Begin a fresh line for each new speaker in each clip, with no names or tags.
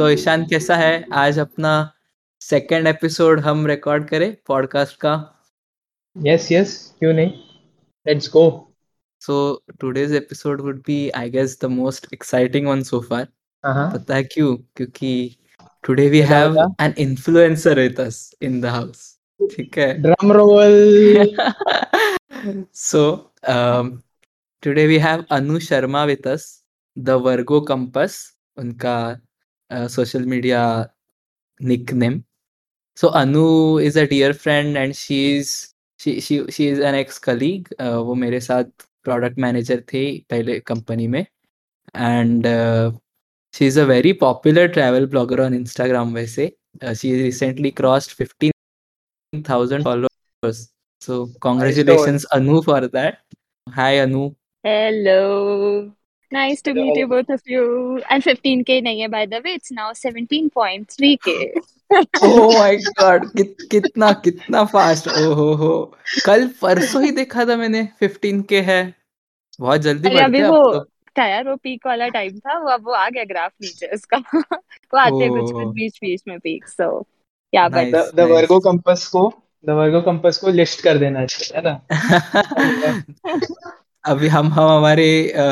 सो ईशान कैसा है? आज अपना सेकंड एपिसोड हम रिकॉर्ड करें पॉडकास्ट का।
यस यस क्यों नहीं? Let's go
so today's episode would be I guess the most exciting one so far पता है क्यों? क्योंकि today we have an influencer with us in the house ठीक है?
Drum roll
so today we have Anu Sharma with us the Virgo Compass उनका social media nickname. So anu is a dear friend and she's she she she is an ex colleague uh, वो मेरे साथ product manager थे पहले company में. And she is a very popular travel blogger on Instagram वैसे. She recently crossed fifteen thousand followers so congratulations Anu for that hi Anu
hello Nice to meet you, both of you. And 15k नहीं है by the way, it's now 17.3k.
oh my god, कित, कितना कितना fast ओ हो। हो कल परसों ही देखा था मैंने 15k है। बहुत जल्दी बढ़ते
अभी वो तो। था यार वो पीक वाला टाइम था वो अब वो आ गया ग्राफ नीचे उसका। वो आते हैं कुछ कुछ बीच बीच में पीक सो या बट
द वर्गो कंपास को द वर्गो कंपास को लिस्ट कर देना चाहिए है ना?
अभी हम हम हमारे आ,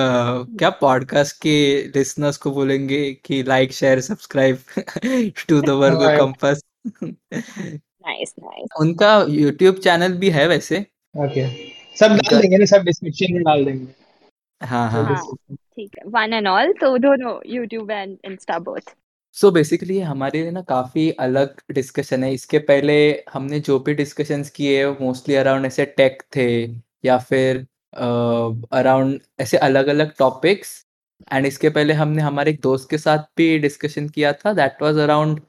क्या पॉडकास्ट के लिसनर्स को बोलेंगे कि like share subscribe to the Virgo Compass
nice nice
उनका यूट्यूब चैनल भी है वैसे।
Okay okay. सब डाल देंगे ना सब डिस्क्रिप्शन में डाल देंगे।
हाँ हाँ,
हाँ ठीक है। वन एंड ऑल तो दोनों YouTube and insta both
so basically हमारे ना काफ़ी अलग डिस्कशन है। इसके पहले हमने जो भी डिस्कशंस किए मोस्टली अराउंड ऐसे टेक थे या फिर अराउंड ऐसे अलग-अलग टॉपिक्स एंड इसके पहले हमने हमारे एक दोस्त के साथ भी डिस्कशन किया था. That was around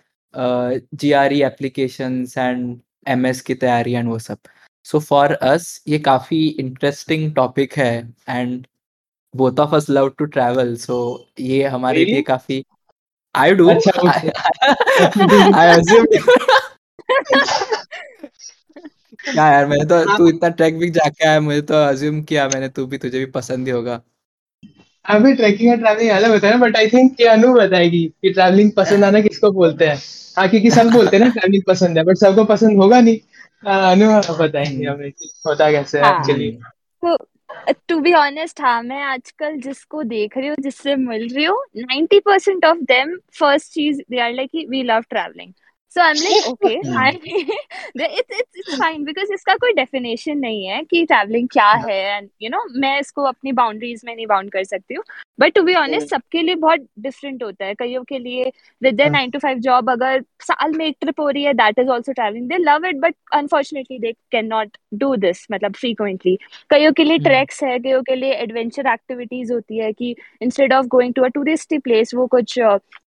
GRE applications and MS की तैयारी एंड वो सब। सो फॉर अस ये काफ़ी इंटरेस्टिंग टॉपिक है and both of us love to travel so ये हमारे लिए काफ़ी आई डू आई क्या यार मैंने तो हाँ। तू इतना ट्रैक भी जाके आया मुझे तो अज्यूम किया मैंने तू भी तुझे भी पसंद ही होगा।
अभी ट्रैकिंग और ट्रैवलिंग अलग होता है ना बट आई थिंक ये अनु बताएगी कि ट्रैवलिंग पसंद आना किसको बोलते हैं। हाँ क्योंकि सब बोलते हैं ना ट्रैवलिंग पसंद है बट सबको पसंद होगा नहीं। अनु बताएँगे हमें होता कैसे है एक्चुअली
तो टू बी ऑनेस्ट हाँ मैं आजकल जिसको देख रही हूँ जिससे मिल रही हूँ ninety percent of them first cheese they are like we love traveling so I am like okay it's it's it's fine because इसका कोई डेफिनेशन नहीं है कि ट्रैवलिंग क्या है एंड यू नो मैं इसको अपनी बाउंड्रीज में नहीं बाउंड कर सकती हूँ. बट टू बी ऑनेस्ट सबके लिए बहुत डिफरेंट होता है. कईयों के लिए with their nine to five job अगर साल में एक ट्रिप हो रही है that is also traveling they love it but unfortunately they can not do this मतलब फ्रीक्वेंटली कईयों के लिए ट्रैक्स है कईयों के लिए एडवेंचर एक्टिविटीज़ होती है कि instead of going to a touristy place वो कुछ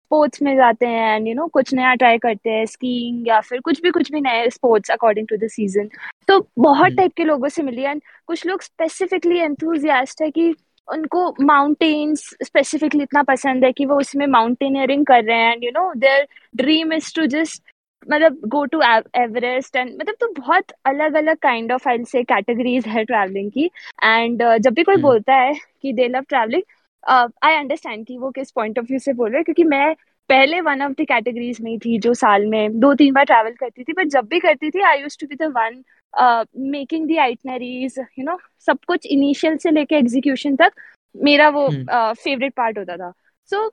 स्पोर्ट्स में जाते हैं एंड यू नो कुछ नया ट्राई करते हैं स्कीइंग या फिर कुछ भी कुछ भी नए sports according to the season तो बहुत टाइप के लोगों से मिली एंड कुछ लोग स्पेसिफिकली एंथुजियास्ट है कि उनको माउंटेन्स स्पेसिफिकली इतना पसंद है कि वो उसमें माउंटेनियरिंग कर रहे हैं and you know their dream is to just मतलब गो टू एवरेस्ट एंड मतलब तो बहुत अलग अलग काइंड ऑफ़ आई से कैटेगरीज है ट्रैवलिंग की. एंड uh, जब भी कोई बोलता है कि they love traveling I understand कि वो किस पॉइंट ऑफ़ व्यू से बोल रहे हैं क्योंकि मैं पहले वन ऑफ़ द कैटेगरीज में थी जो साल में दो तीन बार ट्रैवल करती थी बट जब भी करती थी I used to be the one making the itineraries you know सब कुछ इनिशियल से लेके एग्जीक्यूशन तक मेरा वो फेवरेट hmm. पार्ट uh, होता था सो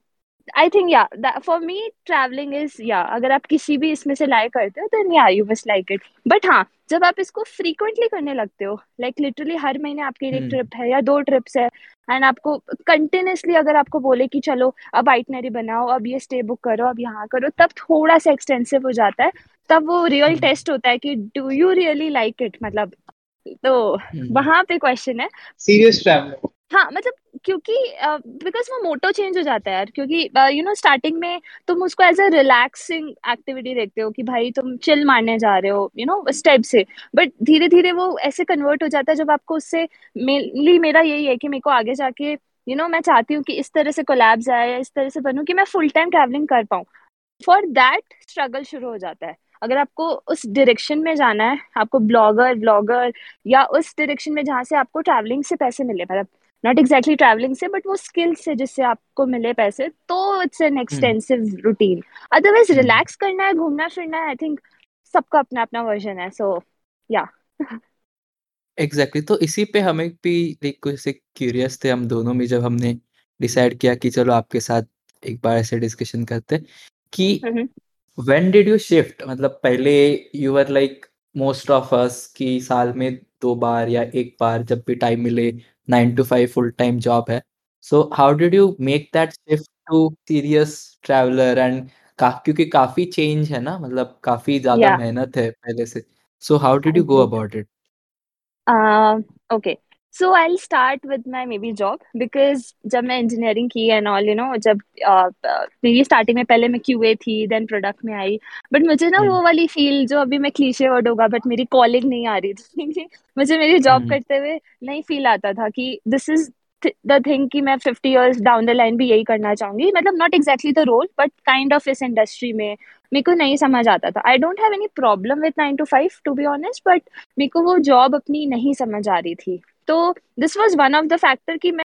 आई थिंक या फॉर मी ट्रैवलिंग इज़ या अगर आप किसी भी इसमें से लाइक करते हो देन या you must like it but हाँ जब आप इसको फ्रीक्वेंटली करने लगते हो लाइक like लिटरली हर महीने आपके लिए ट्रिप hmm. है या दो ट्रिप्स है एंड आपको कंटिन्यूसली अगर आपको बोले कि चलो अब आइटनरी बनाओ अब ये स्टे बुक करो अब यहाँ करो तब थोड़ा सा एक्सटेंसिव हो जाता है तब वो रियल. टेस्ट होता है कि do you really like it मतलब तो hmm. वहाँ पे क्वेश्चन है
सीरियस ट्रैवल
हाँ मतलब क्योंकि बिकॉज़ वो मोटो चेंज हो जाता है यार क्योंकि यू नो स्टार्टिंग में तुम उसको एज अ रिलैक्सिंग एक्टिविटी देखते हो कि भाई तुम चिल मारने जा रहे हो यू नो उस टाइप से। बट धीरे धीरे वो ऐसे कन्वर्ट हो जाता है जब आपको उससे मेनली मेरा यही है कि मेरे को आगे जाके यू you नो know, मैं चाहती हूँ कि इस तरह से कोलैब्स आए इस तरह से बनूँ कि मैं फुल टाइम ट्रैवलिंग कर पाऊँ। फॉर दैट स्ट्रगल शुरू हो जाता है। अगर आपको उस डायरेक्शन में जाना है आपको ब्लॉगर ब्लॉगर या उस डायरेक्शन में जहाँ से आपको ट्रैवलिंग से पैसे मिले मतलब नॉट एग्जैक्टली ट्रैवलिंग से बट वो स्किल से जिससे आपको मिले पैसे तो it's an extensive routine otherwise relax करना है घूमना फिरना है आई थिंक सबका अपना अपना वर्जन है सो या
एग्जैक्टली exactly. तो इसी पे हमें भी लाइक कुछ से क्यूरियस थे हम दोनों में जब हमने डिसाइड किया कि चलो आपके साथ एक बार ऐसे डिस्कशन करते कि व्हेन डिड यू शिफ्ट मतलब पहले you were like most of us कि साल में दो बार या एक बार जब भी टाइम मिले nine to five full time job है। So how did you make that shift to serious traveler and का, क्योंकि काफ़ी चेंज है ना मतलब काफ़ी ज़्यादा
Yeah.
मेहनत है पहले से। So how did you
go
about it
Uh, okay. So I'll start with my maybe job because जब मैं engineering की and all you know जब uh, मेरी starting में पहले मैं QA थी then product में आई but मुझे ना
हम्म।
वो वाली feel जो अभी मैं cliche word होगा but मेरी calling नहीं आ रही थी मुझे मेरी job
हम्म।
करते हुए नहीं feel आता था कि this is द थिंग कि मैं 50 इयर्स डाउन द लाइन भी यही करना चाहूँगी मतलब not exactly the role but kind of इस इंडस्ट्री में मेरे को नहीं समझ आता था I don't have any problem with nine to five to be honest but मेरे को वो जॉब अपनी नहीं समझ आ रही थी तो this was one of the factor कि मैं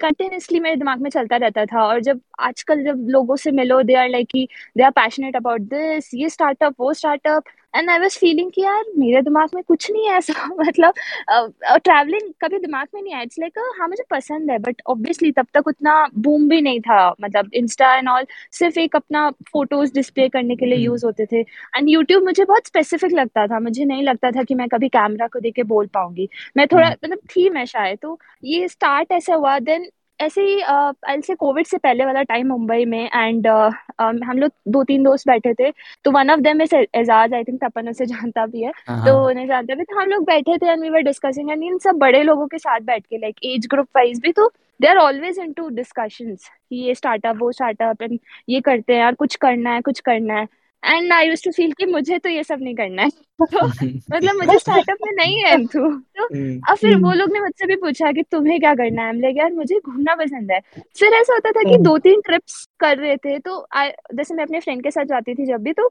कंटिन्यूसली मेरे दिमाग में चलता रहता था और जब आजकल जब लोगों से मिलो they are like they are passionate about this ये स्टार्टअप वो startup and I was feeling कि यार मेरे दिमाग में कुछ नहीं है ऐसा मतलब ट्रैवलिंग कभी दिमाग में नहीं आया। इट्स लाइक हाँ मुझे पसंद है बट ऑब्वियसली तब तक उतना बूम भी नहीं था। मतलब इंस्टा एंड ऑल सिर्फ़ एक अपना फ़ोटोज़ डिस्प्ले करने के लिए
हम्म।
यूज़ होते थे। एंड यूट्यूब मुझे बहुत स्पेसिफिक लगता था। मुझे नहीं लगता था कि मैं कभी कैमरा को देख के बोल पाऊँगी। मैं थोड़ा
हम्म।
मतलब थी मैं शायद तो ये स्टार्ट ऐसा हुआ। देन ऐसे ही आई से कोविड से पहले वाला टाइम मुंबई में एंड हम लोग दो तीन दोस्त बैठे थे तो one of them is Ejaz I think Tapan उसे जानता भी है
हाँ,
तो
हाँ।
उन्हें जानते भी तो हम लोग बैठे थे and we were discussing and इन सब बड़े लोगों के साथ बैठ के लाइक एज ग्रुप वाइज भी तो they are always into discussions ये स्टार्टअप वो स्टार्टअप एंड ये करते हैं यार कुछ करना है कुछ करना है and I used to feel कि मुझे तो ये सब नहीं करना है तो मतलब मुझे स्टार्टअप में नहीं है तो
हम्म।
अब फिर वो
हम्म।
लोग ने मुझसे भी पूछा कि तुम्हें क्या करना है लाइक यार मुझे घूमना पसंद है फिर ऐसा होता था कि
हम्म।
दो तीन ट्रिप्स कर रहे थे तो आई जैसे मैं अपने फ्रेंड के साथ जाती थी जब भी तो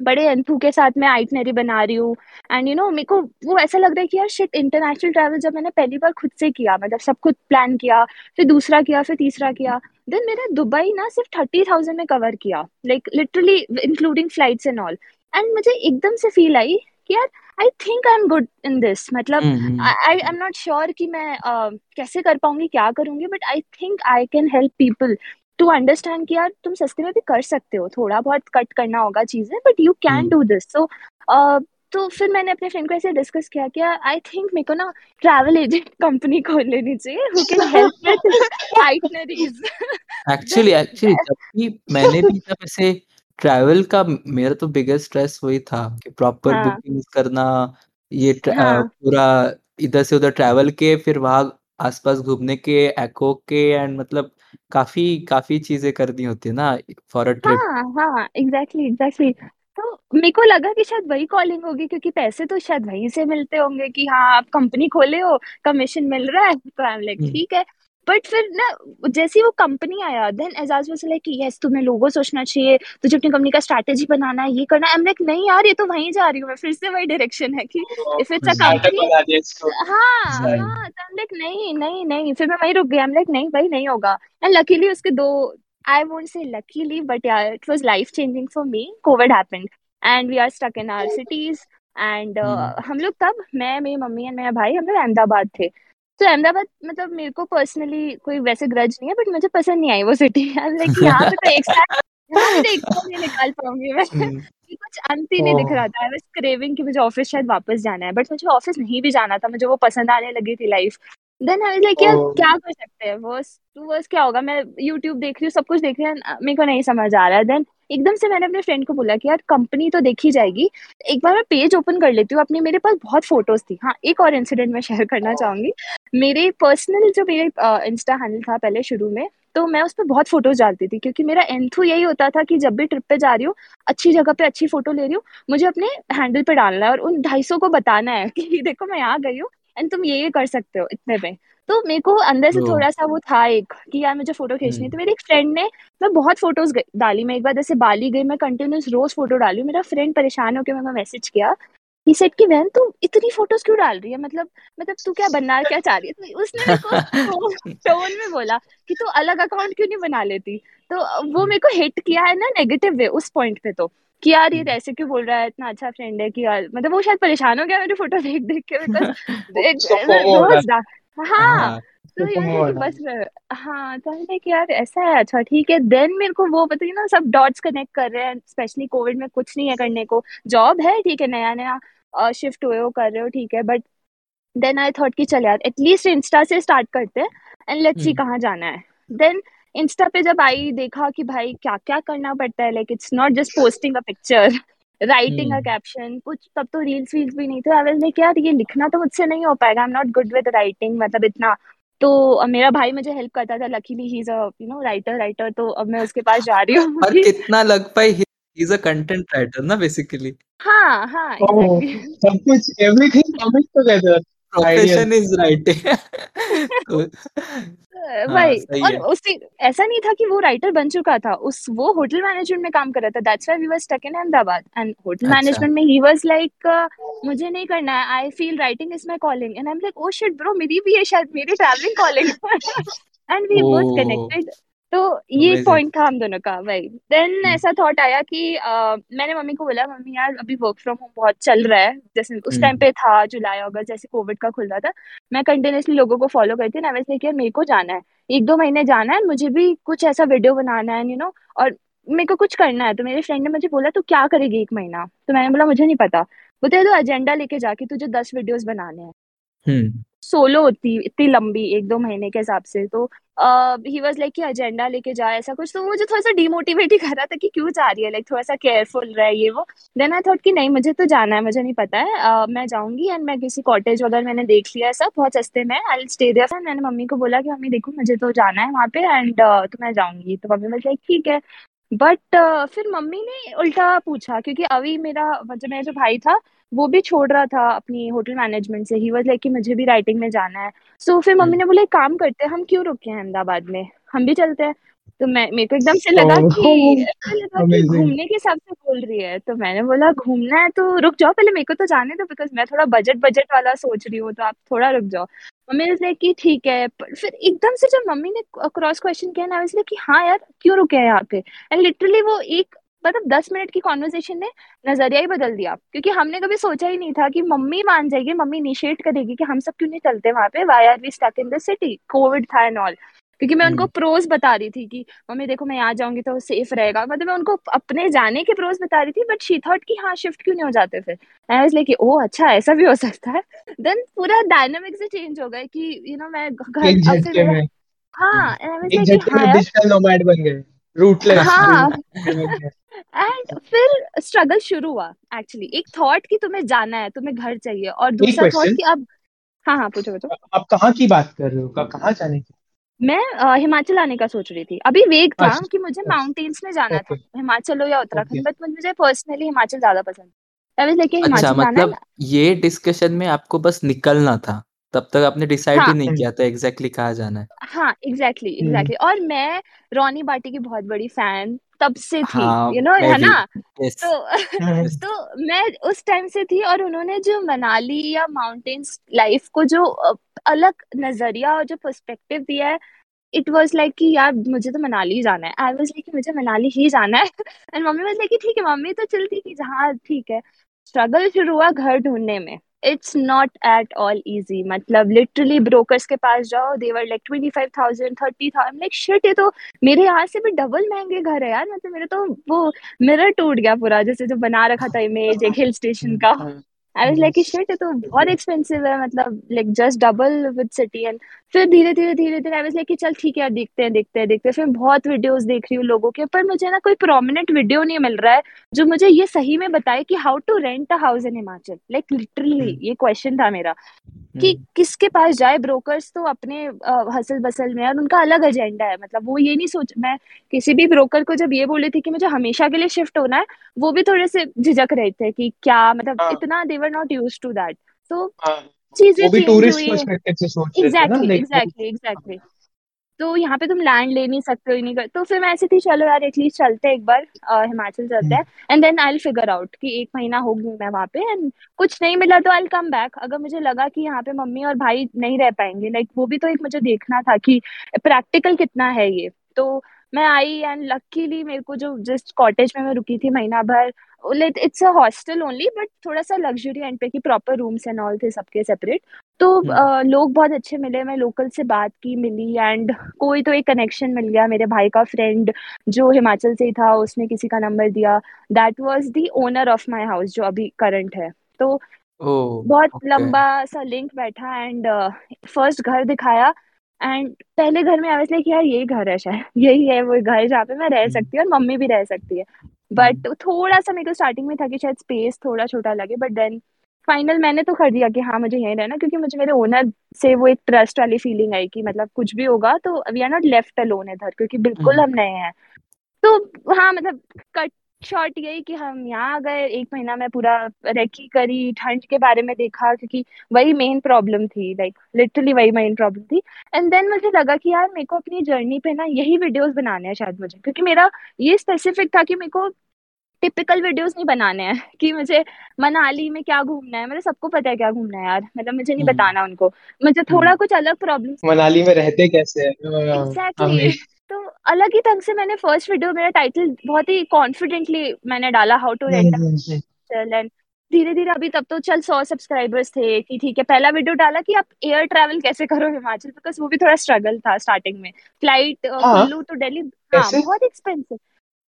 बड़े अंथू के साथ मैं आइटनरी बना रही हूँ। एंड यू नो मेरे को वो ऐसा लग रहा है कि यार शिट इंटरनेशनल ट्रैवल जब मैंने पहली बार खुद से किया मतलब सब कुछ प्लान किया फिर दूसरा किया फिर तीसरा किया देन मैंने दुबई ना सिर्फ़ थर्टी थाउज़ेंड में कवर किया like literally including flights and all and मुझे एकदम से फील आई कि यार I think I am good in this मतलब I I am not sure कि मैं uh, कैसे कर पाऊँगी क्या करूँगी but I think I can help people to understand कि यार तुम सस्ते में भी कर सकते हो थोड़ा बहुत कट करना होगा चीज़ें but you
can.
Do this so तो फिर मैंने अपने फ्रेंड को ऐसे डिस्कस किया कि आई थिंक मेरे को ना ट्रैवल एजेंट कंपनी खोल लेनी चाहिए who can help with itineraries
actually actually जब भी मैंने भी जब ऐसे ट्रैवल का मेरा तो बिगेस्ट स्ट्रेस वही था कि प्रॉपर
हाँ।
बुकिंग्स करना ये
हाँ।
पूरा इधर से उधर ट्रैवल के फिर वहाँ आसपास घूमने के एको के एंड मतलब काफ़ी काफ़ी चीज़ें करनी होती है ना फॉर अ ट्रिप।
हाँ हाँ एग्जैक्टली एग्जैक्टली तो मेरे को लगा कि शायद वही कॉलिंग होगी क्योंकि पैसे तो शायद वहीं से मिलते होंगे कि हाँ आप कंपनी खोले हो कमीशन मिल रहा है तो आई एम लाइक। ठीक है। बट फिर ना जैसे ही वो कंपनी आया then Ejaz was like yes तुम्हें लोगो सोचना चाहिए तुझे अपनी कंपनी का स्ट्रैटेजी बनाना है ये करना आई एम लाइक नहीं यार ये तो वहीं जा रही हूँ मैं। फिर से वही डायरेक्शन है कि इफ़ इट्स अ कंपनी हाँ. हाँ तो नहीं नहीं नहीं। फिर मैं वहीं रुक गया I'm like नहीं भाई नहीं होगा। एंड लकीली उसके दो say luckily but yeah it was life changing for me. COVID happened and we are stuck in our cities and uh,
हम्म।
हम लोग तब मैं मेरी मम्मी एंड मेरा भाई हम लोग अहमदाबाद थे। तो अहमदाबाद मतलब मेरे को पर्सनली कोई वैसे ग्रज नहीं है बट मुझे पसंद नहीं आई वो सिटी लाइक यहाँ पे तो एक साथ यहाँ पे तो एक साथ नहीं निकाल पाऊँगी मैं।
हम्म।
कुछ अंत ही नहीं दिख रहा था। आई वाज क्रेविंग कि मुझे ऑफ़िस शायद वापस जाना है बट मुझे ऑफ़िस नहीं भी जाना था मुझे वो पसंद आने लगी थी लाइफ देन आई लाइक यार क्या कर सकते हैं? वर्स टू वर्स क्या होगा? मैं यूट्यूब देख रही हूँ सब कुछ देख रही हूँ मेरे को नहीं समझ आ रहा है। देन एकदम से मैंने अपने फ्रेंड को बोला कि यार कंपनी तो देखी जाएगी। एक बार मैं पेज ओपन कर लेती हूँ अपनी मेरे पास बहुत फ़ोटोज़ थी। हाँ एक और इंसिडेंट मैं शेयर करना चाहूँगी। मेरे पर्सनल जो मेरे इंस्टा हैंडल था पहले शुरू में तो मैं उस पर बहुत फ़ोटोज़ डालती थी क्योंकि मेरा एंथू यही होता था कि जब भी ट्रिप पे जा रही हूँ अच्छी जगह पे अच्छी फ़ोटो ले रही हूँ मुझे अपने हैंडल पे डालना है और उन ढाई को बताना है कि देखो मैं यहाँ गई हूँ एंड तुम ये ये कर सकते हो इतने में तो मेरे को अंदर से थोड़ा सा वो था एक कि यार मुझे फ़ोटो खींचनी है
हम्म।
तो मेरी एक फ्रेंड ने मैं बहुत फ़ोटोज़ डाली मैं एक बार जैसे बाली गई मैं कंटिन्यूस रोज फ़ोटो डाली मेरा फ्रेंड परेशान होकर मेरे को मैसेज किया ही सेड कि बहन तू इतनी फ़ोटोज़ क्यों डाल रही है? मतलब मतलब तू क्या बनना क्या चाह रही है? तो उसने मेरे को टोन में बोला कि तू अलग अकाउंट क्यों नहीं बना लेती? तो वो मेरे को हिट किया है ना नेगेटिव वे उस पॉइंट पे तो कि यार ये ऐसे क्यों बोल रहा है इतना अच्छा फ्रेंड है कि यार मतलब वो शायद परेशान हो गया मेरी फ़ोटो देख देख के बिकॉज़ हाँ। तो यार कि बस हाँ तो मैंने कि यार ऐसा है अच्छा ठीक है। देन मेरे को वो पता ना सब डॉट्स कनेक्ट कर रहे हैं स्पेशली कोविड में कुछ नहीं है करने को। जॉब है ठीक है नया नया शिफ्ट हुए हो कर रहे हो ठीक है बट देन आई थॉट कि चल यार एटलीस्ट इंस्टा से स्टार्ट करते हैं एंड लेट्स सी कहाँ जाना है। देन इंस्टा पे जब आई देखा कि भाई क्या क्या करना पड़ता है like it's not just posting a picture writing a caption कुछ तब तो रील्स वील्स भी नहीं थे। आई वाज लाइक यार ये लिखना तो मुझसे नहीं हो पाएगा। I am not good with writing मतलब इतना। तो मेरा भाई मुझे हेल्प करता था। Luckily he is a you know writer writer तो अब मैं उसके पास जा रही हूँ।
और कितना लग पाए he is a content writer ना बेसिकली
हाँ हाँ
सब कुछ everything coming together
profession is writing
भाई और उससे ऐसा नहीं था कि वो राइटर बन चुका था। उस वो होटल मैनेजमेंट में काम कर रहा था। That's why we were stuck in Ahmedabad and hotel management में ही वाज लाइक मुझे नहीं करना है। I feel writing is my calling and I am like oh shit bro मेरी भी है शायद। मेरी traveling calling and we both connected तो ये पॉइंट था हम दोनों का भाई देन hmm. ऐसा थॉट आया कि uh, मैंने मम्मी को बोला मम्मी यार अभी वर्क फ्रॉम होम बहुत चल रहा है। जैसे उस टाइम hmm. पे था जुलाई अगस्त जैसे कोविड का खुल रहा था। मैं कंटिन्यूसली लोगों को फॉलो करती ना वैसे यार मेरे को जाना है। एक दो महीने जाना है मुझे भी कुछ ऐसा वीडियो बनाना है यू नो और मेरे को कुछ करना है। तो मेरे फ्रेंड ने मुझे बोला तू क्या करेगी एक महीना? तो मैंने बोला मुझे नहीं पता। बोलते तो एजेंडा लेके जाके तुझे दस वीडियोस बनाने हैं। सोलो होती इतनी लंबी एक दो महीने के हिसाब से। तो ही वॉज़ लाइक कि एजेंडा लेके जा ऐसा कुछ। तो मुझे थोड़ा सा डिमोटिवेट ही कर रहा था कि क्यों जा रही है लाइक थोड़ा सा केयरफुल रहे ये वो। देन आई थॉट कि नहीं मुझे तो जाना है मुझे नहीं पता है। uh, मैं जाऊँगी एंड मैं किसी कॉटेज वगैरह मैंने देख लिया सब बहुत सस्ते में। आई स्टे देयर मैंने मम्मी को बोला कि मम्मी देखो मुझे तो जाना है वहाँ पे एंड uh, तो मैं जाऊँगी। तो मम्मी बोल ठीक है। बट uh, फिर मम्मी ने उल्टा पूछा क्योंकि अभी मेरा मतलब मेरा जो भाई था वो भी छोड़ रहा था अपनी होटल मैनेजमेंट से। ही वाज लाइक कि मुझे भी राइटिंग में जाना है। सो so, फिर मम्मी हम्म। ने बोला काम करते हैं हम क्यों रुके हैं अहमदाबाद में? हम भी चलते हैं। तो मैं मेरे को एकदम से लगा कि कि घूमने के हिसाब से बोल रही है। तो मैंने बोला घूमना है तो रुक जाओ पहले मेरे को तो जाने दो बिकॉज़ मैं थोड़ा बजट बजट वाला सोच रही हूँ तो आप थोड़ा रुक जाओ। मम्मी ने कि ठीक है। फिर एकदम से जब मम्मी ने क्रॉस क्वेश्चन किया ना इसलिए कि हाँ यार क्यों रुके हैं यहाँ पे? एंड लिटरली वो एक मतलब दस मिनट की कॉन्वर्जेशन ने नज़रिया ही बदल दिया। क्योंकि हमने कभी सोचा ही नहीं था कि मम्मी मान जाएगी मम्मी इनिशिएट करेगी कि हम सब क्यों नहीं चलते वहाँ पे? Why are we stuck in the city COVID था एंड ऑल क्योंकि मैं उनको प्रोज हम्म। बता रही थी कि मम्मी देखो मैं यहाँ जाऊँगी तो सेफ़ रहेगा। मतलब मैं उनको अपने जाने के प्रोज बता रही थी बट शी थॉट कि हाँ शिफ्ट क्यों नहीं हो जाते फिर? आई वाज लाइक ओ अच्छा ऐसा भी हो सकता है। देन पूरा डायनामिक से चेंज हो गया कि यू नो मैं घर हाँ
रूटलेस हाँ
एंड फिर स्ट्रगल शुरू हुआ एक्चुअली एक थॉट कि तुम्हें जाना है तुम्हें घर चाहिए और दूसरा थॉट कि अब हाँ हाँ पूछो पूछो।
आप कहाँ की बात कर रहे हो? कहाँ जाने की?
मैं हिमाचल आने का सोच रही थी। अभी वेग था अच्छा, कि मुझे माउंटेन्स अच्छा। में जाना था हिमाचल हो या उत्तराखंड बट मुझे पर्सनली हिमाचल ज़्यादा पसंद
अच्छा मतलब ये डिस्कशन में आपको बस निकलना था तब तक आपने डिसाइड हाँ, ही नहीं किया था एग्जैक्टली exactly कहाँ जाना है।
हाँ एग्जैक्टली exactly, एग्जैक्टली exactly. और मैं रोनी बाटी की बहुत बड़ी फ़ैन तब से थी हाँ, यू नो है ना? तो तो मैं उस टाइम से थी और उन्होंने जो मनाली या माउंटेन्स लाइफ को जो अलग नज़रिया और जो पर्सपेक्टिव दिया है इट वॉज़ लाइक कि यार मुझे तो मनाली जाना है। आई वॉज़ लाइक मुझे मनाली ही जाना है। एंड मम्मी वॉज़ लाइक ठीक है मम्मी तो चलती थी जहाँ ठीक है। स्ट्रगल शुरू हुआ घर ढूँढने में। It's not at all easy मतलब लिटरली ब्रोकर्स के पास जाओ they were like twenty five thousand thirty thousand like shit ये तो मेरे यहाँ से भी डबल महँगे घर है यार मतलब मेरे तो वो मिरर टूट गया पूरा, जैसे जो बना रखा था इमेज एक हिल स्टेशन का। आई वाज लाइक शिट तो बहुत एक्सपेंसिव है मतलब like just double with city and फिर धीरे धीरे धीरे धीरे आई वाज लाइक चल ठीक है देखते हैं देखते हैं देखते हैं। फिर बहुत वीडियोस देख रही हूँ लोगों के पर मुझे ना कोई प्रोमिनेंट वीडियो नहीं मिल रहा है जो मुझे ये सही में बताए कि how to rent a house in Himachal like literally ये क्वेश्चन था मेरा। कि हम्म। किसके पास जाए ब्रोकर्स तो अपने हसल बसल में और उनका अलग एजेंडा है। मतलब वो ये नहीं सोच मैं किसी भी ब्रोकर को जब ये बोली थी कि मुझे हमेशा के लिए शिफ्ट होना है वो भी थोड़े से झिझक रहे थे कि क्या मतलब हाँ. इतना they were not used to that तो. चीज़ें
एग्जैक्टली
एग्जैक्टली एग्जैक्टली तो यहाँ पे तुम लैंड ले नहीं सकते हो नहीं कर तो फिर मैं ऐसी थी चलो यार एटलीस्ट चलते एक बार हिमाचल चलते हैं. And then I figure out कि एक महीना होगी मैं वहाँ पे एंड कुछ नहीं मिला तो आई कम बैक अगर मुझे लगा कि यहाँ पे मम्मी और भाई नहीं रह पाएँगे लाइक वो भी तो एक मुझे देखना था कि प्रैक्टिकल कितना है ये। तो मैं आई एंड लकीली मेरे को जो जिस कॉटेज में मैं रुकी थी महीना भर it's a hostel only but थोड़ा सा लग्जरी एंड पे की प्रॉपर रूम्स एंड ऑल थे सबके सेपरेट तो uh, लोग बहुत अच्छे मिले मैं लोकल से बात की मिली एंड कोई तो एक कनेक्शन मिल गया मेरे भाई का फ्रेंड जो हिमाचल से ही था उसने किसी का नंबर दिया. That was the owner of my house जो अभी करंट है. तो
oh,
बहुत okay. लंबा सा लिंक बैठा एंड फ़र्स्ट uh, घर दिखाया एंड पहले घर में आई लाइक यार यही घर है शायद यही है वो घर जहाँ पे मैं रह सकती हूँ और मम्मी भी रह सकती है. बट थोड़ा सा मेरे को स्टार्टिंग में था कि शायद स्पेस थोड़ा छोटा लगे बट देन फाइनल मैंने तो कर दिया कि हाँ मुझे यहीं रहना क्योंकि मुझे मेरे ओनर से वो एक ट्रस्ट वाली फीलिंग आई कि मतलब कुछ भी होगा तो we are not left alone इधर क्योंकि बिल्कुल हम नए हैं। तो हाँ मतलब कट शॉर्ट यही कि हम यहाँ गए एक महीना में पूरा रेकी करी ठंड के बारे में देखा क्योंकि वही मेन प्रॉब्लम थी लाइक लिटरली वही मेन प्रॉब्लम थी। एंड देन मुझे लगा कि यार मेरे को अपनी जर्नी पे ना यही वीडियोस बनाने हैं शायद मुझे क्योंकि मेरा ये स्पेसिफिक था कि मेरे को टिपिकल वीडियोस नहीं बनाने हैं कि मुझे मनाली में क्या घूमना है मतलब सबको पता है क्या घूमना है यार मतलब मुझे नहीं बताना उनको। मुझे थोड़ा कुछ अलग प्रॉब्लम
मनाली में रहते कैसे
एग्जैक्टली तो अलग ही ढंग से मैंने फ़र्स्ट वीडियो मेरा टाइटल बहुत ही कॉन्फिडेंटली मैंने डाला हाउ टू रेंट एंड धीरे धीरे अभी तब तो चल सौ सब्सक्राइबर्स थे कि ठीक है पहला वीडियो डाला कि आप एयर ट्रैवल कैसे करो हिमाचल बिकॉज़ वो भी थोड़ा स्ट्रगल था स्टार्टिंग में। फ़्लाइट कुल्लू टू दिल्ली हाँ बहुत एक्सपेंसिव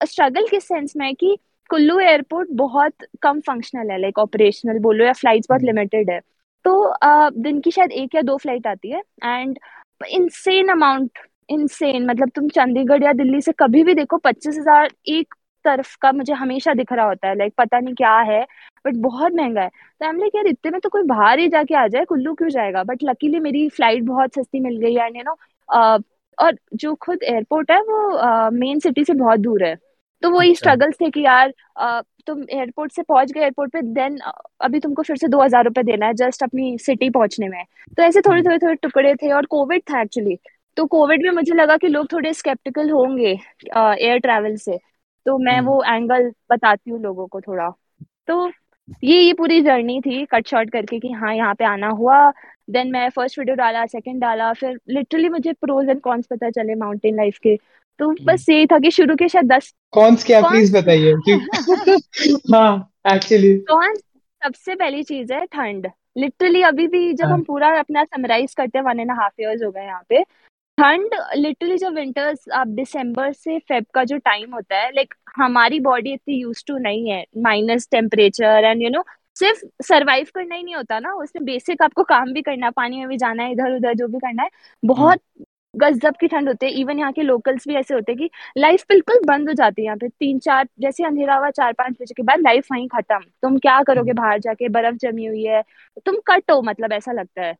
स्ट्रगल किस सेंस में कि कुल्लू एयरपोर्ट बहुत कम फंक्शनल है लाइक ऑपरेशनल बोलो या फ़्लाइट बहुत लिमिटेड है। तो दिन की शायद एक या दो फ़्लाइट आती है एंड इनसेन अमाउंट इनसेन मतलब तुम चंडीगढ़ या दिल्ली से कभी भी देखो पच्चीस हज़ार एक तरफ़ का मुझे हमेशा दिख रहा होता है। लाइक पता नहीं क्या है बट बहुत महँगा है। तो हम लाइक यार इतने में तो कोई बाहर ही जाके आ जाए कुल्लू क्यों जाएगा? बट लकीली मेरी फ़्लाइट बहुत सस्ती मिल गई एंड यू नो और जो खुद एयरपोर्ट है वो मेन सिटी से बहुत दूर है। तो वही स्ट्रगल्स अच्छा। थे कि यार तुम एयरपोर्ट से पहुँच गए एयरपोर्ट पे देन अभी तुमको फिर से दो हज़ार रुपए देना है जस्ट अपनी सिटी पहुँचने में। तो ऐसे थोड़े हम्म। थोड़े थोड़े टुकड़े थे और कोविड था एक्चुअली तो कोविड में मुझे लगा कि लोग थोड़े स्केप्टिकल होंगे एयर ट्रैवल से। तो मैं हम्म। वो एंगल बताती हूँ लोगों को थोड़ा। तो ये ये पूरी जर्नी थी कट शॉर्ट करके कि हाँ यहाँ पे आना हुआ। देन मैं फ़र्स्ट वीडियो डाला सेकंड डाला फिर लिटरली मुझे प्रोज एंड कॉन्स पता चले माउंटेन लाइफ के। तो हम्म। बस यही था कि शुरू के शायद दस
कॉन्स क्या? प्लीज़ बताइए। हाँ एक्चुअली
कॉन्स सबसे पहली चीज़ है ठंड। लिटरली अभी भी जब हाँ. हम पूरा अपना समराइज करते हैं वन एंड हाफ़ ईयर्स हो गए यहाँ पे ठंड लिटरली जब विंटर्स आप दिसंबर से फेब का जो टाइम होता है लाइक हमारी बॉडी इतनी यूज़ टू नहीं है minus temperature and you know सिर्फ़ सरवाइव करना ही नहीं होता ना उसमें बेसिक आपको काम भी करना है पानी में भी जाना है इधर उधर जो भी करना है बहुत गजब की ठंड होती है। इवन यहाँ के लोकल्स भी ऐसे होते हैं कि लाइफ बिल्कुल बंद हो जाती है यहाँ पे। तीन चार जैसे अंधेरा हुआ चार पाँच बजे के बाद लाइफ वहीं खत्म। तुम क्या करोगे बाहर जाके? बर्फ़ जमी हुई है तुम कट हो मतलब ऐसा लगता है।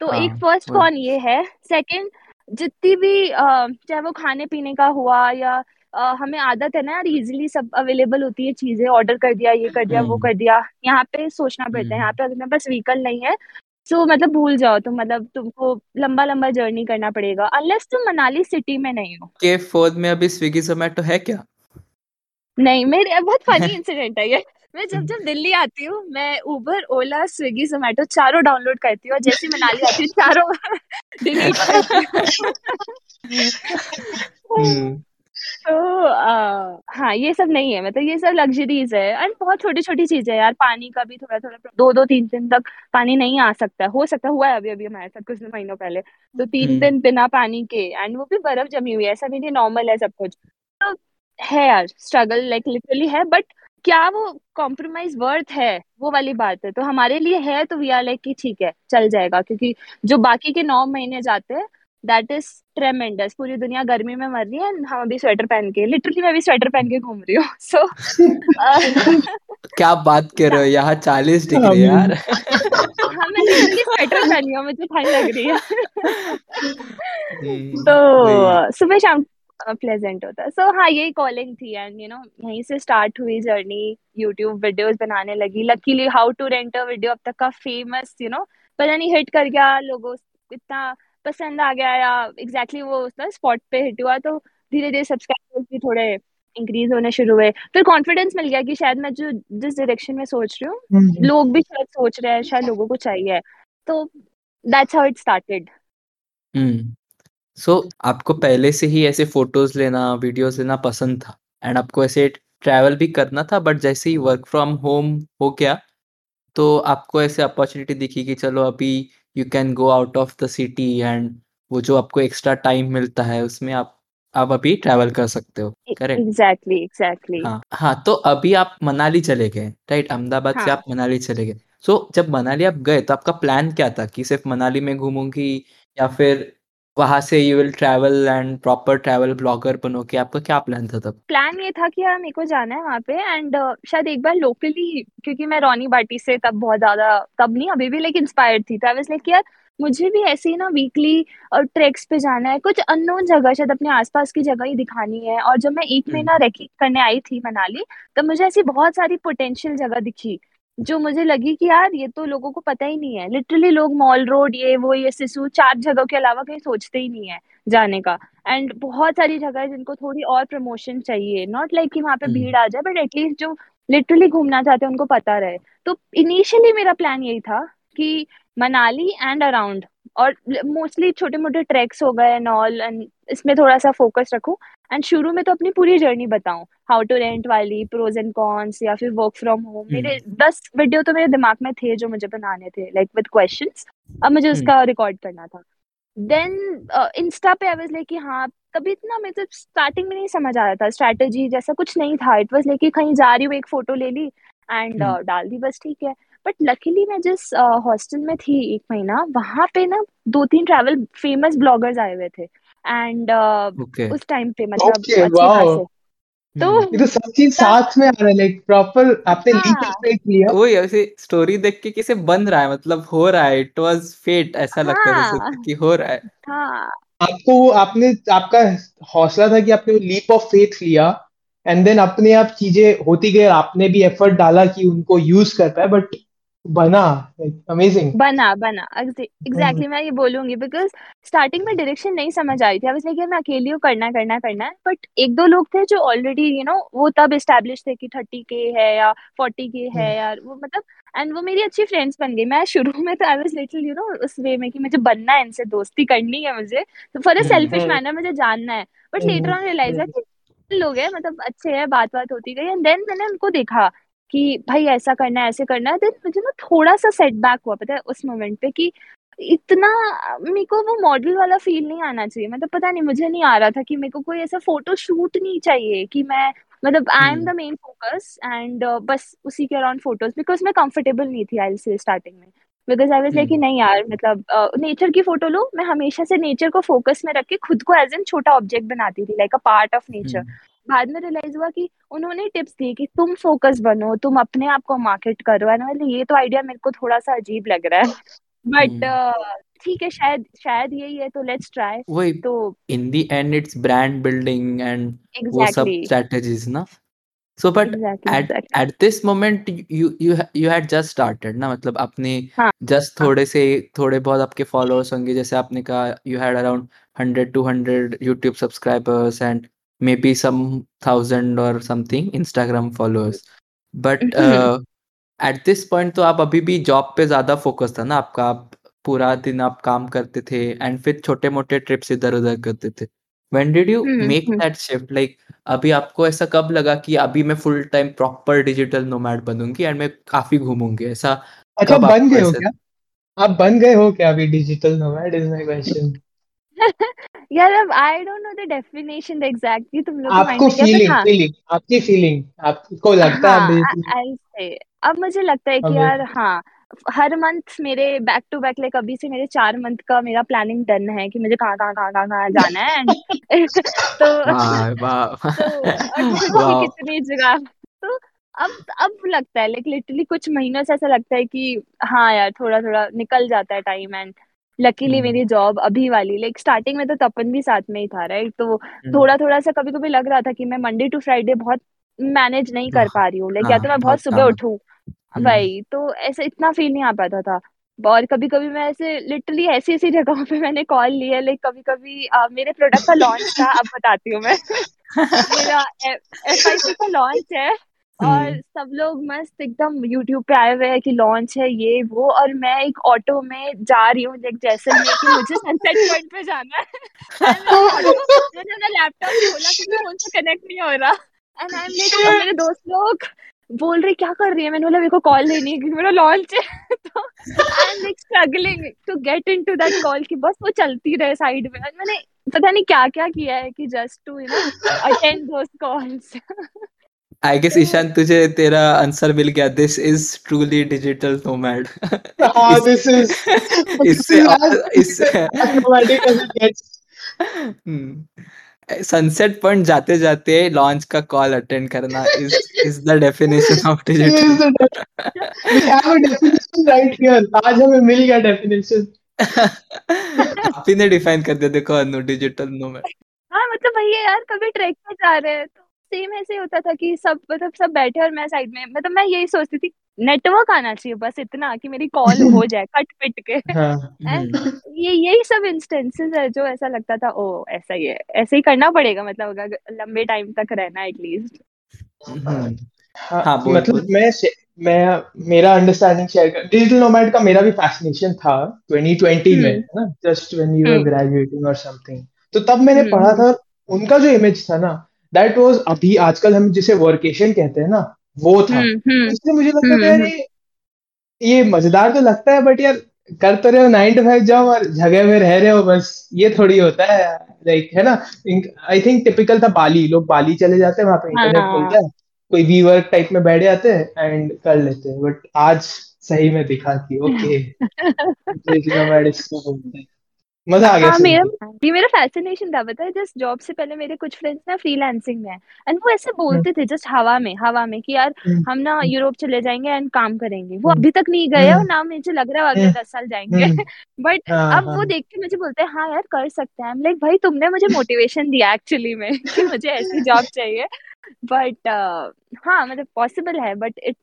तो हाँ, एक फ़र्स्ट कॉन ये है। सेकंड जितनी भी चाहे वो खाने पीने का हुआ या Uh, हमें आदत है ना यार इजीली सब अवेलेबल होती है चीज़ें ऑर्डर कर दिया ये कर दिया वो हम्म। कर दिया यहाँ पे सोचना पड़ता है यहाँ पे अगर मेरे पास व्हीकल नहीं है तो मतलब भूल जाओ तुम मतलब तुमको लंबा लंबा जर्नी करना पड़ेगा अनलेस तुम मनाली सिटी में नहीं हो।
के फोर्थ में अभी स्विगी जोमेटो है क्या?
नहीं मेरे बहुत फनी इंसिडेंट है ये। मैं जब जब दिल्ली आती हूँ मैं उबर ओला स्विगी जोमेटो चारों डाउनलोड करती हूँ और जैसे मनाली आती हूँ चारों डिलीट हम्म। तो आ, हाँ ये सब नहीं है मतलब ये सब लग्जरीज है एंड बहुत छोटी छोटी चीज़ें यार पानी का भी थोड़ा थोड़ा दो दो तीन दिन तक पानी नहीं आ सकता हो सकता हुआ है अभी अभी हमारे साथ कुछ महीनों पहले तो तीन हम्म। दिन बिना पानी के एंड वो भी बर्फ़ जमी हुई है ऐसा भी नहीं नॉर्मल है सब कुछ तो है यार स्ट्रगल लाइक लिटरली है बट क्या वो कॉम्प्रोमाइज वर्थ है? वो वाली बात है। तो हमारे लिए है तो वी आर लाइक कि ठीक है चल जाएगा। क्योंकि जो बाकी के नौ महीने जाते हैं दैट इज़ ट्रेमेंडस पूरी दुनिया गर्मी में मर रही है हम अभी स्वेटर पहन के लिटरली मैं भी स्वेटर पहन के घूम रही हूँ। सो
क्या बात कर रहे हो यहाँ चालीस डिग्री यार।
हाँ मैं लिटरली स्वेटर पहनी हूँ मुझे ठंड लग रही है। तो सुबह शाम प्लेजेंट होता है। सो हाँ यही कॉलिंग थी एंड यू नो यहीं से स्टार्ट हुई जर्नी यूट्यूब वीडियोस बनाने लगी। Luckily how to rent a video अब तक का फ़ेमस यू नो पता नहीं हिट कर गया लोगों इतना पसंद आ गया या एग्जैक्टली वो स्पॉट पे हिट हुआ तो धीरे धीरे सब्सक्राइबर्स भी थोड़े इंक्रीज होने शुरू हुए। फिर कॉन्फिडेंस मिल गया कि शायद मैं जो जिस डायरेक्शन में सोच रही हूँ
हम्म।
लोग भी शायद सोच रहे हैं शायद लोगों को चाहिए। तो that's how it
started so आपको पहले से ही ऐसे फ़ोटोज़ लेना वीडियोस लेना पसंद था? एंड आपको ऐसे ट्रैवल भी करना था बट जैसे ही वर्क फ्रॉम होम हो गया तो आपको ऐसे अपॉर्चुनिटी दिखी कि चलो अभी you can go out of the city and वो जो आपको एक्स्ट्रा टाइम मिलता है उसमें आप आप अभी ट्रैवल कर सकते हो करेक्ट
एग्जैक्टली एग्जैक्टली
हाँ हाँ तो अभी आप मनाली चले गए राइट अहमदाबाद से
हाँ।
आप मनाली चले गए। सो so, जब मनाली आप गए तो आपका प्लान क्या था कि सिर्फ़ मनाली में घूमूँगी या फिर वहाँ से you will travel and proper travel blogger बनोगे आपका क्या प्लान था तब?
प्लान ये था कि यार मेरे को जाना है वहाँ पे एंड uh, शायद एक बार लोकली क्योंकि मैं रोनी बाटी से तब बहुत ज़्यादा तब नहीं अभी भी लाइक इंस्पायर्ड थी। तो आई वाज लाइक यार मुझे भी ऐसे ही ना वीकली ट्रैक्स पे जाना है। कुछ अननोन जगह शायद अपने आसपास की जगह ही दिखानी है। और जब मैं एक
हम्म।
महीना रेकी करने आई थी मनाली तब मुझे ऐसी बहुत सारी पोटेंशियल जगह दिखी। जो मुझे लगी कि यार ये तो लोगों को पता ही नहीं है। लिटरली लोग मॉल रोड ये वो ये सिसु चार जगह के अलावा कहीं सोचते ही नहीं है जाने का। एंड बहुत सारी जगह है जिनको थोड़ी और प्रमोशन चाहिए। नॉट लाइक कि वहाँ पे
हम्म।
भीड़ आ जाए बट एटलीस्ट जो लिटरली घूमना चाहते हैं उनको पता रहे। तो इनिशियली मेरा प्लान यही था कि मनाली एंड अराउंड और मोस्टली छोटे मोटे ट्रैक्स हो गए एंड ऑल एंड इसमें थोड़ा सा फोकस रखूँ। एंड शुरू में तो अपनी पूरी जर्नी बताऊँ। हाउ टू रेंट वाली प्रोज एंड कॉन्स या फिर वर्क फ्रॉम होम मेरे दस वीडियो तो मेरे दिमाग में थे जो मुझे बनाने थे लाइक विद क्वेश्चन अब मुझे
हम्म।
उसका रिकॉर्ड करना था। देन इंस्टा पे आई वाज लाइक हाँ तभी इतना मतलब स्टार्टिंग में नहीं समझ आ रहा था। स्ट्रैटेजी जैसा कुछ नहीं था। इट वॉज़ लाइक कहीं जा रही हूँ एक फ़ोटो ले ली एंड
हम्म।
डाल दी बस ठीक है। बट लकीली मैं जिस हॉस्टल में थी एक महीना वहाँ पे ना दो तीन ट्रैवल फ़ेमस ब्लॉगर्स आए हुए थे। एंड
ओके
उस टाइम पे मतलब
ओके
अच्छे
वाओ
खासे। तो
हम्म
ये तो सब चीज़ साथ में आ रहा है लाइक प्रॉपर आपने लीप ऑफ़ फेथ लिया।
वही ऐसे स्टोरी देख के किसे बन रहा है मतलब हो रहा है इट वाज फेट ऐसा लगता है जैसे
हाँ।
कि हो रहा है।
हाँ।
आपको वो आपने आपका हौसला था कि आपने लीप ऑफ़ फेथ लिया एंड देन अपने आप चीज़ें होती गई आपने भी एफर्ट डाला कि उनको यूज़ कर पाए बट बना अमेजिंग
बना बना एग्जैक्टली मैं ये बोलूँगी बिकॉज़ स्टार्टिंग में डायरेक्शन नहीं समझ आई थी। आई वाज लाइक यार मैं अकेली हूँ करना करना करना है। बट एक दो लोग थे जो ऑलरेडी यू नो वो तब एस्टेब्लिश थे कि थर्टी के है या फोर्टी के है यार वो मतलब एंड वो मेरी अच्छी फ्रेंड्स बन गई। मैं शुरू में तो I was little you know उस वे में कि मुझे बनना है इनसे दोस्ती करनी है मुझे तो for a
hmm
selfish
hmm
manner मुझे जानना है। बट लेटर ऑन रियलाइज़ है कि लोग हैं मतलब अच्छे हैं बात बात होती गई एंड देन मैंने उनको देखा। कि भाई ऐसा करना है ऐसे करना है देन मुझे ना थोड़ा सा सेटबैक हुआ पता है उस मोमेंट पे कि इतना मेरे को वो मॉडल वाला फील नहीं आना चाहिए। मतलब पता नहीं मुझे नहीं आ रहा था कि मेरे को कोई ऐसा फ़ोटो शूट नहीं चाहिए कि मैं मतलब I
am
the main focus and बस उसी के अराउंड फ़ोटोज़ बिकॉज़ मैं कंफर्टेबल नहीं थी आई से स्टार्टिंग में। बिकॉज़ आई वाज लाइक नहीं यार मतलब नेचर uh, की फ़ोटो लो मैं हमेशा से नेचर को फोकस में रख के खुद को एज एन छोटा ऑब्जेक्ट बनाती थी like a part of
nature
बाद में रियलाइज़ हुआ कि उन्होंने टिप्स दिए कि तुम फोकस बनो तुम अपने आप को मार्केट करो। एंड मतलब ये तो आइडिया मेरे को थोड़ा सा अजीब लग रहा है। But
hmm.
ठीक है शायद शायद यही है तो लेट्स ट्राई
वही
तो
in the end it's brand building and वो सब स्ट्रेटजीज ना।
So
but
at
at this moment you you you had just started ना? मतलब आपने
हाँ।
जस्ट
हाँ
थोड़े से थोड़े बहुत आपके फॉलोअर्स होंगे जैसे आपने कहा you had around hundred two hundred YouTube subscribers and maybe some thousand और something Instagram followers but at this point तो आप अभी भी जॉब पे ज़्यादा फोकस था ना? आपका आप पूरा दिन आप काम करते थे एंड फिर छोटे मोटे ट्रिप्स इधर उधर करते थे। When did you
hmm
make
hmm.
that shift? Like अभी आपको ऐसा कब लगा कि अभी मैं full time proper digital nomad बनूँगी एंड मैं काफ़ी घूमूँगी? ऐसा
अच्छा
कब
बन
आपको
गए हो
ऐसा
क्या? आप बन गए हो क्या अभी digital nomad is my question
यार अब I don't know the definition exact कि तुम लोग के
आपको फीलिंग
हाँ
फीलिंग आपकी फीलिंग आपको लगता है
हाँ आई से अब मुझे लगता है कि
अभी।
यार हाँ हर मंथ मेरे बैक टू बैक लाइक अभी से मेरे चार मंथ का मेरा प्लानिंग डन है कि मुझे कहाँ कहाँ कहाँ कहाँ कहाँ जाना है। तो तो कितनी जगह तो अब अब लगता है लाइक लिटरली कुछ महीनों से ऐसा लगता है कि हाँ यार थोड़ा थोड़ा निकल जाता है टाइम एंड लकीली
हम्म।
मेरी जॉब अभी वाली लाइक स्टार्टिंग में तो तपन भी साथ में ही था राइट तो
हम्म।
थोड़ा थोड़ा सा कभी कभी लग रहा था कि मैं मंडे टू फ्राइडे बहुत मैनेज नहीं कर पा रही हूँ लाइक या तो
हाँ
मैं बहुत सुबह उठूँ
हम्म।
भाई तो ऐसा इतना फील नहीं आ पाता था। और कभी कभी मैं ऐसे लिटरली ऐसी ऐसी जगहों पे मैंने कॉल लिया लाइक कभी कभी मेरे प्रोडक्ट का लॉन्च था अब बताती हूँ मैं। मेरा एफ़ आई पी का लॉन्च है। और
हम्म।
सब लोग मस्त एकदम यूट्यूब पे आए हुए हैं कि लॉन्च है ये वो और मैं एक ऑटो में जा रही हूँ जैसलमेर कि मुझे सनसेट पॉइंट पे जाना है। मैंने लैपटॉप खोला क्योंकि फ़ोन से कनेक्ट नहीं हो रहा। एंड आई एम लाइक मेरे दोस्त लोग बोल रहे क्या कर रही है? मैंने बोला मेरे को कॉल लेनी है क्योंकि मेरा लॉन्च है। तो I am like struggling to get into that call कि बस वो चलती रहे साइड में। मैंने पता नहीं क्या क्या किया है कि just to you know attend those calls
I guess Ishaan तुझे तेरा आंसर मिल गया. This is truly digital nomad
हाँ दिस इज़
इससे इससे सनसेट पॉइंट जाते जाते लॉन्च का कॉल अटेंड करना is is the definition of digital
we have a definition right here आज हमें मिल गया डेफिनेशन
आप ही ने डिफाइन कर दिया देखो अनु डिजिटल नोमैड
हाँ मतलब भैया यार कभी ट्रैक पे जा रहे हैं तो सेम ऐसे होता था कि सब मतलब सब बैठे और मैं साइड में मतलब मैं यही सोचती थी नेटवर्क आना चाहिए बस इतना कि मेरी कॉल हो जाए कट पिट के।
हाँ
ये यही सब इंस्टेंसेस है जो ऐसा लगता था ओ ऐसा ही है ऐसे ही करना पड़ेगा मतलब अगर लंबे टाइम तक रहना एटलीस्ट
हाँ,
हाँ,
मतलब मैं मैं मेरा अंडरस्टैंडिंग शेयर कर डिजिटल नोमैड का मेरा भी फैसिनेशन था 2020 में है ना? Just when you were
hmm.
Graduating और समथिंग तो तब मैंने
हम्म,
पढ़ा था उनका जो इमेज था ना दैट वाज अभी आजकल हम जिसे वर्केशन कहते हैं ना वो था
हम्म, हम्म,
इसलिए मुझे लगता था यार
हम्म।
ये ये मज़ेदार तो लगता है बट यार कर तो रहे हो नाइन टू फाइव जॉब और जगह में रह रहे हो बस ये थोड़ी होता है लाइक है ना आई थिंक टिपिकल था बाली लोग बाली चले जाते हैं वहाँ पे इंटरनेट। खुलता है कोई वी वर्क टाइप में बैठ जाते हैं एंड कर लेते हैं बट आज सही में दिखा कि ओके बोलते हैं मज़ा आ गया
हाँ मेरा ये मेरा फैसिनेशन था पता है? जस्ट जॉब से पहले मेरे कुछ फ्रेंड्स ना फ्रीलांसिंग में एंड वो ऐसे बोलते थे जस्ट हवा में हवा में कि यार
हम्म,
हम ना
हम्म,
यूरोप चले जाएँगे एंड काम करेंगे। वो
हम्म,
अभी तक नहीं गए और ना मुझे लग रहा है अगले दस साल जाएँगे। बट
हाँ
अब वो
हाँ।
देख के मुझे बोलते हैं हाँ यार कर सकते हैं। लाइक भाई तुमने मुझे मोटिवेशन दिया एक्चुअली में कि मुझे ऐसी जॉब चाहिए। बट हाँ मतलब पॉसिबल है but it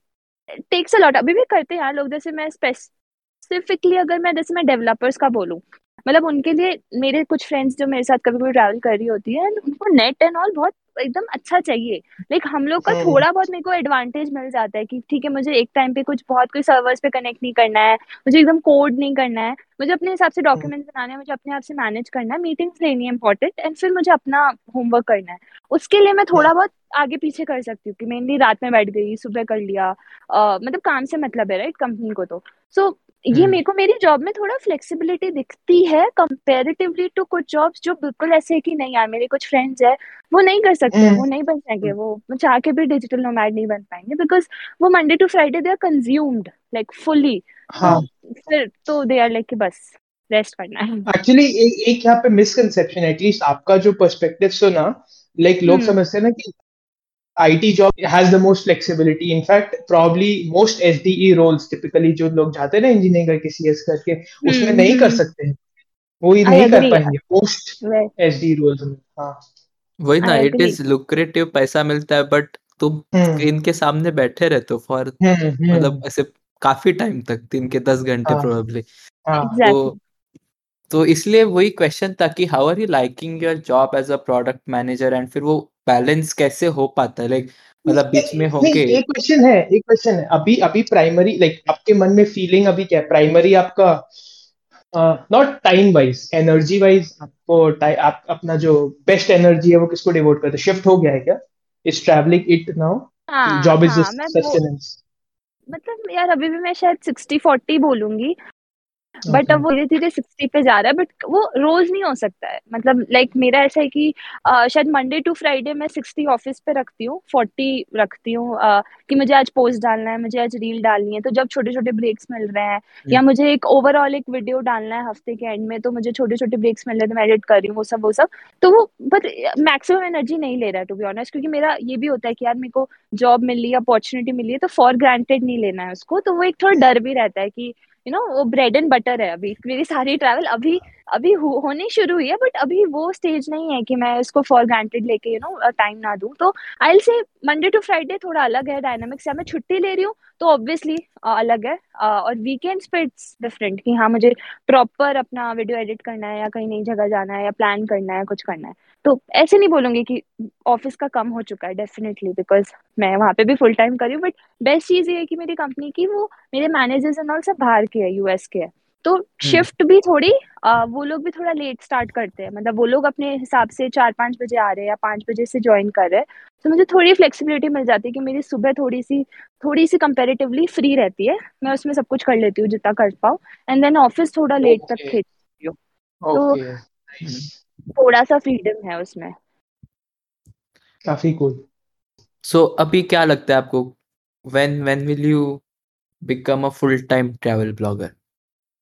takes a lot अभी भी करते हैं यार लोग जैसे मैं स्पेसिफिकली अगर मैं जैसे मैं डेवलपर्स का बोलूँ मतलब उनके लिए मेरे कुछ फ्रेंड्स जो मेरे साथ कभी कभी ट्रैवल कर रही होती है उनको नेट एंड ऑल बहुत एकदम अच्छा चाहिए। लाइक हम लोग का
हम्म,
थोड़ा बहुत मेरे को एडवांटेज मिल जाता है कि ठीक है मुझे एक टाइम पे कुछ बहुत कोई सर्वर्स पे कनेक्ट नहीं करना है मुझे एकदम कोड नहीं करना है मुझे अपने हिसाब से डॉक्यूमेंट्स बनाने हैं मुझे अपने आप से मैनेज करना है मीटिंग्स लेनी है इंपॉर्टेंट एंड फिर मुझे अपना होमवर्क करना है। उसके लिए मैं थोड़ा बहुत आगे पीछे कर सकती हूँ कि मेनली रात में बैठ गई सुबह कर लिया मतलब काम से मतलब है राइट कंपनी को तो। सो ये
हम्म।
मेरे को मेरी जॉब में थोड़ा फ्लेक्सिबिलिटी दिखती है कंपैरेटिवली टू कुछ जॉब्स जो बिल्कुल ऐसे है कि नहीं यार मेरे कुछ फ्रेंड्स है वो नहीं कर सकते वो नहीं बन पाएँगे वो वो चाह के भी डिजिटल नोमैड नहीं बन पाएँगे बिकॉज़ वो Monday to Friday they are consumed
like
fully फिर तो दे आर लाइक बस रेस्ट करना है।
एक्चुअली एक यहाँ पे मिसकंसेप्शन एटलीस्ट आपका जो पर्सपेक्टिव सुना लाइक लोग
हम्म।
समझते हैं ना कि IT job has the most flexibility in fact probably most SDE roles typically जो लोग जाते ना इंजीनियरिंग करके सीएस करके उसमें
हम्म,
नहीं कर
हम्म।
सकते हैं। वो ही नहीं कर पाएँगे। मोस्ट. एसडी रोल्स में हाँ।
वही ना इट. इज़ लुक्रेटिव पैसा मिलता है बट तुम इनके सामने बैठे रहते हो फॉर
हम्म हम्म।
मतलब ऐसे काफ़ी टाइम तक दिन के दस घंटे
हाँ।
प्रोबेबली
हाँ।
तो तो इसलिए वही क्वेश्चन था कि how are you liking your job as a product manager and फिर वो बैलेंस कैसे हो पाता है? लाइक मतलब बीच में
नहीं
होके
एक क्वेश्चन है एक क्वेश्चन है। अभी अभी प्राइमरी लाइक आपके मन में फीलिंग अभी क्या है? प्राइमरी आपका not time wise energy wise आपको आप अपना जो बेस्ट एनर्जी है वो किसको डिवोट करते शिफ्ट हो गया है क्या? इज़ ट्रैवलिंग इट नाउ
हाँ
जॉब इज़
हाँ मैं वो
सस्टेनेंस
मतलब यार अभी भी मैं शायद सिक्सटी फोर्टी बोलूँगी। But
Okay.
अब वो धीरे धीरे सिक्सटी पे जा रहा है बट वो रोज नहीं हो सकता है। मतलब लाइक मेरा ऐसा है कि शायद मंडे टू फ्राइडे मैं सिक्सटी ऑफ़िस पे रखती हूँ फोर्टी रखती हूँ कि मुझे आज पोस्ट डालना है मुझे आज रील डालनी है। तो जब छोटे छोटे ब्रेक्स मिल रहे हैं या मुझे एक ओवरऑल एक वीडियो डालना है हफ़्ते के एंड में तो मुझे छोटे छोटे ब्रेक्स मिल रहे हैं तो मैं एडिट कर रही हूँ वो सब वो सब। तो वो बट मैक्सिमम एनर्जी नहीं ले रहा है टू बी ऑनेस्ट क्योंकि मेरा ये भी होता है कि यार मेरे को जॉब मिली अपॉर्चुनिटी मिली है तो फॉर ग्रांटेड नहीं लेना है उसको। तो वो एक थोड़ा डर भी रहता है कि यू नो वो ब्रेड एंड बटर है अभी। मेरी सारी ट्रैवल अभी अभी हो, होनी शुरू हुई है बट अभी वो स्टेज नहीं है कि मैं इसको फॉर ग्रांटेड लेके यू नो टाइम ना दूँ। तो I will say Monday to Friday थोड़ा अलग है डायनामिक्स या मैं छुट्टी ले रही हूँ तो ऑब्वियसली अलग है। और वीकेंड्स पे इट्स डिफरेंट कि हाँ मुझे प्रॉपर अपना वीडियो एडिट करना है या कहीं नई जगह जाना है या प्लान करना है कुछ करना है। तो ऐसे नहीं बोलूँगी कि ऑफ़िस का कम हो चुका है डेफिनेटली बिकॉज़ मैं वहाँ पे भी फुल टाइम करी हूँ बट बेस्ट चीज़ ये है कि मेरी कंपनी की वो मेरे मैनेजर्स एंड ऑल सब बाहर के है यूएस के है। तो शिफ्ट भी थोड़ी आ, वो लोग भी थोड़ा लेट स्टार्ट करते हैं मतलब वो लोग अपने हिसाब से चार पाँच बजे आ रहे हैं या पाँच बजे से ज्वाइन कर रहे हैं तो मुझे थोड़ी फ्लेक्सिबिलिटी मिल जाती है कि मेरी सुबह थोड़ी सी थोड़ी सी कंपेरेटिवली फ्री रहती है मैं उसमें सब कुछ कर लेती हूँ जितना कर पाऊँ एंड देन ऑफ़िस थोड़ा लेट तक खींचती हूँ। तो थोड़ा सा फ्रीडम है उसमें।
काफ़ी कूल
सो अभी क्या लगता है आपको? When when will you become a full time travel blogger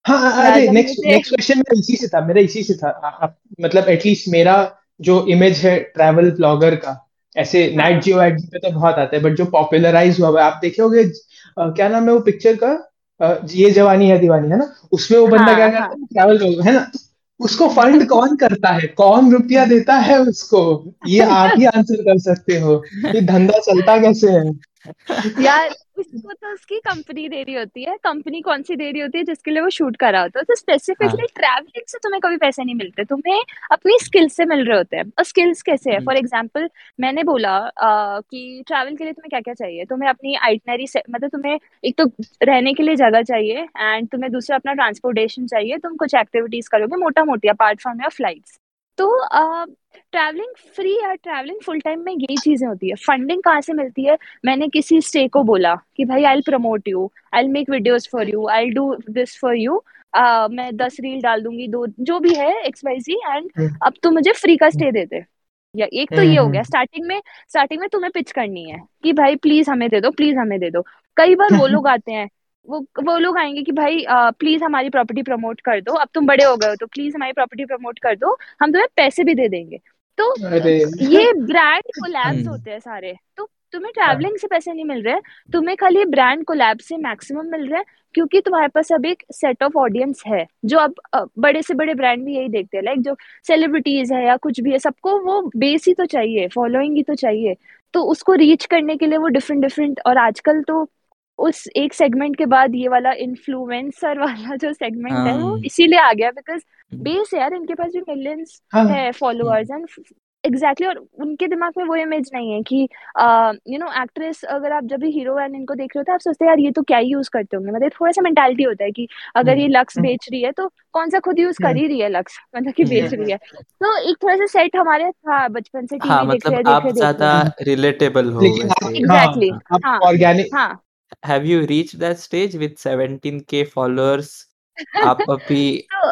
हाँ, हाँ अरे नेक्स्ट नेक्स्ट क्वेश्चन मेरा इसी से था मेरा इसी से था। आ, आ, मतलब एटलीस्ट मेरा जो इमेज है ट्रैवल ब्लॉगर का ऐसे नाइट जियो एड पे तो बहुत आते हैं बट जो पॉपुलराइज हुआ है आप देखे होगे क्या नाम है वो पिक्चर का? आ, ये जवानी है दीवानी है ना? उसमें वो बंदा हाँ, क्या करता है? ट्रैवल ब्लॉगर है ना? उसको फंड कौन करता है? कौन रुपया देता है उसको? ये आप ही आंसर कर सकते हो ये धंधा चलता कैसे है?
यार उसको तो उसकी कंपनी दे रही होती है। कंपनी कौन सी दे रही होती है जिसके लिए वो शूट कर रहा होता है? तो स्पेसिफिकली हाँ. ट्रैवलिंग से तुम्हें कभी पैसे नहीं मिलते। तुम्हें अपनी स्किल्स से मिल रहे होते हैं। और स्किल्स कैसे है? फॉर। एग्ज़ाम्पल मैंने बोला आ, कि ट्रैवल के लिए तुम्हें क्या क्या चाहिए? तुम्हें अपनी आइटनरी मतलब तुम्हें एक तो रहने के लिए जगह चाहिए एंड तुम्हें दूसरा अपना ट्रांसपोर्टेशन चाहिए। तुम कुछ एक्टिविटीज़ करोगे मोटा मोटी अपार्ट फ्रॉम योर फ्लाइट्स तो ट्रैवलिंग फ्री या ट्रैवलिंग फुल टाइम में यही चीज़ें होती है। फंडिंग कहाँ से मिलती है? मैंने किसी स्टे को बोला कि भाई I promote you I make videos for you I do this for you मैं दस रील डाल दूँगी दो जो भी है एक्स वाई जी एंड अब तो मुझे फ्री का स्टे दे दे। या एक तो ये हो गया स्टार्टिंग हम्म, हम्म। में स्टार्टिंग में तुम्हें पिच करनी है कि भाई प्लीज़ हमें दे दो प्लीज़ हमें दे दो। कई बार वो लोग आते हैं वो वो लोग आएँगे कि भाई प्लीज़ हमारी प्रॉपर्टी प्रमोट कर दो। अब तुम बड़े हो गए हो तो प्लीज़ हमारी प्रॉपर्टी प्रमोट कर दो। हम तुम्हें पैसे भी दे देंगे। तो ये ब्रांड कोलैब्स हम्म। होते हैं सारे। तो तुम्हें ट्रैवलिंग। से पैसे नहीं मिल रहे। तुम्हें खाली ब्रांड कोलैब से मैक्सिमम मिल रहे हैं क्योंकि तुम्हारे पास अब एक सेट ऑफ़ ऑडियंस है जो अब बड़े से बड़े ब्रांड भी यही देखते हैं। लाइक जो सेलिब्रिटीज है या कुछ भी है सबको वो बेस ही तो चाहिए फॉलोइंग ही तो चाहिए। तो उसको रीच करने के लिए वो डिफरेंट डिफरेंट और आजकल तो उस एक सेगमेंट के बाद ये वाला इन्फ्लुएंसर वाला जो सेगमेंट है वो हाँ। इसीलिए आ गया बिकॉज़ बेस है यार इनके पास भी मिलियंस हाँ, है फॉलोअर्स एंड एग्जैक्टली और उनके दिमाग में वो इमेज नहीं है कि यू नो एक्ट्रेस अगर आप जब भी हीरो एंड इनको देख रहे होते हैं आप सोचते हैं यार ये तो क्या यूज़ करते होंगे? मतलब थोड़ा सा मेंटालिटी होता है कि अगर ये लक्स हम्म, बेच रही है तो कौन सा खुद यूज़ कर हम्म। ही रही है लक्स मतलब कि बेच रही है। तो एक थोड़ा सा सेट हमारे था बचपन से टीवी हाँ, देख रहे
मतलब आप ज़्यादा रिलेटेबल हो
एग्जैक्टली हाँ ऑर्गेनिक हाँ।
Have you reached that stage with 17k followers? आप अभी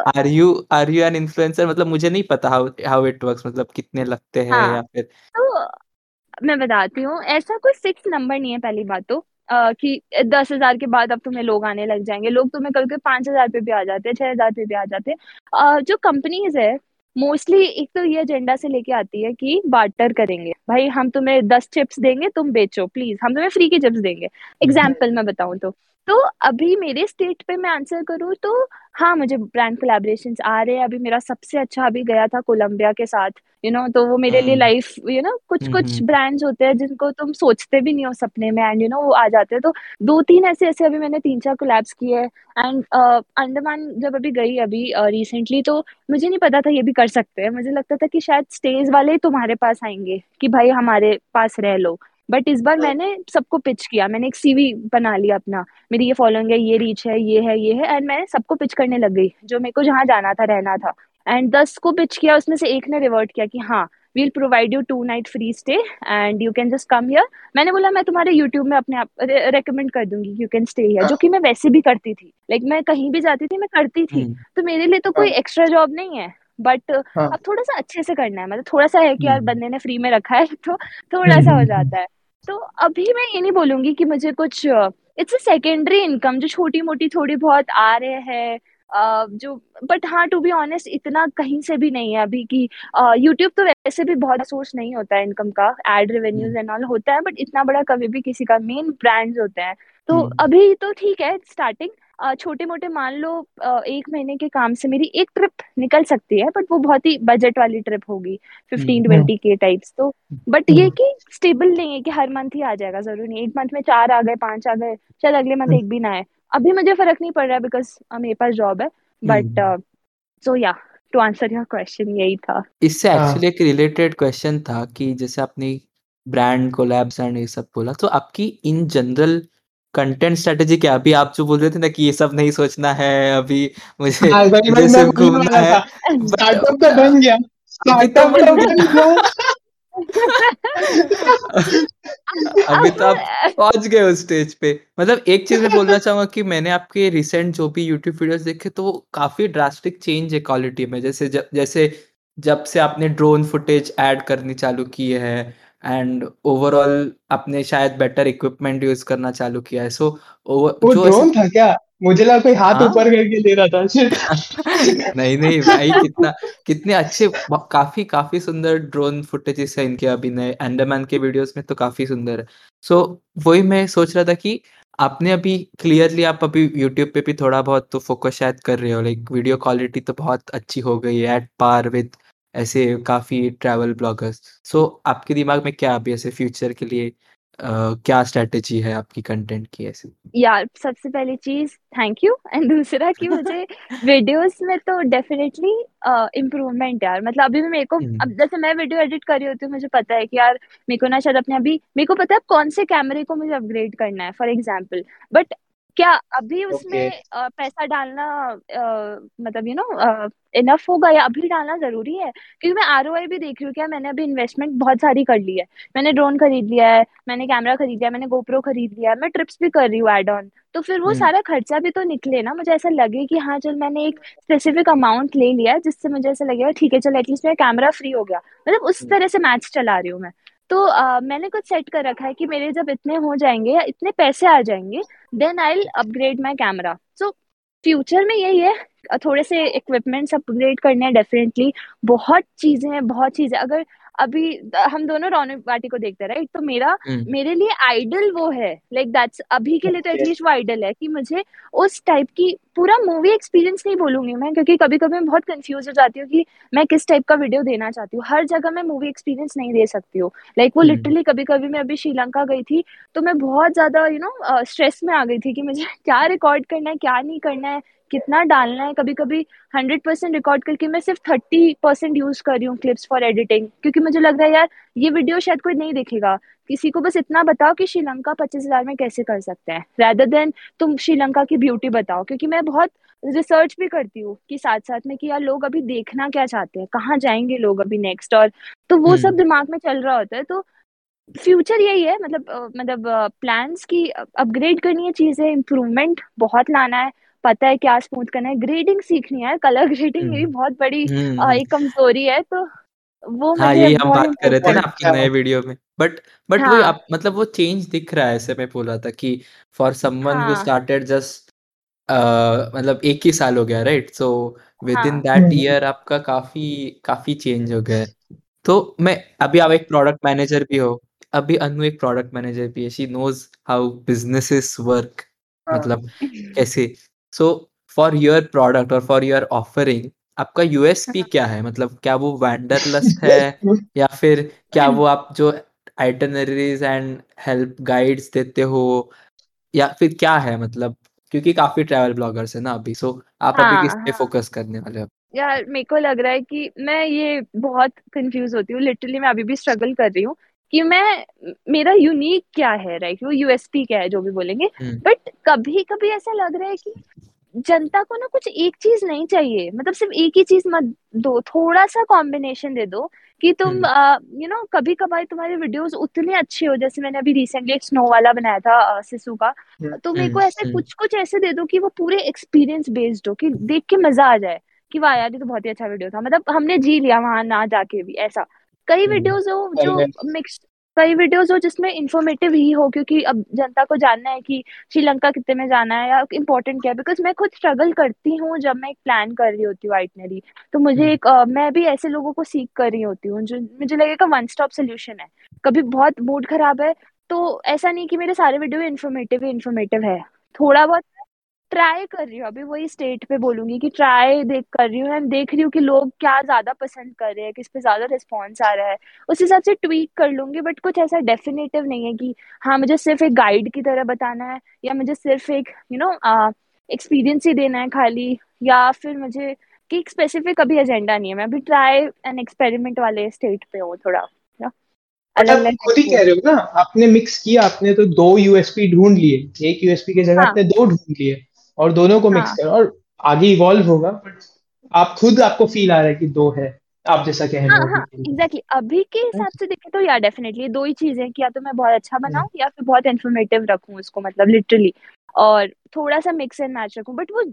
are you are you an influencer मतलब मुझे नहीं पता हाउ हाउ इट वर्क्स मतलब कितने लगते हैं हाँ, या फिर
तो मैं बताती हूँ ऐसा कोई फिक्स नंबर नहीं है पहली बात तो आ, कि दस हज़ार के बाद अब तुम्हें लोग आने लग जाएँगे। लोग तुम्हें कल के पाँच हज़ार पे भी आ जाते हैं छह हज़ार पे भी आ जाते हैं। जो कंपनीज़ है मोस्टली एक तो ये एजेंडा से लेके आती है कि बार्टर करेंगे। भाई हम तुम्हें दस चिप्स देंगे तुम बेचो प्लीज़ हम तुम्हें फ्री के चिप्स देंगे। एग्ज़ाम्पल मैं बताऊँ तो। तो अभी मेरे स्टेट पे मैं आंसर करूँ तो हाँ मुझे ब्रांड कोलैबोरेशंस आ रहे हैं। अभी मेरा सबसे अच्छा अभी गया था कोलंबिया के साथ यू you नो know, तो वो मेरे लिए लाइफ यू नो कुछ कुछ ब्रांड्स होते हैं जिनको तुम सोचते भी नहीं हो सपने में एंड यू नो वो आ जाते हैं। तो दो तीन ऐसे ऐसे अभी मैंने तीन चार कोलैब्स किए एंड अंडमान जब अभी गई अभी रिसेंटली uh, तो मुझे नहीं पता था ये भी कर सकते हैं। मुझे लगता था कि शायद स्टेज वाले तुम्हारे पास आएँगे कि भाई हमारे पास रह लो। बट इस बार मैंने सबको पिच किया। मैंने एक सीवी बना लिया अपना। मेरी ये फॉलोइंग है ये रीच है ये है ये है एंड मैंने सबको पिच करने लग गई जो मेरे को जहाँ जाना था रहना था। एंड दस को पिच किया उसमें से एक ने रिवर्ट किया कि हाँ we'll provide you two night free stay and you can just come here मैंने बोला मैं तुम्हारे यूट्यूब में अपने आप रेकमेंड कर दूँगी यू कैन स्टे हियर जो कि मैं वैसे भी करती थी। लाइक like, मैं कहीं भी जाती थी मैं करती थी। हम्म। तो मेरे लिए तो कोई एक्स्ट्रा हाँ। जॉब नहीं है। बट हाँ. अब थोड़ा सा अच्छे से करना है मतलब थोड़ा सा है कि यार हम्म। बंदे ने फ्री में रखा है तो थोड़ा सा हो जाता है तो अभी मैं ये नहीं बोलूँगी कि मुझे कुछ इट्स अ सेकेंडरी इनकम जो छोटी मोटी थोड़ी बहुत आ रहे हैं Uh, जो बट हाँ टू बी ऑनेस्ट इतना कहीं से भी नहीं है अभी कि यूट्यूब uh, तो वैसे भी बहुत सोर्स नहीं होता है इनकम का एड रेवेन्यूज एंड ऑल होता है बट इतना बड़ा कभी भी किसी का मेन ब्रांड्स होते हैं तो hmm. अभी तो ठीक है स्टार्टिंग छोटे मोटे मान लो एक महीने के काम से मेरी एक ट्रिप निकल सकती है बट वो बहुत ही बजट वाली ट्रिप होगी फिफ्टीन ट्वेंटी के टाइप्स तो। बट ये कि स्टेबल नहीं है कि हर मंथ ही आ जाएगा ज़रूरी नहीं एक मंथ में चार आ गए पाँच आ गए शायद अगले मंथ एक भी ना आए। अभी मुझे फ़र्क नहीं पड़ रहा है बिकॉज़ मेरे पास जॉब है बट सो या टू आंसर योर क्वेश्चन यही था।
इससे एक्चुअली एक रिलेटेड क्वेश्चन था कि जैसे आपने ब्रांड कोलैब्स एंड ये सब बोला तो आपकी इन जनरल कंटेंट स्ट्रेटेजी क्या? अभी आप जो बोल रहे थे ना कि ये सब नहीं सोचना है अभी मुझे मुझे सिर्फ़ घूमना है।
स्टार्टअप तो बन गया। स्टार्टअप तो बन गया।
अभी तो आप पहुँच गए उस स्टेज पे। मतलब एक चीज़ मैं बोलना चाहूँगा कि मैंने आपके रिसेंट जो भी यूट्यूब वीडियोस देखे तो काफ़ी ड्रास्टिक चेंज है क्वालिटी में। जैसे जब जैसे जब से आपने ड्रोन फुटेज ऐड करनी चालू की है एंड ओवरऑल आपने शायद बेटर इक्विपमेंट यूज़ करना चालू किया है. सो
वो ड्रोन था क्या? मुझे लगा कोई हाथ हाँ? ऊपर करके ले रहा था।
नहीं नहीं भाई कितना कितने अच्छे काफ़ी काफ़ी सुंदर ड्रोन फुटेजेस है इनके अभी नए. अंडरमैन के वीडियोस में तो काफ़ी सुंदर है. सो so, वही मैं सोच रहा था कि आपने अभी क्लियरली आप अभी यूट्यूब पे भी थोड़ा बहुत तो फोकस शायद कर रहे हो. लाइक वीडियो क्वालिटी तो बहुत अच्छी हो गई है एट पार विद ऐसे काफ़ी ट्रैवल ब्लॉगर्स सो आपके दिमाग में क्या अभी ऐसे फ्यूचर के लिए uh, क्या स्ट्रेटजी है आपकी कंटेंट की ऐसे?
यार सबसे पहली चीज़ थैंक यू एंड दूसरा कि मुझे वीडियोस में तो डेफिनेटली इम्प्रूवमेंट uh, यार. मतलब अभी भी मेरे को अब जैसे मैं वीडियो एडिट कर रही होती हूँ मुझे पता है कि यार मेरे को ना शायद अपने अभी मेरे को पता है कौन से कैमरे को मुझे अपग्रेड करना है फॉर एग्ज़ाम्पल बट क्या अभी उसमें okay. पैसा डालना मतलब यू नो इनफ होगा या अभी डालना ज़रूरी है? क्योंकि मैं आरओआई भी देख रही हूँ क्या? मैंने अभी इन्वेस्टमेंट बहुत सारी कर ली है। मैंने ड्रोन खरीद लिया है मैंने कैमरा खरीद लिया मैंने गोप्रो खरीद लिया है मैं ट्रिप्स भी कर रही हूँ एड ऑन तो फिर वो सारा खर्चा भी तो निकले ना? मुझे ऐसा लगे कि हाँ चल मैंने एक स्पेसिफिक अमाउंट ले लिया जिससे मुझे ऐसा लगेगा ठीक है चल एटलीस्ट मेरा कैमरा फ्री हो गया। मतलब उस तरह से मैच चला रही हूँ मैं। तो uh, मैंने कुछ सेट कर रखा है कि मेरे जब इतने हो जाएँगे या इतने पैसे आ जाएँगे then I upgrade my camera so future में यही है थोड़े से इक्विपमेंट्स अपग्रेड करने हैं डेफिनेटली बहुत चीज़ें हैं बहुत चीज़ें। अगर अभी हम दोनों रौनक बाटी को देखते राइट तो मेरा हम्म। मेरे लिए आइडल वो है लाइक दैट्स अभी के लिए तो एटलीस्ट वो आइडल है कि मुझे उस टाइप की पूरा मूवी एक्सपीरियंस नहीं बोलूँगी मैं क्योंकि कभी कभी मैं बहुत कंफ्यूज हो जाती हूँ कि मैं किस टाइप का वीडियो देना चाहती हूँ हर जगह मैं मूवी एक्सपीरियंस नहीं दे सकती हूँ लाइक like, वो लिटरली। कभी कभी मैं अभी श्रीलंका गई थी तो मैं बहुत ज़्यादा यू नो स्ट्रेस में आ गई थी कि मुझे क्या रिकॉर्ड करना है क्या नहीं करना है कितना डालना है? कभी कभी हंड्रेड परसेंट रिकॉर्ड करके मैं सिर्फ़ थर्टी परसेंट यूज़ कर रही हूँ क्लिप्स फॉर एडिटिंग क्योंकि मुझे लग रहा है यार ये वीडियो शायद कोई नहीं देखेगा। किसी को बस इतना बताओ कि श्रीलंका पच्चीस हज़ार में कैसे कर सकते हैं रैदर देन तुम श्रीलंका की ब्यूटी बताओ। क्योंकि मैं बहुत रिसर्च भी करती हूँ कि साथ साथ में कि यार लोग अभी देखना क्या चाहते हैं? कहाँ जाएँगे लोग अभी नेक्स्ट और तो वो सब हम्म। दिमाग में चल रहा होता है तो फ्यूचर यही है मतलब मतलब प्लान्स की अपग्रेड करनी है चीज़ें इम्प्रूवमेंट बहुत लाना है। पता है क्या स्मूथ करना है? ग्रेडिंग सीखनी है कलर ग्रेडिंग मेरी हम्म। बहुत बड़ी हम्म। एक कमज़ोरी है तो वो
हाँ यही हम बात कर रहे थे ना आपके नए वीडियो में। बट बट हाँ. वो आप मतलब वो चेंज दिख रहा है ऐसे मैं बोल रहा था कि for someone who. Started just मतलब एक ही साल हो गया right so within that year आपका काफ़ी काफ़ी चेंज हो गया तो मैं अभी आप एक प्रोडक्ट मैनेजर भी हो अभी अनु एक प्रोडक्ट मैनेजर भी है। She knows how businesses work मतलब कैसे सो फॉर योर प्रोडक्ट और फॉर योर ऑफरिंग आपका यूएसपी हाँ। क्या है? मतलब क्या वो वेंडरलेस है? या फिर क्या वो आप जो आइटनरीज एंड हेल्प गाइड्स देते हो? या फिर क्या है मतलब? क्योंकि काफ़ी ट्रैवल ब्लॉगर्स है ना अभी सो आप हाँ, अभी किस पे फोकस हाँ। करने वाले हो?
यार मेरे को लग रहा है कि मैं ये बहुत कंफ्यूज होती हूँ। लिटरली मैं अभी भी स्ट्रगल कर रही हूँ। कि मैं मेरा यूनिक क्या है राइट वो यूएसपी क्या है जो भी बोलेंगे। But hmm. कभी कभी ऐसा लग रहा है कि जनता को ना कुछ एक चीज़ नहीं चाहिए। मतलब सिर्फ़ एक ही चीज़ मत दो थोड़ा सा कॉम्बिनेशन दे दो कि तुम यू हम्म। नो कभी कभार तुम्हारे वीडियोस उतने अच्छे हो जैसे मैंने अभी रिसेंटली एक स्नो वाला बनाया था सिसु का। हम्म, तो मेरे को ऐसे कुछ कुछ ऐसे दे दो कि वो पूरे एक्सपीरियंस बेस्ड हो कि देख के मज़ा आ जाए कि वाह यार ये तो बहुत ही अच्छा वीडियो था। मतलब हमने जी लिया वहाँ ना जाके भी ऐसा। कई वीडियोस हो जो मिक्स कई वीडियोस हो जिसमें इंफॉर्मेटिव ही हो क्योंकि अब जनता को जानना है कि श्रीलंका कितने में जाना है या इम्पोर्टेंट क्या है। बिकॉज़ मैं खुद स्ट्रगल करती हूँ जब मैं एक प्लान कर रही होती हूँ आइटनरी तो मुझे हम्म। एक uh, मैं भी ऐसे लोगों को सीख कर रही होती हूँ जो मुझे लगेगा वन स्टॉप सोल्यूशन है। कभी बहुत मूड खराब है तो ऐसा नहीं कि मेरे सारे वीडियो इन्फॉर्मेटिव ही इन्फॉर्मेटिव है। थोड़ा बहुत ट्राई कर रही हूँ। अभी वही स्टेट पे बोलूँगी कि ट्राई देख कर रही हूँ एंड देख रही हूँ कि लोग क्या ज़्यादा पसंद कर रहे हैं किस पे ज़्यादा रिस्पॉन्स आ रहा है। उस हिसाब से ट्वीट कर लूँगी बट कुछ ऐसा डेफिनेटिव नहीं है कि हाँ मुझे सिर्फ़ एक गाइड की तरह बताना है या मुझे सिर्फ़ एक यू नो एक्सपीरियंस ही देना है खाली या फिर मुझे कि एक स्पेसिफिक अभी एजेंडा नहीं है। मैं अभी ट्राई एंड एक्सपेरिमेंट वाले स्टेट पे हूँ थोड़ा
बट आप खुद ही कह रहे हो ना आपने मिक्स किया आपने तो दो यूएसपी ढूंढ लिए एक यूएसपी की जगह
हाँ.
आपने दो ढूंढ लिए। और दोनों को मिक्स
हाँ.
करो। और आगे इवॉल्व होगा बट आप खुद आपको फील आ रहा है कि दो है आप जैसा कह रहे
हाँ
हो
हाँ एग्जैक्टली अभी के हिसाब से देखें तो या डेफिनेटली दो ही चीज़ें कि या तो मैं बहुत अच्छा बनाऊँ या फिर बहुत इन्फॉर्मेटिव रखूँ उसको मतलब लिटरली और थोड़ा सा मिक्स एंड मैच रखूँ बट वो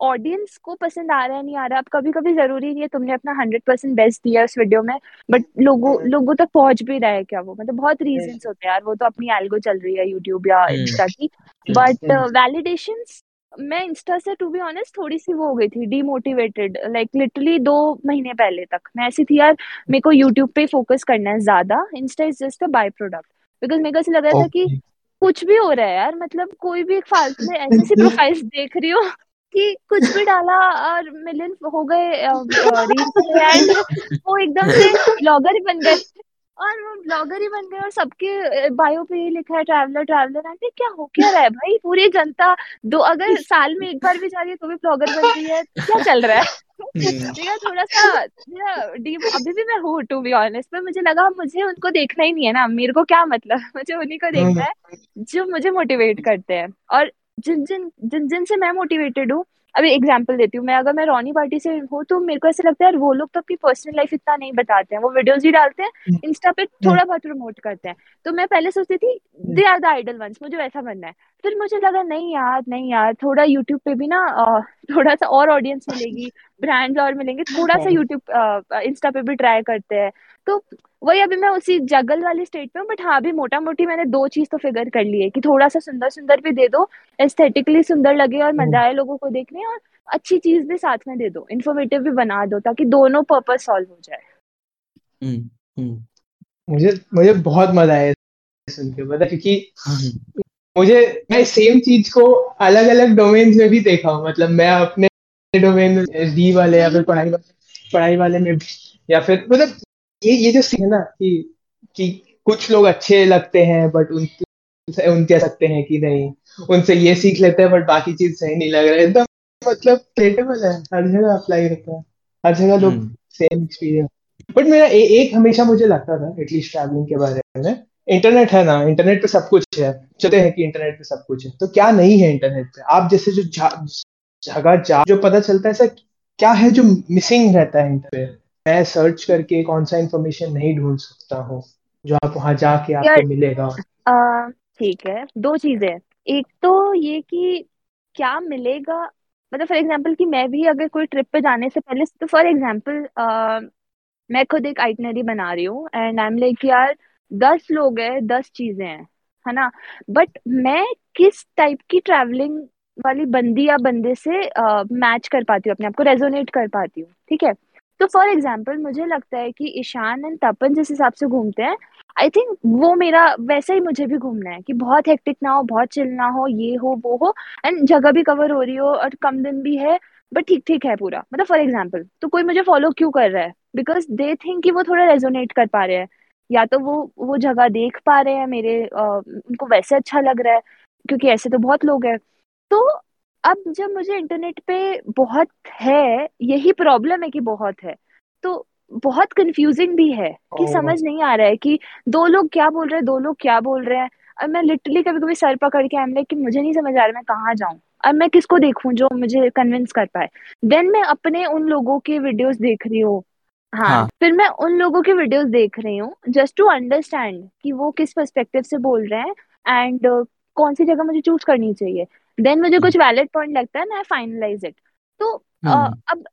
ऑडियंस को पसंद आ रहा है नहीं आ रहा अब कभी कभी ज़रूरी नहीं है तुमने अपना हंड्रेड परसेंट बेस्ट दिया उस वीडियो में बट लोगों लोगों तक पहुँच भी रहा है क्या वो? मतलब बहुत रीजंस होते हैं यार वो तो अपनी एल्गो चल रही है यूट्यूब या इंस्टा की बट वैलिडेशन मैं इंस्टा से टू बी ऑनेस्ट थोड़ी सी वो हो गई थी डीमोटिवेटेड लाइक लिटरली दो महीने पहले तक। मैं ऐसी थी यार मेरे को यूट्यूब पे फोकस करना है ज़्यादा। Insta is just a by product because मेरे को ऐसा लग रहा था कि कुछ भी हो रहा है यार मतलब कोई भी एक फालतू में ऐसी प्रोफाइल्स देख रही हूँ कि कुछ भी डाला और मिलियन हो गए एंड वो एकदम से ब्लॉगर बन गए। और वो ब्लॉगर ही बन गए और सबके बायो पे ही लिखा है ट्रैवलर ट्रैवलर आंटी क्या हो क्या रहा है भाई? पूरी जनता दो अगर साल में एक बार भी जा रही है तो भी ब्लॉगर बन रही है। क्या चल रहा है? मेरा थोड़ा सा डीप अभी भी मैं हूँ टू बी ऑनेस्ट पर मुझे लगा मुझे उनको देखना ही नहीं है ना। मेरे को क्या मतलब? मुझे उन्हीं को देखना है जो मुझे मोटिवेट करते हैं। और जिन जिन जिन जिन से मैं मोटिवेटेड हूँ अभी एग्ज़ाम्पल देती हूँ मैं अगर मैं रोनी पार्टी से हूँ तो मेरे को ऐसा लगता है वो लोग तो अपनी पर्सनल लाइफ इतना नहीं बताते हैं वो वीडियोज़ भी डालते हैं इंस्टा पे थोड़ा बहुत प्रमोट करते हैं। तो मैं पहले सोचती थी they are the idol ones मुझे वैसा बनना है। फिर मुझे लगा नहीं यार नहीं यार थोड़ा यूट्यूब पे भी ना थोड़ा सा और ऑडियंस मिलेगी ब्रांड्स और मिलेंगे थोड़ा सा यूट्यूब इंस्टा पे भी ट्राई करते हैं। तो वही अभी मैं उसी जगल वाली स्टेट पे हूँ बट हाँ अभी मोटा मोटी मैंने दो चीज़ तो फिगर कर ली है कि थोड़ा सा सुंदर सुंदर भी दे दो एस्थेटिकली सुंदर लगे और मज़ा आए लोगों को देखने और अच्छी चीज़ भी साथ में दे दो इन्फॉर्मेटिव भी बना दो ताकि दोनों पर्पज सॉल्व हो जाए।
मुझे मुझे बहुत मज़ा आया सुन के पता क्योंकि मुझे मैं सेम चीज़ को अलग अलग डोमेन्स में भी देखा हूँ मतलब मैं अपने डोमेन डी वाले या फिर पढ़ाई वाले पढ़ाई वाले में या फिर मतलब ये ये जो सीन है ना कि कि कुछ लोग अच्छे लगते हैं बट उन उन कह सकते हैं कि नहीं उनसे ये सीख लेते हैं बट बाकी चीज़ सही नहीं लग रहा है। एकदम मतलब रिलेटेबल है हर जगह अप्लाई होता है हर जगह लोग सेम एक्सपीरियंस बट मेरा ए, एक हमेशा मुझे लगता था एटलीस्ट ट्रैवलिंग के बारे में इंटरनेट है ना इंटरनेट पे सब कुछ है चलते हैं कि इंटरनेट पे सब कुछ है तो क्या नहीं है इंटरनेट पे? आप जैसे जो जगह जा जो पता चलता है ऐसा क्या है जो मिसिंग रहता है इंटरनेट पे मैं सर्च करके कौन सा इन्फॉर्मेशन नहीं ढूंढ सकता हूँ जो आप वहाँ जाके आपको मिलेगा।
ठीक है दो चीज़ें एक तो ये कि क्या मिलेगा? मतलब फॉर एग्ज़ाम्पल कि मैं भी अगर कोई ट्रिप पे जाने से पहले तो फॉर एग्ज़ाम्पल मैं खुद एक आइटनरी बना रही हूँ एंड आई एम लाइक यार दस लोग हैं दस चीज़ें हैं है ना? बट मैं किस टाइप की ट्रैवलिंग वाली बंदी या बंदे से मैच uh, कर पाती हूँ अपने आप को रेजोनेट कर पाती हूँ ठीक है? तो फॉर एग्ज़ाम्पल मुझे लगता है कि ईशान एंड तपन जिस हिसाब से घूमते हैं आई थिंक वो मेरा वैसे ही मुझे भी घूमना है कि बहुत हेक्टिक ना हो बहुत चिल ना हो ये हो वो हो एंड जगह भी कवर हो रही हो और कम दिन भी है बट ठीक ठीक है पूरा। मतलब फॉर एग्ज़ाम्पल तो कोई मुझे फॉलो क्यों कर रहा है? बिकॉज़ दे थिंक कि वो थोड़ा रेजोनेट कर पा रहे हैं या तो वो वो जगह देख पा रहे हैं मेरे आ, उनको वैसे अच्छा लग रहा है क्योंकि ऐसे तो बहुत लोग हैं। तो अब जब मुझे इंटरनेट पे बहुत है यही प्रॉब्लम है कि बहुत है। तो बहुत कंफ्यूजिंग भी है कि समझ नहीं आ रहा है कि दो लोग क्या बोल रहे हैं दो लोग क्या बोल रहे हैं। और मैं लिटरली कभी कभी सर पकड़ के एम कि मुझे नहीं समझ आ रहा मैं कहाँ जाऊँ। अब मैं किसको देखूँ जो मुझे कन्विंस कर पाए। देन मैं अपने उन लोगों के वीडियोस देख रही हूँ। हाँ, हाँ। फिर मैं उन लोगों के वीडियोस देख रही हूँ जस्ट टू अंडरस्टैंड कि वो किस पर्सपेक्टिव से बोल रहे हैं एंड uh, कौन सी जगह मुझे चूज़ करनी चाहिए। देन मुझे कुछ वैलिड पॉइंट लगता है मैं फाइनलाइज इट तो uh, अब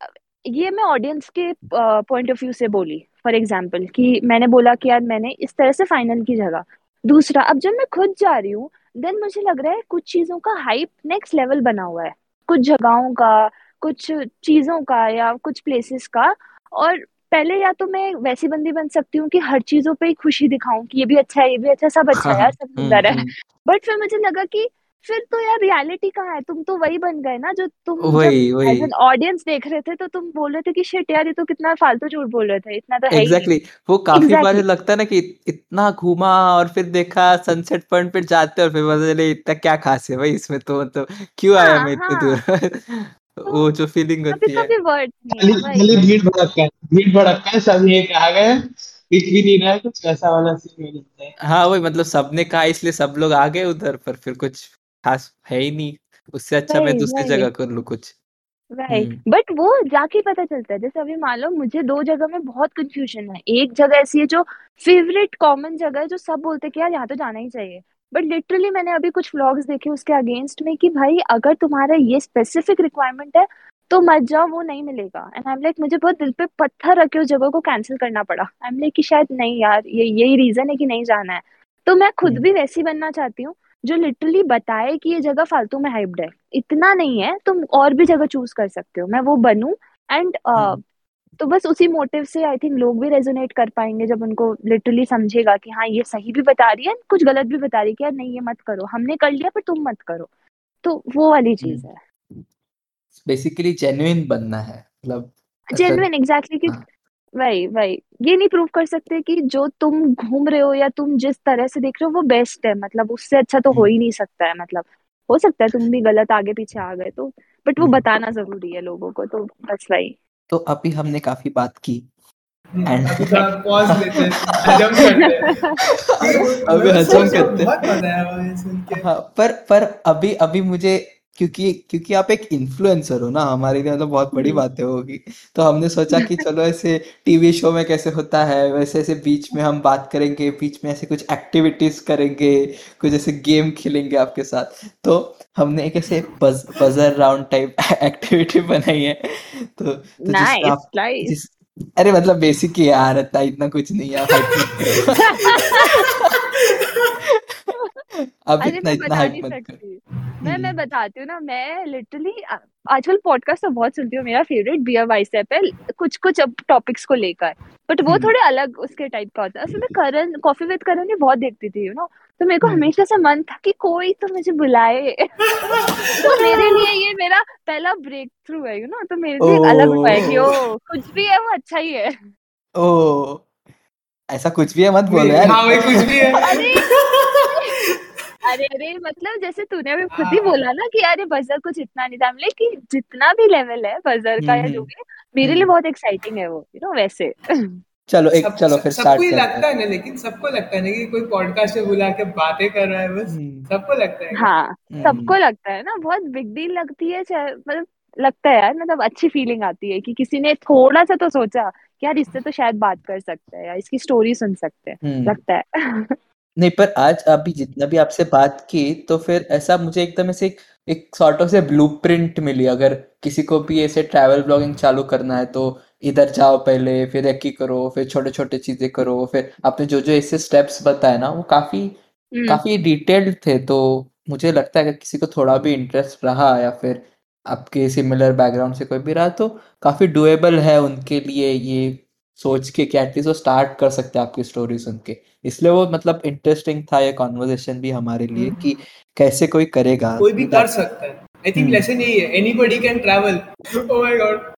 ये मैं ऑडियंस के पॉइंट ऑफ़ व्यू से बोली फॉर एग्ज़ाम्पल कि मैंने बोला कि यार मैंने इस तरह से फाइनल की जगह। दूसरा अब जब मैं खुद जा रही हूँ देन मुझे लग रहा है कुछ चीज़ों का हाइप नेक्स्ट लेवल बना हुआ है। कुछ जगहों का कुछ चीज़ों का या कुछ प्लेसेस का। और पहले या तो मैं वैसी बंदी बन सकती हूँ कि हर चीज़ों पे ही खुशी दिखाऊँ कि ये भी अच्छा है ये भी अच्छा सब अच्छा है यार सब सुंदर है। बट फिर मुझे लगा कि फिर तो यार रियलिटी कहाँ है? तुम तो वही बन गए ना जो तुम जब
वही
एज
वही।
एन ऑडियंस देख रहे थे तो तुम बोल रहे थे कि शिट यार ये तो कितना फालतू झूठ बोल रहे थे इतना तो है ही नहीं।
एग्जैक्टली वो काफ़ी बार
एग्जैक्टली
लगता है ना कि इतना घूमा और फिर देखा सनसेट पॉइंट पे जाते और फिर पता चले इतना क्या खास है भाई इसमें तो मतलब तो, क्यों आया
हाँ
मैं इतने
हाँ।
दूर?
तो
वो जो फीलिंग
कभी
होती है।
कभी वर्ड नहीं
खाली
है
खाली भीड़ भड़क है भीड़ भड़क है सब ये आ गए दिख भी नहीं रहा है कुछ वैसा वाला सीन हो जाता है।
हाँ वही मतलब सबने कहा इसलिए सब लोग आ गए उधर पर फिर कुछ खास है ही नहीं उससे अच्छा मैं दूसरी जगह कर लूँ कुछ।
Right
hmm.
बट वो जाके पता चलता है जैसे अभी मान लो मुझे दो जगह में बहुत कंफ्यूजन है। एक जगह ऐसी है जो फेवरेट कॉमन जगह है जो सब बोलते हैं कि यार यहाँ तो जाना ही चाहिए। बट लिटरली मैंने अभी कुछ व्लॉग्स देखे उसके अगेंस्ट में कि भाई अगर तुम्हारा ये स्पेसिफिक रिक्वायरमेंट है तो मत जाओ वो नहीं मिलेगा। एंड आई एम लाइक मुझे बहुत दिल पे पत्थर रखे उस जगह को कैंसिल करना पड़ा। आई एम लाइक कि शायद नहीं यार ये यही रीजन है कि नहीं जाना है। तो मैं खुद
हम्म।
भी वैसी बनना चाहती हूँ जो लिटरली बताए कि ये जगह फालतू में हाइप्ड है। इतना नहीं है तुम और भी जगह चूज़ कर सकते हो। मैं वो बनूं एंड
हम्म
तो बस उसी मोटिव से आई थिंक लोग भी रेजोनेट कर पाएँगे जब उनको लिटरली समझेगा कि हाँ ये सही भी बता रही है कुछ गलत भी बता रही है कि यार नहीं ये मत करो। हमने कर लिया पर तुम मत करो। तो वो वाली चीज़
हम्म
है।
बेसिकली जेन्युइन बनना है। मतलब
जेन्युइन एग्जैक्टली कि
हाँ।
वही वही। ये नहीं प्रूव कर सकते कि जो तुम घूम रहे हो या तुम जिस तरह से देख रहे हो वो बेस्ट है। मतलब उससे अच्छा तो हो
हम्म।
ही नहीं सकता है मतलब। हो सकता है तुम भी गलत आगे पीछे आ गए तो बट वो
हम्म।
बताना ज़रूरी है लोगों को तो बस वही।
तो अभी हमने काफ़ी बात की।
हम्म,
एंड
अभी थोड़ा पॉज लेते हैं हजम करते हैं।
अभी हजम करते हैं। हाँ पर पर अभी अभी मुझे क्योंकि क्योंकि आप एक इन्फ्लुएंसर हो ना हमारे लिए मतलब बहुत बड़ी
हम्म।
बातें होगी। तो हमने सोचा कि चलो ऐसे टीवी शो में कैसे होता है वैसे ऐसे बीच में हम बात करेंगे बीच में ऐसे कुछ एक्टिविटीज़ करेंगे कुछ ऐसे गेम खेलेंगे आपके साथ। तो हमने एक ऐसे बज, बजर राउंड टाइप एक्टिविटी बनाई है। तो तो
नाइस
आप
नाइस
जिस अरे मतलब बेसिक ही यार इतना कुछ नहीं है आप
अरे
इतना
मैं
इतना
बता
हाइप
नहीं
मत करो।
सकती। मैं मैं
हम्म
बताती हूँ ना मैं लिटरली आजकल पॉडकास्ट तो बहुत सुनती हूँ मेरा फेवरेट बियर वाइसेप है कुछ कुछ अब टॉपिक्स को लेकर। बट वो
हम्म।
थोड़े अलग उसके टाइप का होता है। असल में करण कॉफ़ी विद करण भी बहुत देखती थी यू नो तो मेरे को
हम्म।
हमेशा से मन था कि कोई तो मुझे बुलाए। तो मेरे लिए ये मेरा पहला ब्रेक थ्रू है यू नो तो मेरे लिए एक अलग हुआ है कि
ओ
कुछ भी है वो अच्छा ही है।
ओ ऐसा कुछ भी है मत बोलो यार।
हाँ वही कुछ भी है।
अरे अरे अरे मतलब जैसे तूने अभी खुद ही
हाँ।
बोला ना कि यार ये बजर कुछ इतना नहीं था। हमने कि जितना भी लेवल है बजर का
हम्म
या जो
हम्म।
भी मेरे लिए
हम्म।
बहुत एक्साइटिंग है वो यू नो वैसे।
चलो एक
सब
चलो
सब-
फिर
सबको
स्टार्ट
ही लगता
है।
ना लेकिन सबको लगता है ना कि कोई पॉडकास्ट में बुला के बातें कर रहा है बस
हम्म।
सबको लगता है।
हाँ सबको
हम्म
लगता है ना बहुत बिग डील लगती है चाहे मतलब लगता है यार मतलब अच्छी फीलिंग आती है कि किसी ने थोड़ा सा तो सोचा कि यार इससे तो शायद बात कर सकते हैं या इसकी स्टोरी सुन सकते हैं
हम्म।
लगता है।
नहीं पर आज अभी जितना भी आपसे बात की तो फिर ऐसा मुझे एकदम ऐसे एक, एक सॉर्ट ऑफ़ से ब्लूप्रिंट मिली। अगर किसी को भी ऐसे ट्रैवल ब्लॉगिंग चालू करना है तो इधर जाओ पहले फिर एक ही करो फिर छोटे छोटे चीज़ें करो फिर आपने जो जो ऐसे स्टेप्स बताए ना वो काफ़ी
हम्म।
काफ़ी डिटेल्ड थे तो मुझे लगता है अगर किसी को थोड़ा भी इंटरेस्ट रहा या फिर आपके सिमिलर बैकग्राउंड से कोई भी रहा तो काफ़ी डुएबल है उनके लिए ये सोच के कि एटलीस्ट वो स्टार्ट कर सकते हैं आपकी स्टोरी सुन के। इसलिए वो मतलब इंटरेस्टिंग था ये कॉन्वर्जेशन भी हमारे लिए
हम्म,
कि कैसे कोई करेगा।
कोई भी कर सकता है। आई थिंक लेसन यही है। Anybody can travel oh my god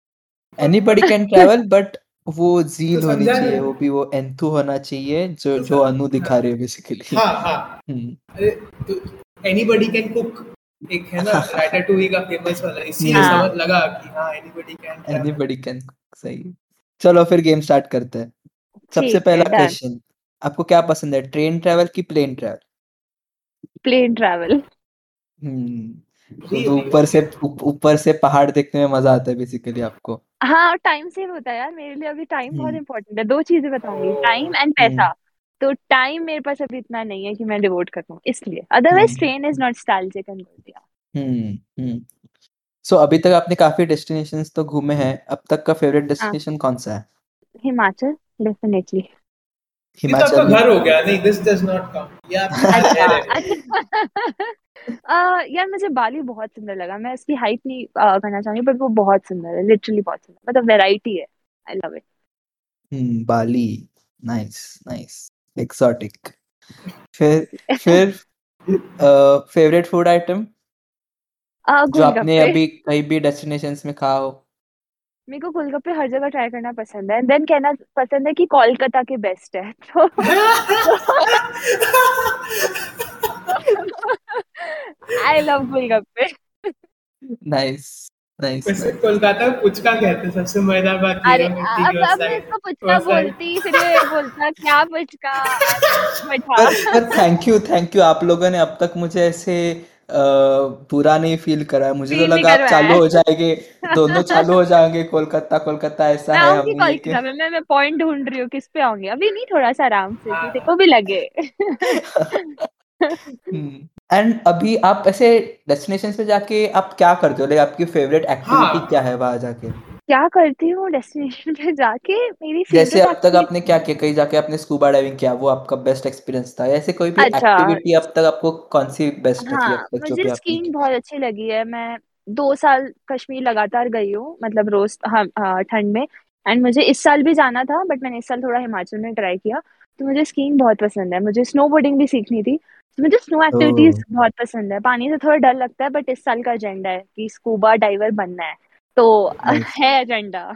anybody can travel but वो जील
तो
होनी चाहिए वो भी वो एंथू होना चाहिए जो
तो
जो अनु दिखा
हाँ
रही है बेसिकली
हाँ हाँ। अरे तो एनीबॉडी कैन कुक एक है ना राटाटूई का फ़ेमस वाला। इसीलिए
हाँ।
समझ लगा कि हाँ एनीबॉडी कैन
एनीबडी कैन सही। चलो फिर गेम स्टार्ट करते हैं। सबसे पहला क्वेश्चन आपको क्या पसंद है ट्रेन ट्रैवल की plane travel
plane travel
hmm ऊपर से ऊपर से पहाड़ देखने में मज़ा आता है बेसिकली आपको।
हाँ टाइम सेव होता है यार मेरे लिए अभी टाइम बहुत
हम्म।
इंपॉर्टेंट है दो चीज़ें बताऊँगी टाइम एंड
हम्म।
पैसा। तो टाइम मेरे पास अभी इतना नहीं है कि मैं डिवोट कर पाऊँ इसलिए। Otherwise hmm. Train is not and
hmm hmm. So अभी तक आपने काफ़ी डेस्टिनेशंस तो घूमे हैं। अब तक का फेवरेट
हाँ।
डेस्टिनेशन कौन सा है?
हिमाचल डेफिनेटली
ये तो घर हो गया। नहीं दिस डज नॉट काउंट ये आपका घर है।
आ, यार मुझे बाली बहुत सुंदर लगा। मैं इसकी हाइप नहीं करना चाहूँगी बट वो बहुत सुंदर है। लिटरली बहुत सुंदर। मतलब वेराइटी है। I love it
hmm Bali. Nice nice exotic फिर फिर फेवरेट फ़ूड आइटम
आ,
जो आपने अभी कहीं भी डेस्टिनेशंस में खाया हो।
मेरे को गोलगप्पे हर जगह ट्राई करना पसंद है। देन कहना पसंद है कि कोलकाता के बेस्ट है तो I love golgappe.
Nice nice
वैसे कोलकाता में पुचका कहते हैं सबसे मज़ेदार बात ये
अरे
है मिट्टी
अब अब मैं इसको पुचका बोलती फिर ये बोलता क्या पुचका?
पर थैंक यू थैंक यू आप लोगों ने अब तक मुझे ऐसे बुरा नहीं फील करा मुझे तो लगा आप चालू हो। जाएँगे दोनों चालू हो जाएँगे कोलकाता कोलकाता ऐसा
मैं
है
कोलकाता में मैं मैं पॉइंट ढूंढ रही हूँ किस पे आऊँगी। अभी नहीं थोड़ा सा आराम से कि देखो भी लगे।
एंड अभी आप ऐसे डेस्टिनेशन पे जाके आप क्या करते हो? लाइक आपकी फेवरेट एक्टिविटी
हाँ।
क्या है वहाँ जाके?
क्या करती हूँ डेस्टिनेशन पे जाके? मेरी
जैसे अब तक आपने क्या किया कहीं जाके आपने स्कूबा डाइविंग किया वो आपका बेस्ट एक्सपीरियंस था। ऐसे कोई भी
अच्छा।
एक्टिविटी अब तक आपको कौन सी बेस्ट लगी अब
हाँ
तक
मुझे स्कीइंग बहुत अच्छी लगी है। मैं दो साल कश्मीर लगातार गई हूँ मतलब रोज हाँ हाँ, ठंड में। एंड मुझे इस साल भी जाना था बट मैंने इस साल थोड़ा हिमाचल में ट्राई किया। तो मुझे स्कीइंग बहुत पसंद है। मुझे स्नो बोर्डिंग भी सीखनी थी। तो मुझे स्नो एक्टिविटीज़ बहुत पसंद है। पानी से थोड़ा डर लगता है बट इस साल का एजेंडा है कि स्कूबा डाइवर बनना है। तो है agenda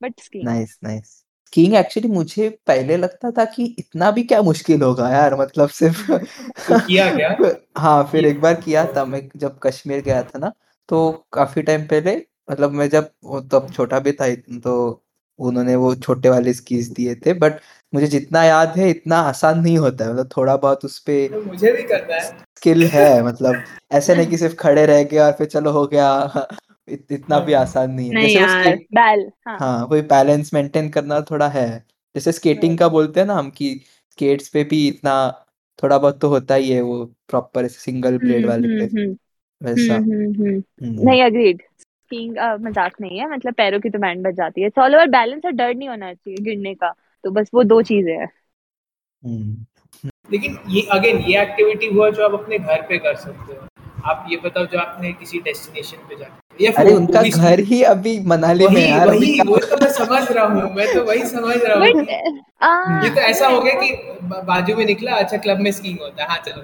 but skiing
nice nice skiing actually मुझे पहले लगता था कि इतना भी क्या मुश्किल होगा यार मतलब सिर्फ़
तो किया क्या?
हाँ फिर एक बार किया था मैं जब कश्मीर गया था ना तो काफ़ी टाइम पहले मतलब मैं जब वो तब छोटा भी था तो उन्होंने वो छोटे वाले स्कीज दिए थे बट मुझे जितना याद है इतना आसान नहीं होता है मतलब थोड़ा बहुत उस पे
तो मुझे भी करना है।
स्किल है मतलब ऐसे नहीं कि सिर्फ़ खड़े रह गए और फिर चलो हो गया। इत, इतना भी
हाँ।
आसान नहीं है।
नहीं
जैसे
यार बैल हाँ।
हाँ वही बैलेंस मेंटेन करना थोड़ा है। जैसे स्केटिंग का बोलते हैं ना हम कि स्केट्स पे भी इतना थोड़ा बहुत तो होता ही है वो प्रॉपर सिंगल ब्लेड
हम्म
वाले पे
हम्म। हम्म
वैसा।
हम्म हम्म हम्म।
हम्म।
नहीं अग्रीड स्कीइंग मज़ाक नहीं है मतलब पैरों की तो बैंड बच जाती है। ऑल ओवर बैलेंस और डर नहीं होना चाहिए गिरने का तो बस वो दो चीज़ें हैं।
हम्म।
लेकिन ये अगेन ये एक्टिविटी हुआ जो आप अपने घर पे कर सकते हो। आप ये बताओ जो आपने किसी डेस्टिनेशन पे जाके
अरे उनका घर ही अभी मनाली में
वही
यार
वही
क्या
वो तो मैं समझ रहा हूँ मैं तो वही समझ रहा हूँ। ये तो ऐसा हो गया कि बाजू में निकला अच्छा क्लब में स्कीइंग होता है। हाँ चलो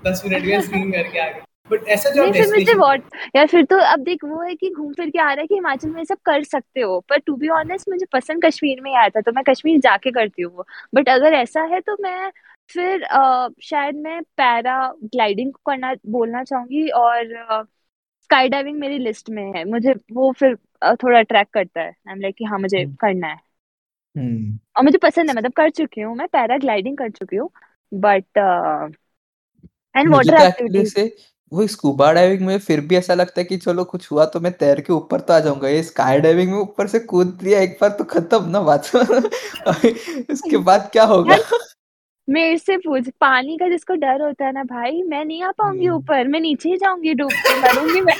दस मिनट में स्कीइंग करके आ गए। बट ऐसा जो
फिर मुझे
डेस्टिनेशन
यार फिर तो अब देख वो है कि घूम फिर के आ रहा है कि हिमाचल में सब कर सकते हो। पर टू बी ऑनेस्ट मुझे पसंद कश्मीर में ही आया था तो मैं कश्मीर जाके करती हूँ वो। बट अगर ऐसा है तो मैं फिर अ, शायद मैं पैरा ग्लाइडिंग करना बोलना चाहूँगी और स्काई डाइविंग मेरी लिस्ट में है। मुझे वो फिर थोड़ा अट्रैक्ट करता है। आई एम लाइक कि हाँ मुझे
हम्म।
करना है।
हम्म।
और मुझे पसंद है मतलब कर चुकी हूँ मैं पैराग्लाइडिंग कर चुकी हूँ बट एंड वाटर एक्टिविटीज़
से वो स्कूबा डाइविंग में फिर भी ऐसा लगता है कि चलो कुछ हुआ तो मैं तैर के ऊपर तो आ जाऊँगा। ये स्काई डाइविंग में ऊपर से कूद दिया एक बार तो खत्म ना बात। उसके बाद क्या होगा?
मेरे से पूछ पानी का जिसको डर होता है ना भाई मैं नहीं आ पाऊँगी
हम्म।
ऊपर मैं नीचे ही जाऊँगी डूब के मरूँगी मैं।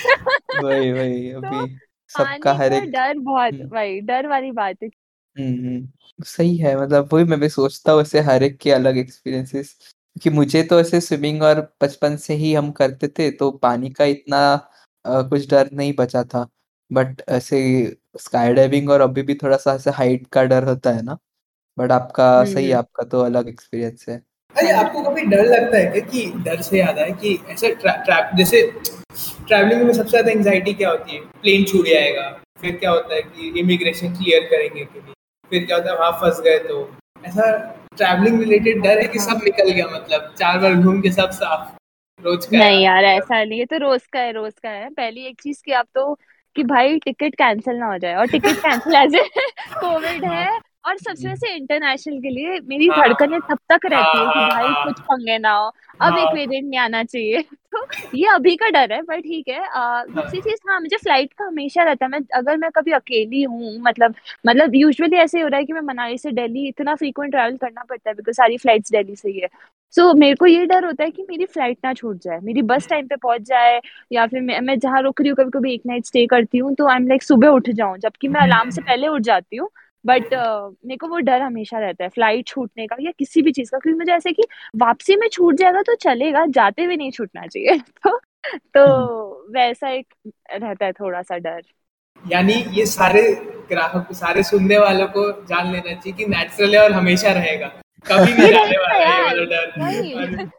वही वही
तो
अभी सबका हर
का
एक
डर बहुत
हम्म।
भाई डर वाली बात है।
हम्म हम्म, सही है मतलब वही मैं भी सोचता हूँ ऐसे हर एक के अलग एक्सपीरियंसेस क्योंकि मुझे तो ऐसे स्विमिंग और बचपन से ही हम करते थे तो पानी का इतना अ, कुछ डर नहीं बचा था बट ऐसे स्काई डाइविंग और अभी भी थोड़ा सा ऐसे हाइट का डर होता है ना बट आपका सही है
हम्म।
आपका तो अलग एक्सपीरियंस है।
अरे आपको कभी डर लगता है क्या कि डर से याद है कि ऐसे ट्रा, ट्रैप जैसे ट्रैवलिंग में सबसे ज़्यादा एंजाइटी क्या होती है? प्लेन छूट जाएगा फिर क्या होता है कि इमिग्रेशन क्लियर करेंगे कि नहीं? फिर क्या होता है वहाँ फंस गए तो? ऐसा ट्रैवलिंग रिलेटेड डर है कि
हाँ।
सब निकल गया मतलब चार बार घूम के सब साफ़ रोज का
नहीं यार ऐसा नहीं है तो रोज का है रोज का है। पहली एक चीज़ की आप तो कि भाई टिकट कैंसिल ना हो जाए और ticket cancel as a covid है और सबसे
हम्म।
वैसे इंटरनेशनल के लिए मेरी
धड़कने
धड़कनें तब तक
हाँ
रहती है कि
हाँ
भाई
हाँ।
कुछ पंगे ना हो। अब एक
हाँ।
वेरिएंट नहीं आना चाहिए। तो ये अभी का डर है पर ठीक है
हाँ।
दूसरी चीज़ हाँ मुझे फ़्लाइट का हमेशा रहता है। मैं अगर मैं कभी अकेली हूँ मतलब मतलब यूजुअली ऐसे ही हो रहा है कि मैं मनाली से दिल्ली इतना फ्रीक्वेंट ट्रैवल करना पड़ता है बिकॉज़ सारी फ्लाइट्स दिल्ली से ही है। सो so, मेरे को ये डर होता है कि मेरी फ़्लाइट ना छूट जाए मेरी बस टाइम पे पहुँच जाए या फिर मैं, मैं जहाँ रुक रही हूँ कभी कभी एक नाइट स्टे करती हूँ तो आई एम लाइक सुबह उठ जाऊँ जबकि मैं अलार्म से पहले उठ जाती हूँ। बट मेरे को वो डर हमेशा रहता है फ़्लाइट छूटने का या किसी भी चीज़ का क्योंकि मुझे ऐसे कि वापसी में छूट जाएगा तो चलेगा जाते हुए नहीं छूटना चाहिए। तो तो
हम्म।
वैसा एक रहता है थोड़ा सा डर।
यानी ये सारे ग्राहक सारे सुनने वालों को जान लेना चाहिए कि नेचुरल है और हमेशा रहेगा। कभी नहीं जाने वाला ये वाला डर।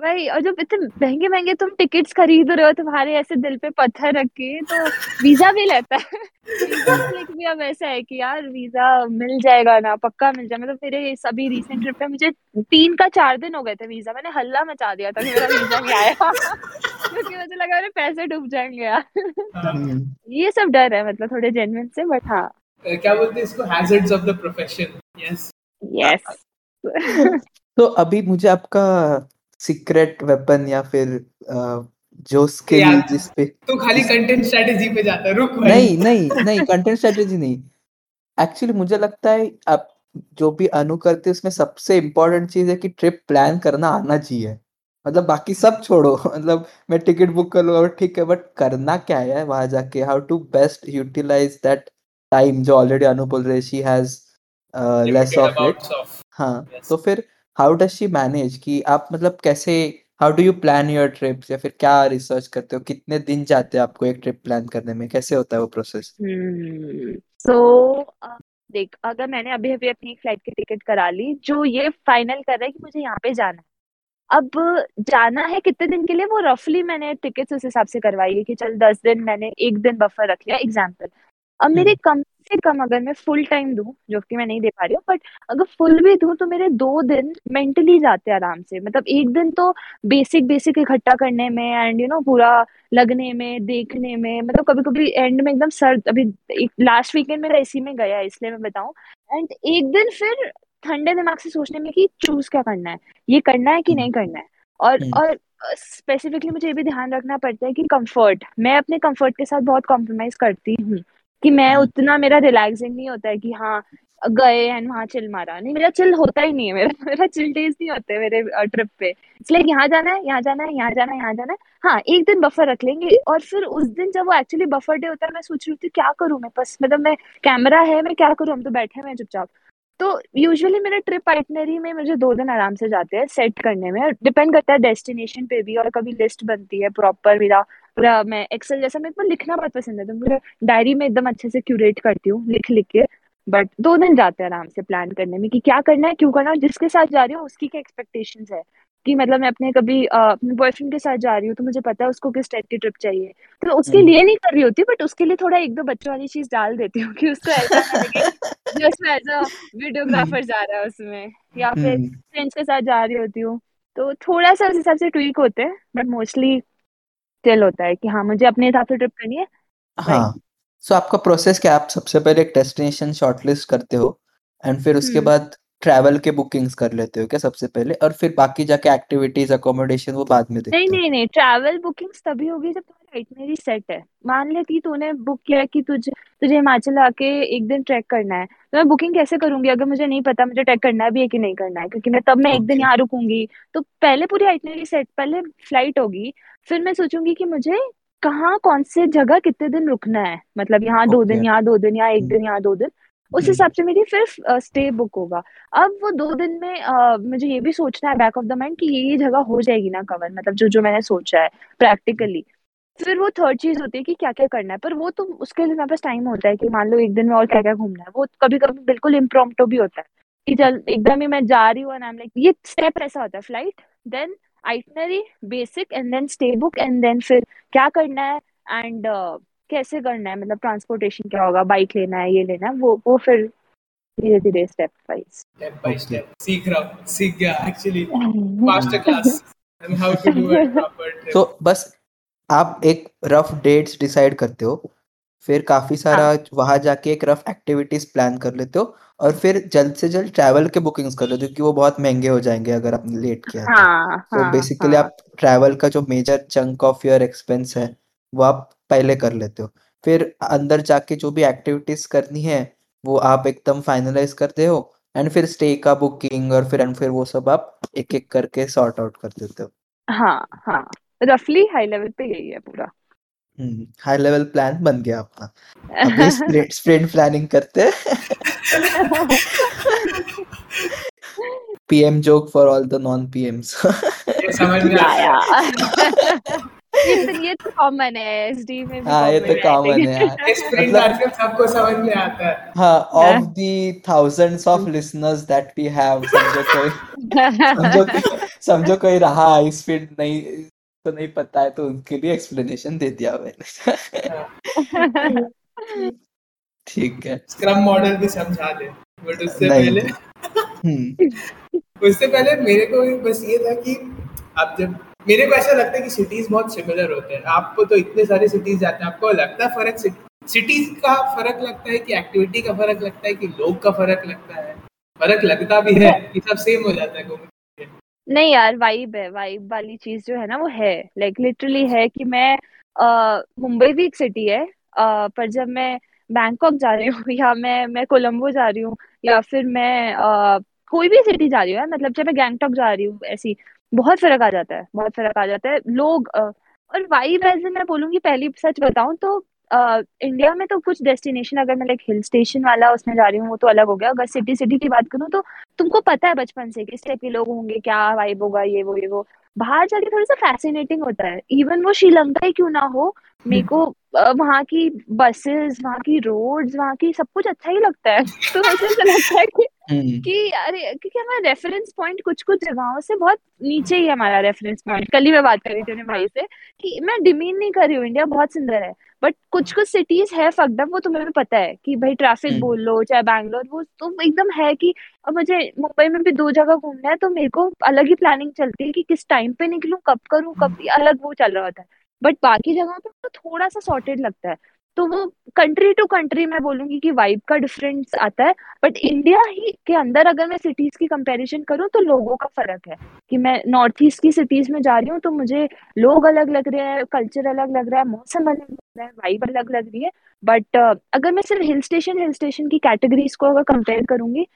वही
और
जब इतने महँगे महँगे तुम टिकट्स खरीद रहे हो तुम्हारे ऐसे दिल पे पत्थर रख के तो वीज़ा भी लेता है। वीज़ा क्लिक भी अब ऐसा है कि यार वीज़ा मिल जाएगा ना पक्का मिल जाएगा। मतलब मेरे सभी रिसेंट ट्रिप पे मुझे तीन का चार दिन हो गए थे वीज़ा मैंने हल्ला मचा दिया था कि मेरा वीज़ा नहीं आया। क्योंकि मुझे लगा मेरे पैसे डूब जाएँगे यार।
हाँ,
हम्म,
ये सब डर है मतलब थोड़े जेन्युइन से बट हाँ।
क्या बोलते हैं इसको? Hazards of the profession yes
yes
तो अभी मुझे आपका सीक्रेट वेपन या फिर जो स्किल जिस पे
तो खाली कंटेंट स्ट्रेटेजी पे जाता रुक भाई।
नहीं नहीं नहीं कंटेंट स्ट्रेटेजी नहीं। एक्चुअली मुझे लगता है आप जो भी अनु करते उसमें सबसे इम्पोर्टेंट चीज़ है कि ट्रिप प्लान करना आना चाहिए। मतलब बाकी सब छोड़ो। मतलब मैं टिकट बुक कर लूँगा ठीक है बट करना क्या है वहाँ जाके? How to best utilize that time जो ऑलरेडी अनु बोल रहे she has
less of
it
हाँ.
तो फिर हाउ डज शी मैनेज कि आप मतलब कैसे how do you plan your trips या फिर क्या रिसर्च करते हो? कितने दिन जाते हैं आपको एक ट्रिप प्लान करने में? कैसे होता है वो प्रोसेस
सो देख, अगर मैंने अभी अभी अपनी फ़्लाइट की टिकट करा ली, जो ये फाइनल कर रहा है कि मुझे यहाँ पे जाना है। अब जाना है कितने दिन के लिए? वो रफली मैंने टिकट्स उस हिसाब से करवाई है कि चल दस दिन मैंने एक दिन बफर रख लिया एग्ज़ाम्पल अब मेरे कम से कम अगर मैं फुल टाइम दूँ जो कि मैं नहीं दे पा रही हूँ बट अगर फुल भी दूँ तो मेरे दो दिन मेंटली जाते हैं आराम से। मतलब एक दिन तो बेसिक बेसिक इकट्ठा करने में एंड यू नो पूरा लगने में देखने में मतलब कभी कभी एंड में एकदम सर्द अभी एक लास्ट वीकेंड मेरा इसी में गया इसलिए मैं बताऊँ। एंड एक दिन फिर ठंडे दिमाग से सोचने में कि चूज़ क्या करना है ये करना है कि
हम्म।
नहीं करना है? और
हम्म।
और स्पेसिफिकली मुझे ये भी ध्यान रखना पड़ता है कि कंफर्ट मैं अपने कंफर्ट के साथ बहुत कॉम्प्रोमाइज करती हूँ। कि मैं
हम्म।
उतना मेरा रिलैक्सिंग नहीं होता है कि हाँ गए एंड वहाँ चिल मारा। नहीं मेरा चिल होता ही नहीं है। मेरा मेरा चिल डेज़ नहीं होते मेरे ट्रिप पे। इसलिए यहाँ जाना है यहाँ जाना है यहाँ जाना है यहाँ जाना है। हाँ एक दिन बफर रख लेंगे और फिर उस दिन जब वो एक्चुअली बफर डे होता है मैं सोच रही थी क्या करूँ मैं? बस मतलब मैं कैमरा है मैं क्या करूँ? हम तो बैठे हैं चुपचाप। तो यूजुअली मेरे ट्रिप आइटनरी में मुझे दो दिन आराम से जाते हैं सेट करने में। डिपेंड करता है डेस्टिनेशन पे भी और कभी लिस्ट बनती है प्रॉपर मेरा पूरा मैं एक्सेल जैसा मेरे को लिखना बहुत पसंद है तो पूरा डायरी में एकदम अच्छे से क्यूरेट करती हूँ लिख लिख के। बट दो दिन जाते हैं आराम से प्लान करने में कि क्या करना है क्यों करना है जिसके साथ जा रही हूँ उसकी क्या एक्सपेक्टेशन है। कि मतलब मैं अपने कभी अपने बॉयफ्रेंड के साथ जा रही हूँ तो मुझे पता है उसको किस टाइप की ट्रिप चाहिए। तो उसके
हम्म।
लिए नहीं कर रही होती बट उसके लिए थोड़ा एक दो बच्चों वाली चीज़ डाल देती हूँ कि उसको ऐसा ना लगे जो उसमें एज अ वीडियोग्राफर जा रहा है उसमें या फिर
हम्म,
फ्रेंड्स के साथ जा रही होती हूँ। तो थोड़ा सा उस हिसाब से ट्वीक होते हैं बट मोस्टली स्टिल होता है कि हाँ मुझे अपने हिसाब से ट्रिप करनी है।
हाँ। सो so, आपका प्रोसेस क्या आप सबसे पहले एक डेस्टिनेशन शॉर्टलिस्ट करते हो एंड फिर उसके
हम्म।
बाद ट्रैवल के बुकिंग्स कर लेते हो क्या सबसे पहले? और फिर बाकी जाके एक्टिविटीज़ अकोमोडेशन वो बाद में देखते
नहीं
हो?
नहीं नहीं ट्रैवल बुकिंग्स तभी होगी जब तुम्हारी आइटनरी सेट है। मान ले कि तूने बुक किया कि तुझे तुझे हिमाचल आके एक दिन ट्रैक करना है। तो मैं बुकिंग कैसे करूँगी? अगर मुझे नहीं पता मुझे ट्रैक करना भी है कि नहीं करना है क्योंकि मैं तब मैं एक दिन यहाँ रुकूँगी। तो पहले पूरी आइटनरी सेट पहले फ़्लाइट होगी। फिर मैं सोचूँगी कि मुझे कहाँ कौन से जगह कितने दिन रुकना है? मतलब यहाँ दो दिन यहाँ दो दिन यहाँ एक
हम्म।
दिन यहाँ दो दिन। उस हिसाब से मेरी फिर स्टे बुक होगा। अब वो दो दिन में मुझे ये भी सोचना है बैक ऑफ़ द माइंड कि ये ये जगह हो जाएगी ना कवर मतलब जो जो मैंने सोचा है प्रैक्टिकली फिर वो थर्ड चीज़ होती है कि क्या क्या करना है पर वो तो उसके लिए मेरे पास टाइम होता है कि मान लो एक दिन में और क्या क्या घूमना है। वो कभी कभी बिल्कुल इम्प्रोम्प्टो भी होता है कि चल एकदम ही मैं जा रही हूँ लाइक ये स्टेप ऐसा होता है flight then itinerary basic and then stay book and then फिर क्या करना है एंड कैसे करना है? मतलब ट्रांसपोर्टेशन क्या होगा? बाइक लेना है ये लेना है वो वो फिर धीरे धीरे step
wise step
by
step सीख रहा हूँ सीख गया actually master class on how to do a proper
तो बस आप एक रफ डेट्स डिसाइड करते हो फिर काफ़ी सारा
हाँ।
वहाँ जाके एक रफ एक्टिविटीज़ प्लान कर लेते हो और फिर जल्द से जल्द ट्रैवल के बुकिंग्स कर लेते हो क्योंकि वो बहुत महँगे हो जाएँगे अगर आपने लेट किया तो।
हाँ
तो
हाँ
बेसिकली
हाँ।
आप ट्रैवल का जो major chunk of your expense है वो आप पहले कर लेते हो। फिर अंदर जाके जो भी एक्टिविटीज़ करनी है वो आप एकदम फाइनलाइज करते हो एंड फिर स्टे का बुकिंग और फिर एंड फिर वो सब आप एक एक करके सॉर्ट आउट कर देते हो।
हाँ हाँ। रफली हाई लेवल पे यही है पूरा।
हाई लेवल प्लान बन गया अपना अभी स्प्रिंट स्प्रिंट प्लानिंग करते PM joke for all the non
PMs समझ में
या
आता है
या तो ये तो कॉमन है एसडी में भी
हाँ ये तो कॉमन है यार
स्प्रिंट
मतलब
सबको समझ में आता है।
हाँ of the thousands of listeners that we have समझो कोई समझो समझो कोई रहा इस फ़ील्ड नहीं तो नहीं पता है तो उनके लिए एक्सप्लेनेशन दे दिया मैंने। ठीक है।
स्क्रम मॉडल भी समझा दे। बट उससे पहले
हम्म।
उससे पहले मेरे को बस ये था कि आप जब मेरे को ऐसा लगता है कि सिटीज़ बहुत सिमिलर होते हैं। आपको तो इतने सारे सिटीज़ जाते हैं आपको लगता है फ़र्क सिटीज़ का फ़र्क लगता है कि एक्टिविटी का फ़र्क लगता है कि लोग का फ़र्क लगता है? फ़र्क लगता भी है कि सब सेम हो जाता है घूमने
नहीं यार वाइब है वाइब वाली चीज़ जो है ना वो है। लाइक like, लिटरली है कि मैं मुंबई भी एक सिटी है अ, पर जब मैं बैंकॉक जा रही हूँ या मैं मैं कोलंबो जा रही हूँ या फिर मैं अ, कोई भी सिटी जा रही हूँ मतलब जब मैं गैंगटॉक जा रही हूँ ऐसी बहुत फ़र्क आ जाता है बहुत फ़र्क आ जाता है। लोग और वाइब ऐसे मैं बोलूँगी पहली सच बताऊँ तो आ, इंडिया में तो कुछ डेस्टिनेशन अगर मैं लाइक हिल स्टेशन वाला उसमें जा रही हूँ वो तो अलग हो गया। अगर सिटी सिटी की बात करूँ तो तुमको पता है बचपन से किस टाइप के लोग होंगे क्या वाइब होगा ये वो ये वो। बाहर जाके थोड़ा सा फैसिनेटिंग होता है। इवन वो श्रीलंका ही क्यों ना हो मेरे को वहाँ की बसेस वहाँ की रोड्स वहाँ की सब कुछ अच्छा ही लगता है। तो मुझे ऐसा लगता है कि
हम्म।
कि अरे क्योंकि हमारा रेफरेंस पॉइंट कुछ कुछ जगहों से बहुत नीचे ही हमारा रेफरेंस पॉइंट कल ही मैं बात कर रही थी अपने भाई से कि मैं डिमीन नहीं कर रही हूँ इंडिया बहुत सुंदर है। बट कुछ कुछ सिटीज़ है फकडअप वो तुम्हें भी पता है कि भाई ट्रैफ़िक
हम्म।
बोल लो चाहे बैंगलोर वो तो एकदम है कि अब मुझे मुंबई में भी दो जगह घूमना है तो मेरे को अलग ही प्लानिंग चलती है कि किस टाइम पे निकलूं कब करूँ कब अलग वो चल रहा होता है। बट बाकी जगहों पे तो थोड़ा सा सॉर्टेड लगता है। तो वो कंट्री टू कंट्री मैं बोलूँगी कि वाइब का डिफरेंस आता है। बट इंडिया ही के अंदर अगर मैं सिटीज़ की कंपैरिजन करूँ तो लोगों का फ़र्क है। कि मैं नॉर्थ ईस्ट की सिटीज़ में जा रही हूँ तो मुझे लोग अलग लग रहे हैं कल्चर अलग लग रहा है मौसम अलग लग रहा है वाइब अलग लग रही है। बट uh, अगर मैं सिर्फ़ हिल स्टेशन हिल स्टेशन की कैटेगरीज को अगर कंपेयर करूँगी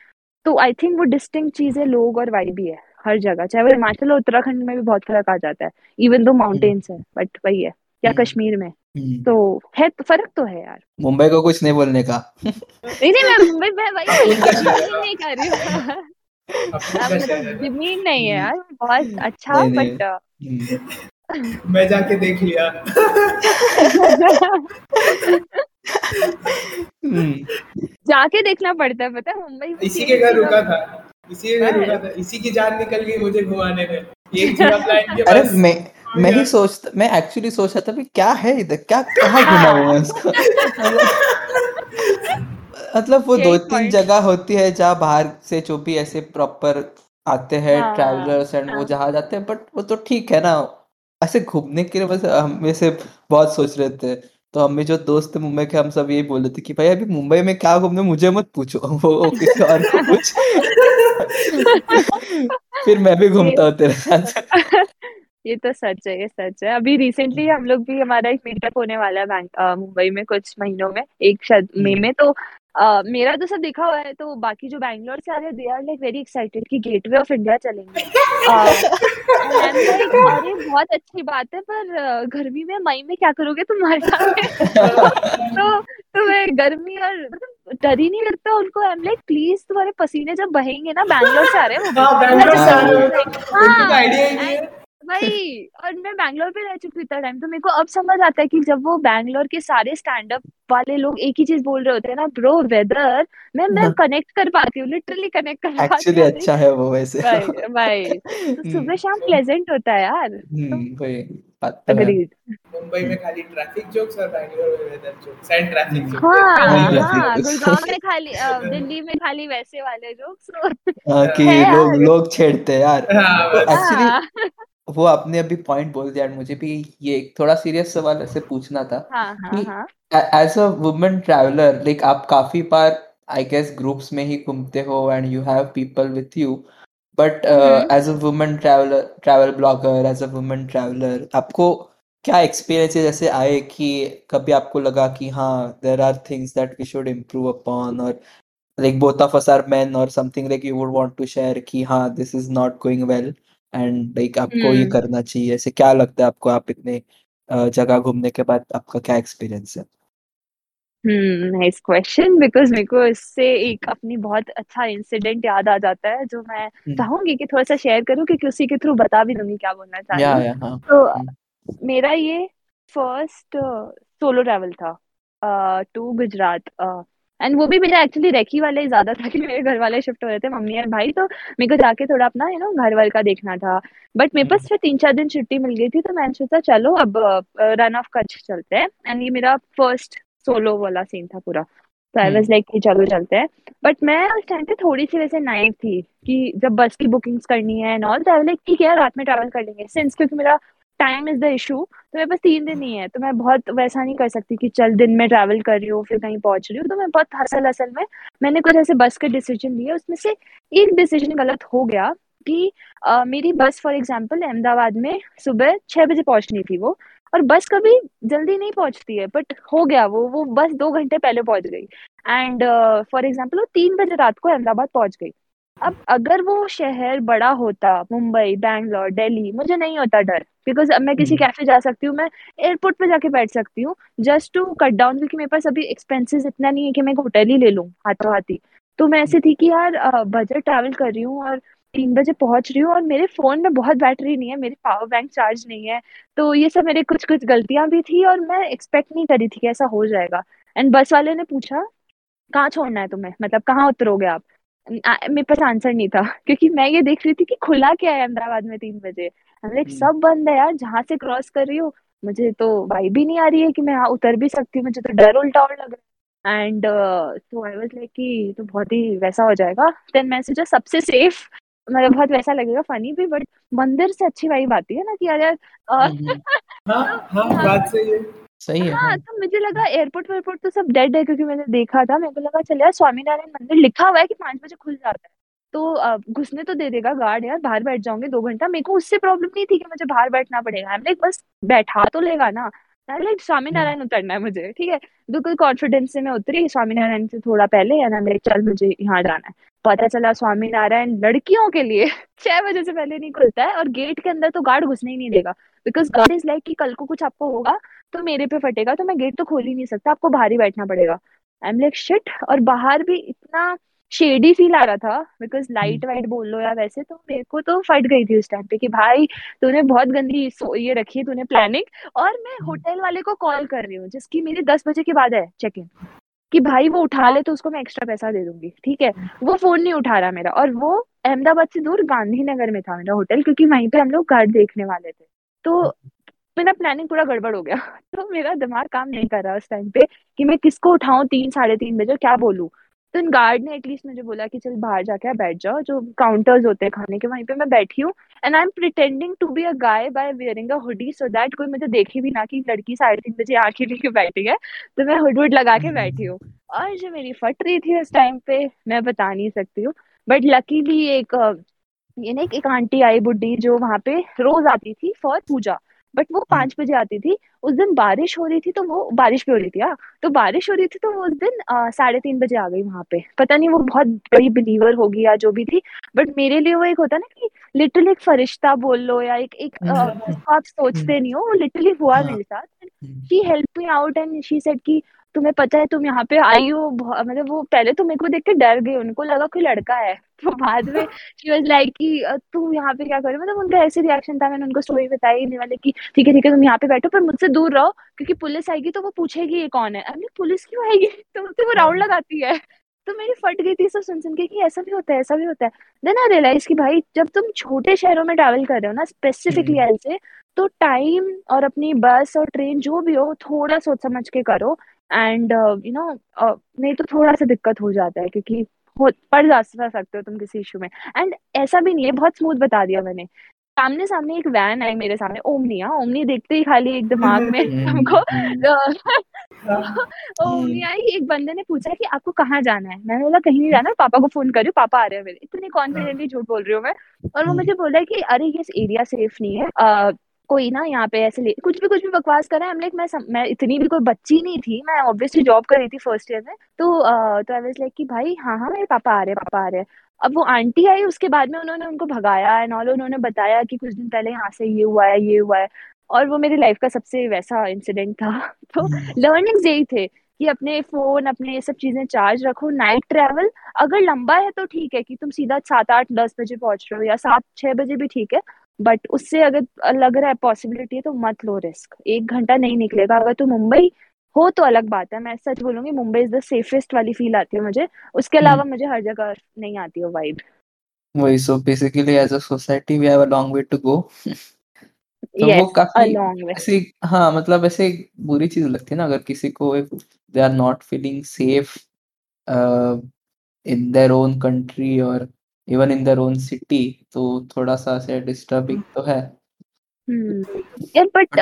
तो आई थिंक वो डिस्टिंग चीज़ है लोग और वाइब ही है। हर जगह चाहे वो हिमाचल और उत्तराखंड में भी बहुत फ़र्क आ जाता है इवन दो माउंटेन्स है बट वही है या
हम्म।
कश्मीर में
हम्म।
तो है तो फ़र्क तो है यार
मुंबई को कुछ नहीं बोलने का
नहीं नहीं मैं मुंबई में वही
है।
नहीं कर रही हूँ। ज़मीन नहीं है यार बहुत अच्छा
नहीं, नहीं।
But
hmm.
मैं जाके देख लिया
हम्म।
जाके देखना पड़ता है पता है मुंबई
इसी के घर रुका था इसी था। इसी की जान निकल गई मुझे घुमाने में।
अरे मैं मैं ही सोचता मैं एक्चुअली सोच रहा था भी क्या है इधर क्या कहाँ
हाँ।
घुमा हुआ है उसको? मतलब वो दो तीन जगह होती है जहाँ बाहर से जो भी ऐसे प्रॉपर आते हैं
हाँ,
ट्रैवलर्स एंड वो
हाँ।
जहाँ जाते हैं बट वो तो ठीक है ना। ऐसे घूमने के लिए बस हम वैसे बहुत सोच रहे थे। तो हम जो दोस्त थे मुंबई के हम सब यही बोल रहे थे कि भाई अभी मुंबई में क्या घूमने मुझे मत पूछो। वो, वो किसी और को पूछ। फिर मैं भी घूमता हूँ तेरे साथ
ये तो सच है, ये सच है अभी रिसेंटली हम लोग भी, हमारा एक मीटअप होने वाला है मुंबई में कुछ महीनों में, एक शायद मई। में तो मेरा तो सब देखा हुआ है तो बाकी जो बैंगलोर से आ रहे हैं they are like very excited कि गेटवे ऑफ़ इंडिया चलेंगे। अरे बहुत अच्छी बात है पर गर्मी में मई में क्या करोगे तुम हमारे साथ तो तो मैं गर्मी और मतलब डर ही नहीं लगता उनको आई एम लाइक प्लीज़ तुम्हारे पसीने जब बहेंगे ना बैंगलोर से आ रहे हैं वो भी।
बैंगलोर से आ रहे हो। ही है
वही और मैं बैंगलोर पे रह चुकी इतना टाइम तो मेरे को अब समझ आता है कि जब वो बैंगलोर के सारे स्टैंड अप वाले लोग एक ही चीज़ बोल रहे होते हैं ना ब्रो वेदर मैं मैं
हाँ।
कनेक्ट कर पाती हूँ लिटरली कनेक्ट कर पाती
एक्चुअली
हूँ
अच्छा है वो वैसे।
भाई भाई तो सुबह
हम्म,
शाम प्लेजेंट होता है यार।
हम्म, तो है।
अग्रीड
मुंबई में खाली ट्रैफ़िक जोक्स और बैंगलोर में weather jokes and traffic
hmm.
Jokes
हाँ हाँ गुड़गांव में खाली दिल्ली में खाली वैसे वाले जोक्स
हाँ कि लोग लोग छेड़ते हैं यार।
हाँ
एक्चुअली
हाँ।
वो आपने अभी पॉइंट बोल दिया मुझे भी ये एक थोड़ा सीरियस सवाल ऐसे पूछना था
हाँ हाँ
कि as a women traveller like आप काफ़ी बार आई गेस ग्रुप्स में ही घूमते हो and you have people with you
but
as a women traveller travel blogger as a women traveller आपको क्या एक्सपीरियंसेस ऐसे आए कि कभी आपको लगा कि हाँ there are things that we should improve upon और like both of us are men or something like you would want to share कि हाँ this is not going well. And like आपको ये
हम्म।
करना चाहिए ऐसे क्या लगता है आपको आप इतने अ, जगह घूमने के बाद आपका क्या एक्सपीरियंस है?
हम्म नाइस क्वेश्चन बिकॉज़ मेरे को इससे एक अपनी बहुत अच्छा इंसिडेंट याद आ जाता है जो मैं
हम्म,
चाहूँगी कि थोड़ा सा शेयर करूँ क्योंकि उसी के थ्रू बता भी दूँगी क्या बोलना चाह रही
या
हूँ।
या हाँ।
तो
हम्म,
मेरा ये फ़र्स्ट सोलो ट्रैवल था टू गुजरात एंड वो भी मेरा एक्चुअली रेकी वाले ज़्यादा था कि मेरे घर वाले शिफ्ट हो रहे थे मम्मी और भाई। तो मेरे को जाके थोड़ा अपना यू नो घर वाल का देखना था। बट मेरे पास फिर तीन चार दिन छुट्टी मिल गई थी तो मैंने सोचा चलो अब रन ऑफ़ कच्छ चलते हैं। एंड ये मेरा फ़र्स्ट सोलो वाला सीन था पूरा। तो आई वाज लाइक चलो चलते हैं। बट मैं उस टाइम पे थोड़ी सी वैसे नाइव थी कि जब बस की बुकिंग्स करनी है एंड ऑल तो आई लाइक ठीक है रात में ट्रैवल कर लेंगे। सिंस क्योंकि मेरा टाइम इज़ द इशू तो मेरे पास तीन दिन ही है तो मैं बहुत वैसा नहीं कर सकती कि चल दिन में ट्रैवल कर रही हूँ फिर कहीं पहुँच रही हूँ तो मैं बहुत हसल असल में मैंने कुछ ऐसे बस के डिसीज़न लिए उसमें से एक डिसीज़न गलत हो गया कि uh, मेरी बस फॉर एग्ज़ाम्पल अहमदाबाद में सुबह छह बजे पहुंचनी थी वो और बस कभी जल्दी नहीं पहुँचती है बट हो गया वो वो बस दो घंटे पहले पहुँच गई। एंड फॉर एग्ज़ाम्पल वो तीन बजे रात को अहमदाबाद पहुँच गई। अब अगर वो शहर बड़ा होता मुंबई बैंगलोर दिल्ली मुझे नहीं होता डर बिकॉज़ अब मैं किसी कैफ़े जा सकती हूँ मैं एयरपोर्ट पे जाके बैठ सकती हूँ जस्ट टू कट डाउन क्योंकि मेरे पास अभी एक्सपेंसेस इतना नहीं है कि मैं एक होटल ही ले लूँ हाथों हाथी तो मैं ऐसी थी कि यार बजट ट्रैवल कर रही हूँ और तीन बजे पहुँच रही हूँ और मेरे फ़ोन में बहुत बैटरी नहीं है मेरी पावर बैंक चार्ज नहीं है तो ये सब मेरे कुछ कुछ गलतियाँ भी थी और मैं एक्सपेक्ट नहीं करी थी कि ऐसा हो जाएगा। एंड बस वाले ने पूछा कहाँ छोड़ना है तुम्हें? मतलब कहाँ उतरोगे आप? मेरे पास आंसर नहीं था क्योंकि मैं ये देख रही थी कि खुला क्या है अहमदाबाद में तीन बजे लाइक हम्म। सब बंद है यार जहाँ से क्रॉस कर रही हूँ मुझे तो वाई भी नहीं आ रही है कि मैं यहाँ उतर भी सकती हूँ मुझे तो डर उल्टा और लग रहा है एंड तो आई वाज लाइक कि तो बहुत ही वैसा हो जाएगा देन मैं सोचा सबसे सेफ़ मतलब बहुत वैसा लगेगा फनी भी बट मंदिर से अच्छी वाइब आती है ना कि यार यार
हम्म। हाँ हाँ बात सही है
सही है
हाँ, हाँ। तो मुझे लगा एयरपोर्ट वेयरपोर्ट तो सब डेड है क्योंकि मैंने देखा था। मेरे को लगा चल यार स्वामीनारायण मंदिर लिखा हुआ है कि पाँच बजे खुल जाता है। तो घुसने तो दे देगा गार्ड यार बाहर बैठ जाऊँगे दो घंटा। मेरे को उससे प्रॉब्लम नहीं थी कि मुझे बाहर बैठना पड़ेगा। लाइक बस बैठा तो लेगा ना। लाइक स्वामीनारायण हम्म। उतरना है मुझे ठीक है? बिल्कुल कॉन्फिडेंस से मैं उतरी स्वामीनारायण से थोड़ा पहले है ना मेरे चल मुझे यहाँ जाना है। पता चला स्वामीनारायण लड़कियों के लिए छह बजे से पहले नहीं खुलता है और गेट के अंदर तो गार्ड घुसने ही नहीं देगा। बिकॉज़ गार्ड इज़ लाइक कि कल को कुछ आपको होगा तो मेरे पे फटेगा तो मैं गेट तो खोल ही नहीं सकता आपको बाहर ही बैठना पड़ेगा। आई एम लाइक शिट और बाहर भी इतना शेडी फील आ रहा था बिकॉज़ लाइट वाइट बोल लो या वैसे तो मेरे को तो फट गई थी उस टाइम पे कि भाई तूने बहुत गंदी ये रखी है तूने प्लानिंग और मैं होटल हम्म। वाले को कॉल कर रही हूँ जिसकी मेरी दस बजे के बाद है चेक इन कि भाई वो उठा ले तो उसको मैं एक्स्ट्रा पैसा दे दूँगी ठीक है? वो फ़ोन नहीं उठा रहा मेरा और वो अहमदाबाद से दूर गांधीनगर में था मेरा होटल क्योंकि वहीं पे हम लोग घर देखने वाले थे। तो मेरा प्लानिंग पूरा गड़बड़ हो गया। तो मेरा दिमाग काम नहीं कर रहा उस टाइम पे कि मैं किसको उठाऊं तीन, साढ़े तीन बजे क्या बोलूँ। तो इन गार्ड ने एटलीस्ट मुझे बोला कि चल बाहर जाके बैठ जाओ, जो काउंटर्स होते हैं खाने के, वहीं पे मैं बैठी हूँ। And I am pretending to be a guy by wearing a hoodie so that कोई मुझे देखे भी ना कि लड़की साढ़े तीन बजे आँखें लेके बैठी है। तो मैं हुड वुड लगा के बैठी हूँ। और जो मेरी फट रही थी उस टाइम पे, मैं बता नहीं सकती हूँ। बट लकीली एक, ये ना एक आंटी आई बुढ़ी जो वहाँ पे रोज आती थी फॉर पूजा। बट वो हम्म। पाँच बजे आती थी। उस दिन बारिश हो रही थी तो वो बारिश भी हो रही थी हाँ। तो बारिश हो रही थी तो वो उस दिन साढ़े तीन बजे आ गई वहाँ पे। पता नहीं वो बहुत बड़ी बिलीवर होगी या जो भी थी। बट मेरे लिए वो एक होता ना कि लिटरली एक फरिश्ता बोल लो या एक एक हम्म। आप सोचते हम्म। नहीं हो। वो लिटरली हुआ मेरे साथ। She help me out and she said की तुम्हें पता है तुम यहाँ पे आई हो मतलब वो पहले तो मेरे को देख के डर गई उनको लगा कोई लड़का है। तो बाद में शी वाज लाइक कि तू यहाँ पे क्या कर रही मतलब उनका ऐसे रिएक्शन था मैंने उनको स्टोरी बताई नहीं वाले कि ठीक है ठीक है तुम यहाँ पे बैठो पर मुझसे दूर रहो क्योंकि पुलिस आएगी तो वो पूछेगी ये कौन है? अरे पुलिस क्यों आएगी? तो मुझसे वो राउंड लगाती है। तो मेरी फट गई थी सब सुन सुन के कि ऐसा भी होता है ऐसा भी होता है। देन आई रियलाइज़ कि भाई जब तुम छोटे शहरों में ट्रैवल कर रहे हो ना स्पेसिफिकली हम्म। ऐसे तो टाइम और अपनी बस और ट्रेन जो भी हो थोड़ा सोच समझ के करो। एंड यू नो नहीं तो थोड़ा सा दिक्कत हो जाता है क्योंकि हो पड़ जा सकते हो तुम किसी इशू में। एंड ऐसा भी नहीं है बहुत स्मूथ बता दिया मैंने। सामने सामने एक वैन आई मेरे सामने ओमनी हाँ ओमनी देखते ही खाली एक दिमाग में हमको ओमनी आई एक बंदे ने पूछा कि आपको कहाँ जाना है? मैंने बोला कहीं नहीं जाना पापा को फ़ोन करी पापा आ रहे हैं मेरे। इतनी कॉन्फिडेंटली झूठ बोल रही हूँ मैं। और वो हम्म। मुझे बोला कि अरे ये एरिया सेफ़ नहीं है। कोई ना यहाँ पे ऐसे ले कुछ भी कुछ भी बकवास कर रहा है लाइक मैं सम, मैं इतनी भी कोई बच्ची नहीं थी मैं ऑब्वियसली जॉब कर रही थी फ़र्स्ट ईयर में तो तो आई वाज लाइक कि भाई हाँ हाँ मेरे पापा आ रहे हैं पापा आ रहे हैं। अब वो आंटी आई उसके बाद में उन्होंने उनको भगाया एंड ऑल उन्होंने बताया कि कुछ दिन पहले यहाँ से ये हुआ है ये हुआ है और वो मेरी लाइफ का सबसे वैसा इंसिडेंट था। तो लर्निंग्स यही थे कि अपने फ़ोन अपने ये सब चीज़ें चार्ज रखो नाइट ट्रैवल अगर लंबा है तो ठीक है कि तुम सीधा सात आठ दस बजे पहुँच रहे हो या सात छह बजे भी ठीक है बट उससे अगर लग रहा है पॉसिबिलिटी है तो मत लो रिस्क एक घंटा नहीं निकलेगा. अगर तुम मुंबई हो तो अलग बात है. मैं सच बोलूँगी मुंबई इज़ द सेफेस्ट वाली फील आती है मुझे. उसके
हम्म।
अलावा मुझे हर जगह नहीं आती वो वाइब
वही so basically as a society we have a long way to go तो वो
यस
काफ़ी
वे
ऐसी हाँ मतलब ऐसे बुरी चीज़ लगती है ना अगर किसी को they are not feeling safe in their own country और even in their own city तो थोड़ा सा ऐसे डिस्टर्बिंग तो है।
हम्म यार बट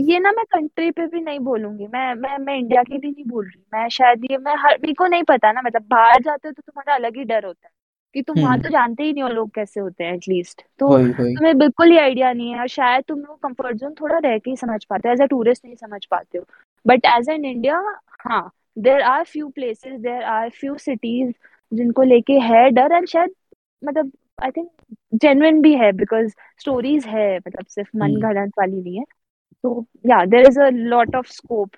ये ना मैं कंट्री पे भी नहीं बोलूँगी। मैं मैं मैं इंडिया की भी नहीं बोल रही। मैं शायद ये मैं हर मेरे को नहीं पता ना मतलब बाहर जाते हो तो तुम्हारा अलग ही डर होता है। कि तुम वहाँ
हम्म।
तो जानते ही नहीं हो लोग कैसे होते हैं एटलीस्ट तो तुम्हें बिल्कुल ही आइडिया नहीं है। और शायद तुम वो कंफर्ट जोन थोड़ा रह के ही समझ पाते हो। एज अ टूरिस्ट नहीं समझ पाते हो। बट एज एन इंडिया हाँ there are few places there are few cities जिनको लेके है डर। एंड शायद मतलब आई थिंक जेन्युइन भी है बिकॉज़ स्टोरीज है मतलब सिर्फ़ मन
हम्म।
गढ़ंत वाली नहीं है। तो या there is a lot of scope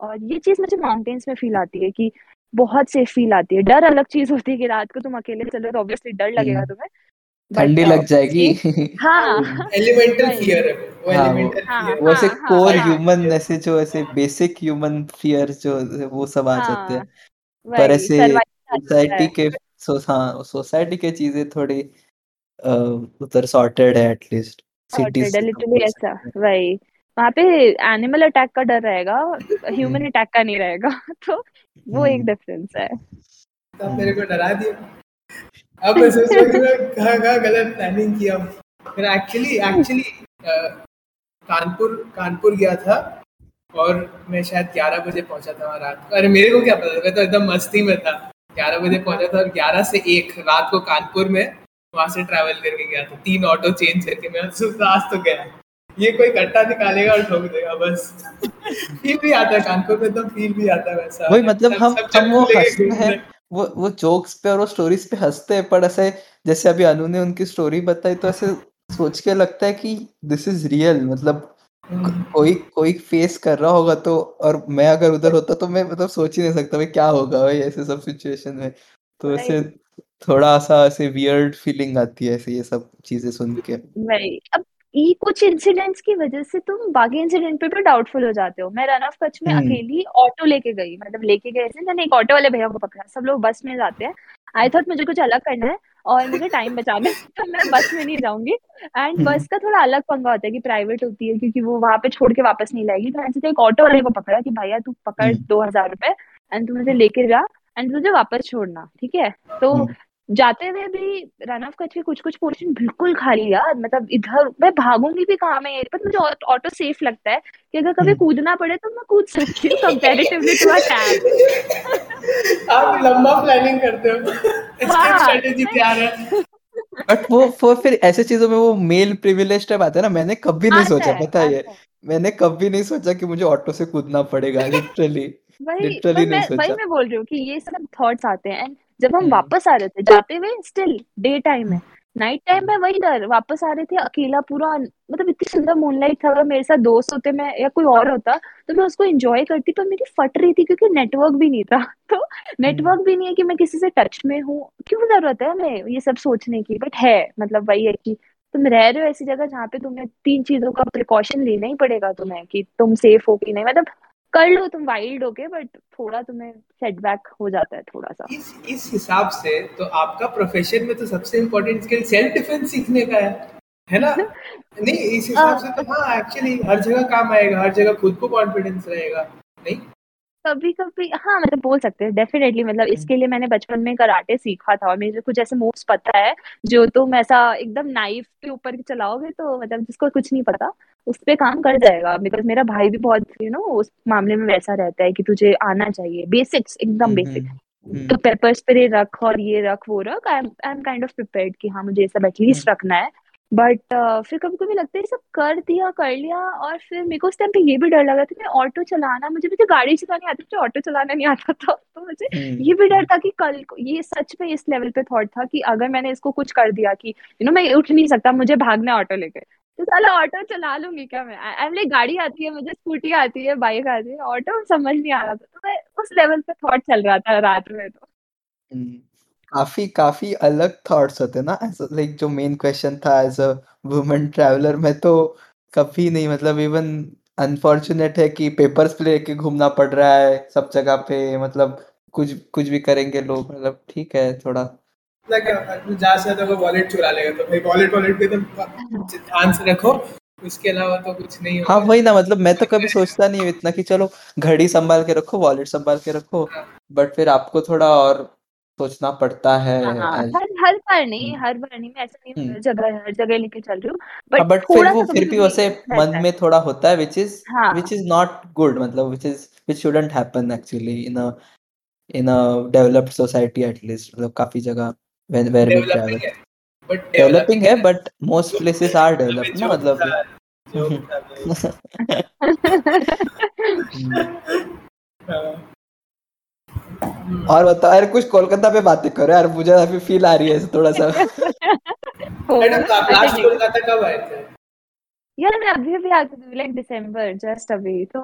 और ये चीज़ मुझे माउंटेन्स में फील आती है कि बहुत सेफ़ फील आती है। डर अलग चीज़ होती है कि रात को तुम अकेले चलो तो ऑब्वियसली डर लगेगा
हम्म।
तुम्हें।
ठंडी लग जाएगी।
हाँ।
एलिमेंटल फियर है वो
हाँ
एलिमेंटल
हाँ
फियर
वो ऐसे
हाँ हाँ
कोर
हाँ।
ह्यूमन ऐसे जो ऐसे बेसिक ह्यूमन फियर जो वो सब आ जाते हैं।
हाँ।
पर ऐसे सोसाइटी के सो हाँ सोसाइटी के चीज़ें थोड़ी अ, उधर सॉर्टेड है एटलीस्ट सिटीज़
है लिटरली ऐसा वही। वहाँ पे एनिमल अटैक का डर रहेगा ह्यूमन
हम्म।
अटैक का नहीं रहेगा तो वो एक
हम्म।
डिफरेंस है।
तो मेरे
हम्म
को डरा दिया। अब मैं सोच रहा हूँ कि मैं कहाँ कहाँ गलत प्लानिंग किया फिर एक्चुअली एक्चुअली कानपुर कानपुर गया था और मैं शायद 11 बजे पहुँचा था वहाँ रात को। अरे मेरे को क्या पता था? मैं तो एकदम मस्ती में था। 11 बजे पहुँचा था और 11 से 1 रात को कानपुर में वहाँ से ट्रैवल करके गया था। तीन ऑटो चेंज करके मैं आज तो गया। ये कोई कट्टा निकालेगा और ठोक देगा बस। फील भी आता है कानपुर में एकदम फील भी आता है वैसा।
वही मतलब
सब
हम
सब
हम वो हँसते हैं वो वो जोक्स पे और वो स्टोरीज पे हँसते हैं पर ऐसे जैसे अभी अनु ने उनकी स्टोरी बताई तो ऐसे सोच के लगता है कि दिस इज़ रियल मतलब कोई कोई फेस कर रहा होगा तो और मैं अगर उधर होता तो मैं मतलब सोच ही नहीं सकता भाई क्या होगा भाई ऐसे सब सिचुएशन में। तो ऐसे थोड़ा सा ऐसे वियर्ड फीलिंग आती है ऐसे ये सब चीज़ें सुन के।
अब ये कुछ इंसिडेंट्स की वजह से तुम बाकी इंसिडेंट पे भी डाउटफुल हो जाते हो। मैं रन ऑफ़ कच्छ में
हम्म।
अकेली ऑटो लेके गई मतलब लेके गए थे। मैंने एक ऑटो वाले भैया को पकड़ा सब लोग बस में जाते हैं। आई थॉट मुझे कुछ अलग करना है। और मुझे टाइम बचाना है तो मैं बस में नहीं जाऊँगी। And
hmm.
बस का थोड़ा अलग पंगा होता है कि प्राइवेट होती है क्योंकि वो वहाँ पे छोड़ के वापस नहीं लाएगी। तो ऐसे एक ऑटो वाले को पकड़ा कि भैया तू पकड़
हम्म।
दो हज़ार रुपए एंड तू मुझे लेकर जा एंड तुझे वापस छोड़ना। ठीक है? तो
हम्म।
जाते हुए भी रन ऑफ़ कच्छ के कुछ कुछ पोर्शन बिल्कुल खाली यार। मतलब इधर मैं भागूँगी भी कहाँ में पर मुझे ऑटो सेफ़ लगता है कि अगर कभी
हम्म।
कूदना पड़े तो मैं कूद सकती हूँ कंपैरेटिवली टू अ कैब
आप लंबा प्लानिंग करते हो। एस्केप
हाँ।
स्ट्रेटेजी तैयार है?
बट वो वो फिर ऐसे चीज़ों में वो मेल प्रिविलेज टाइप आता है ना मैंने कभी नहीं सोचा पता है
है
मैंने कभी नहीं सोचा कि मुझे ऑटो से कूदना पड़ेगा लिटरली लिटरली नहीं
मैं वही मैं बोल रही हूँ कि ये सब थॉट्स आते हैं। एंड जब हम
हम्म।
वापस आ रहे थे जाते हुए स्टिल डे टाइम है। नाइट टाइम में वही डर वापस आ रहे थे अकेला पूरा मतलब इतनी सुंदर मूनलाइट था मेरे साथ दोस्त होते मैं या कोई और होता तो मैं उसको एंजॉय करती पर मेरी फट रही थी क्योंकि नेटवर्क भी नहीं था। तो
हम्म।
नेटवर्क भी नहीं है कि मैं किसी से टच में हूँ। क्यों ज़रूरत है हमें ये सब सोचने की? बट है मतलब वही है कि तुम रह रहे हो ऐसी जगह जहाँ पे तुम्हें तीन चीज़ों का प्रिकॉशन लेना ही पड़ेगा तुम्हें कि तुम सेफ़ हो कि नहीं। मतलब कर लो तुम वाइल्ड होके बट थोड़ा तुम्हें सेटबैक हो जाता है थोड़ा सा
इस इस हिसाब से तो आपका प्रोफेशन में तो सबसे इम्पोर्टेंट स्किल सेल्फ डिफेंस सीखने का है है ना? नहीं इस हिसाब से तो हाँ एक्चुअली हर जगह काम आएगा हर जगह खुद को कॉन्फिडेंस रहेगा नहीं?
कभी कभी हाँ मतलब बोल सकते हैं डेफिनेटली मतलब इसके लिए मैंने बचपन में कराटे सीखा था और मुझे कुछ ऐसे मूव्स पता है जो तुम ऐसा एकदम नाइफ के ऊपर चलाओगे तो मतलब जिसको कुछ नहीं पता। उस पे काम कर जाएगा। बिकॉज़ मेरा भाई भी बहुत यू नो उस मामले में वैसा रहता है कि तुझे आना चाहिए। बेसिक्स एकदम
हम्म
बेसिक
हम्म
तो
हम्म
पेपर स्प्रे रख और ये रख वो रख। I am I am kind of prepared कि हाँ मुझे ये सब
हम्म।
एटलीस्ट रखना है। बट फिर कभी कभी लगता है सब कर दिया कर लिया और फिर मेरे को उस टाइम पे ये भी डर लगा था मैं ऑटो चलाना मुझे मुझे गाड़ी चलानी आती मुझे ऑटो चलाना नहीं आता था। तो मुझे
हम्म।
ये भी डर था कि कल को ये सच में इस लेवल पे थॉट था कि अगर मैंने इसको कुछ कर दिया कि यू नो मैं उठ नहीं सकता मुझे भागना है ऑटो लेके। तो साला ऑटो चला लूँगी क्या मैं? आई एम लाइक गाड़ी आती है मुझे स्कूटी आती है बाइक आती है ऑटो समझ नहीं आ रहा था। तो मैं उस लेवल पे थॉट चल रहा था रात में तो।
हम्म, काफ़ी काफ़ी अलग थॉट्स होते ना लाइक जो मेन क्वेश्चन था एज अ वुमन ट्रैवलर में तो कभी नहीं मतलब इवन अनफॉर्चुनेट है कि पेपर्स पे लेके घूमना पड़ रहा है सब जगह पे मतलब कुछ कुछ भी करेंगे लोग मतलब ठीक है थोड़ा।
मतलब जा सकते हो वॉलेट चुरा लेगा तो भाई वॉलेट वॉलेट पे तो ध्यान से रखो उसके अलावा तो कुछ नहीं
हाँ वही ना मतलब मैं तो कभी सोचता नहीं हूँ इतना कि चलो घड़ी संभाल के रखो वॉलेट संभाल के रखो बट हाँ। फिर आपको थोड़ा और सोचना पड़ता है
हाँ, हर हर बार नहीं हम्म। हर बार नहीं मैं ऐसा नहीं जगह हर जगह लेके चल रही हूँ बट हाँ, फिर वो
फिर भी वैसे मन में थोड़ा होता है which is which is not good मतलब which is which shouldn't happen actually in a in a developed society at least मतलब काफ़ी जगह। When where we travel. but developing है but most places are developed ना मतलब और बताओ यार कुछ कोलकाता पे बातें करो यार मुझे अभी फील आ रही है थोड़ा सा।
लास्ट कोलकाता कब आए थे?
यार मैं अभी अभी आ गई लाइक दिसंबर जस्ट अभी। तो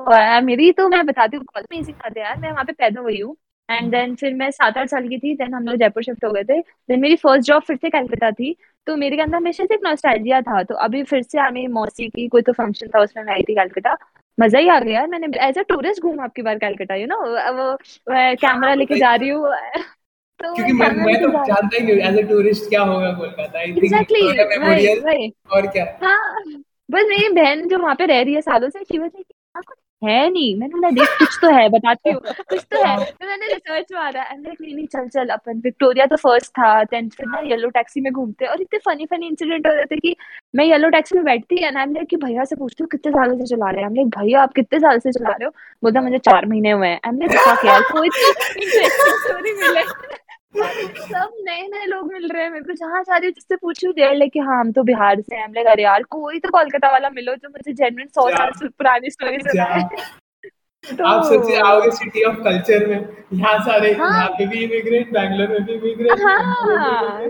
मेरी तो मैं बताती हूँ कॉलेज में इसी है यार मैं वहाँ पे पैदा हुई हूँ। एंड देन फिर मैं सात आठ साल की थी देन हम लोग जयपुर शिफ्ट हो गए थे। देन मेरी फ़र्स्ट जॉब फिर से कलकत्ता थी। तो मेरे अंदर हमेशा से एक नॉस्टैल्जिया था। तो अभी फिर से मेरी मौसी की कोई तो फ़ंक्शन था उसमें मैं आई थी कलकत्ता। मज़ा ही आ गया मैंने एज अ टूरिस्ट घूमा आपकी बार कलकत्ता यू नो वो कैमरा हाँ, लेके जा रही हूँ।
तो क्योंकि मैं मैं तो जानता ही नहीं एज अ टूरिस्ट क्या होगा कोलकाता? आई थिंक
एग्जैक्टली
और क्या?
हाँ बस मेरी बहन जो वहाँ पे रह रही है सालों से शी वाज लाइक है नहीं। मैंने बोला देख कुछ तो है बताती हूँ। कुछ तो है। तो मैंने रिसर्च मारा। एंड लाइक नहीं नहीं चल चल अपन विक्टोरिया तो फ़र्स्ट था टेंथ फिर ना येलो टैक्सी में घूमते और इतने फनी फनी इंसिडेंट हो रहे थे कि मैं येलो टैक्सी में बैठती एंड आई लाइक कि भैया से पूछती हूँ कितने सालों से चला रहे हैं? लाइक भैया आप कितने साल से चला रहे हो? बोलता मुझे चार महीने हुए हैं। एम लाइक यार कोई तो इंटरेस्टिंग स्टोरी मिले। सब नए नए लोग मिल रहे हैं मेरे को जहाँ जा रही हूँ जिससे पूछू देर लेके हाँ हम तो बिहार से हम अरे यार कोई तो कोलकाता वाला मिलो जो मुझे जेनविन सौ साल से पुरानी स्टोरी
तो आप सोचिए आओगे सिटी ऑफ़ कल्चर में। यहाँ सारे हाँ, यहाँ पे भी इमिग्रेंट बैंगलोर में भी इमिग्रेंट हाँ।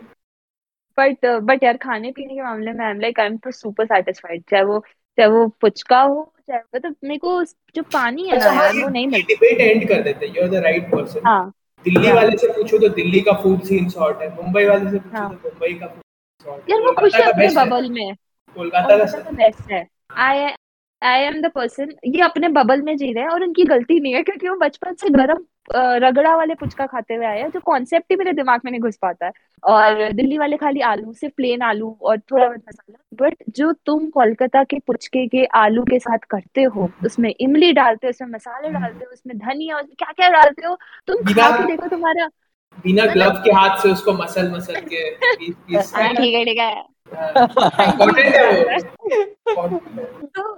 बट बट यार खाने पीने के मामले में I am like I am तो सुपर सेटिस्फाइड चाहे वो चाहे वो पुचका हो चाहे मतलब मेरे को जो पानी है ना अच्छा, यार वो नहीं मिलता
डिबेट एंड कर देते you are the right person हाँ। दिल्ली हाँ। वाले से पूछो तो दिल्ली का फ़ूड सीन शॉर्ट है मुंबई वाले से पूछो हाँ। तो मुंबई का फ़ूड शॉर्ट
यार वो खुश है अपने बबल में
कोलकाता का
बेस्ट है I I am the person ये अपने बबल में जी रहे हैं और उनकी गलती नहीं है क्योंकि वो बचपन से गरम रगड़ा वाले पुचका खाते हुए आए हैं जो कॉन्सेप्ट ही मेरे दिमाग में नहीं घुस पाता है। और दिल्ली वाले खाली आलू सिर्फ़ प्लेन आलू और थोड़ा बहुत मसाला। बट जो तुम कोलकाता के पुचके के आलू के साथ करते हो उसमें इमली डालते हो उसमें मसाले डालते हो उसमें धनिया उसमें क्या क्या डालते हो तुम खा के देखो तुम्हारा।
बिना ग्लव के हाथ से उसको मसल मसल के
हाँ, ठीक है ठीक है।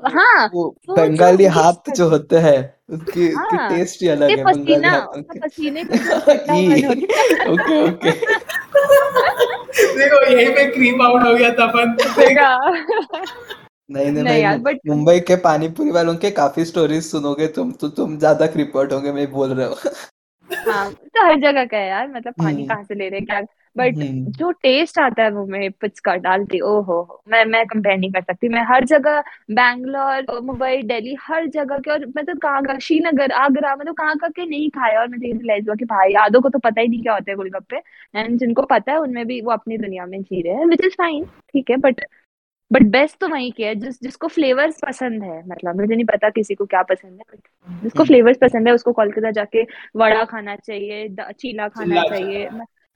हाँ
बंगाली हाथ जो होते हैं उसकी हाँ, टेस्ट ही अलग है हाथ
पसीने
ओके ओके।
देखो यही पे क्रीम आउट हो गया तपन
नहीं नहीं नहीं यार बट मुंबई के पानीपुरी वालों के काफ़ी स्टोरीज सुनोगे तुम तो तुम ज़्यादा क्रिपोर्ट होगे मैं बोल रहा हूँ।
हाँ तो हर जगह का है यार मतलब पानी हम्म। कहाँ से ले रहे हैं क्या बट हम्म। जो टेस्ट आता है वो मैं पुचका डालती ओ हो मैं मैं कंपेयर नहीं कर सकती मैं हर जगह बैंगलोर मुंबई दिल्ली हर जगह के और मैं तो कहाँ श्रीनगर आगरा मतलब कहाँ का के नहीं खाया और मुझे रियलाइज़ हुआ कि भाई यादों को तो पता ही नहीं क्या होता है गोलगप्पे एंड जिनको पता है उनमें भी वो अपनी दुनिया में जी रहे हैं विच इज़ फाइन ठीक है बट बट बेस्ट तो वही किया है जिस जिसको फ्लेवर्स पसंद है मतलब मुझे नहीं पता किसी को क्या पसंद है बट जिसको फ्लेवर्स हम्म। पसंद है उसको कोलकाता जाके वड़ा खाना चाहिए चीला खाना चाहिए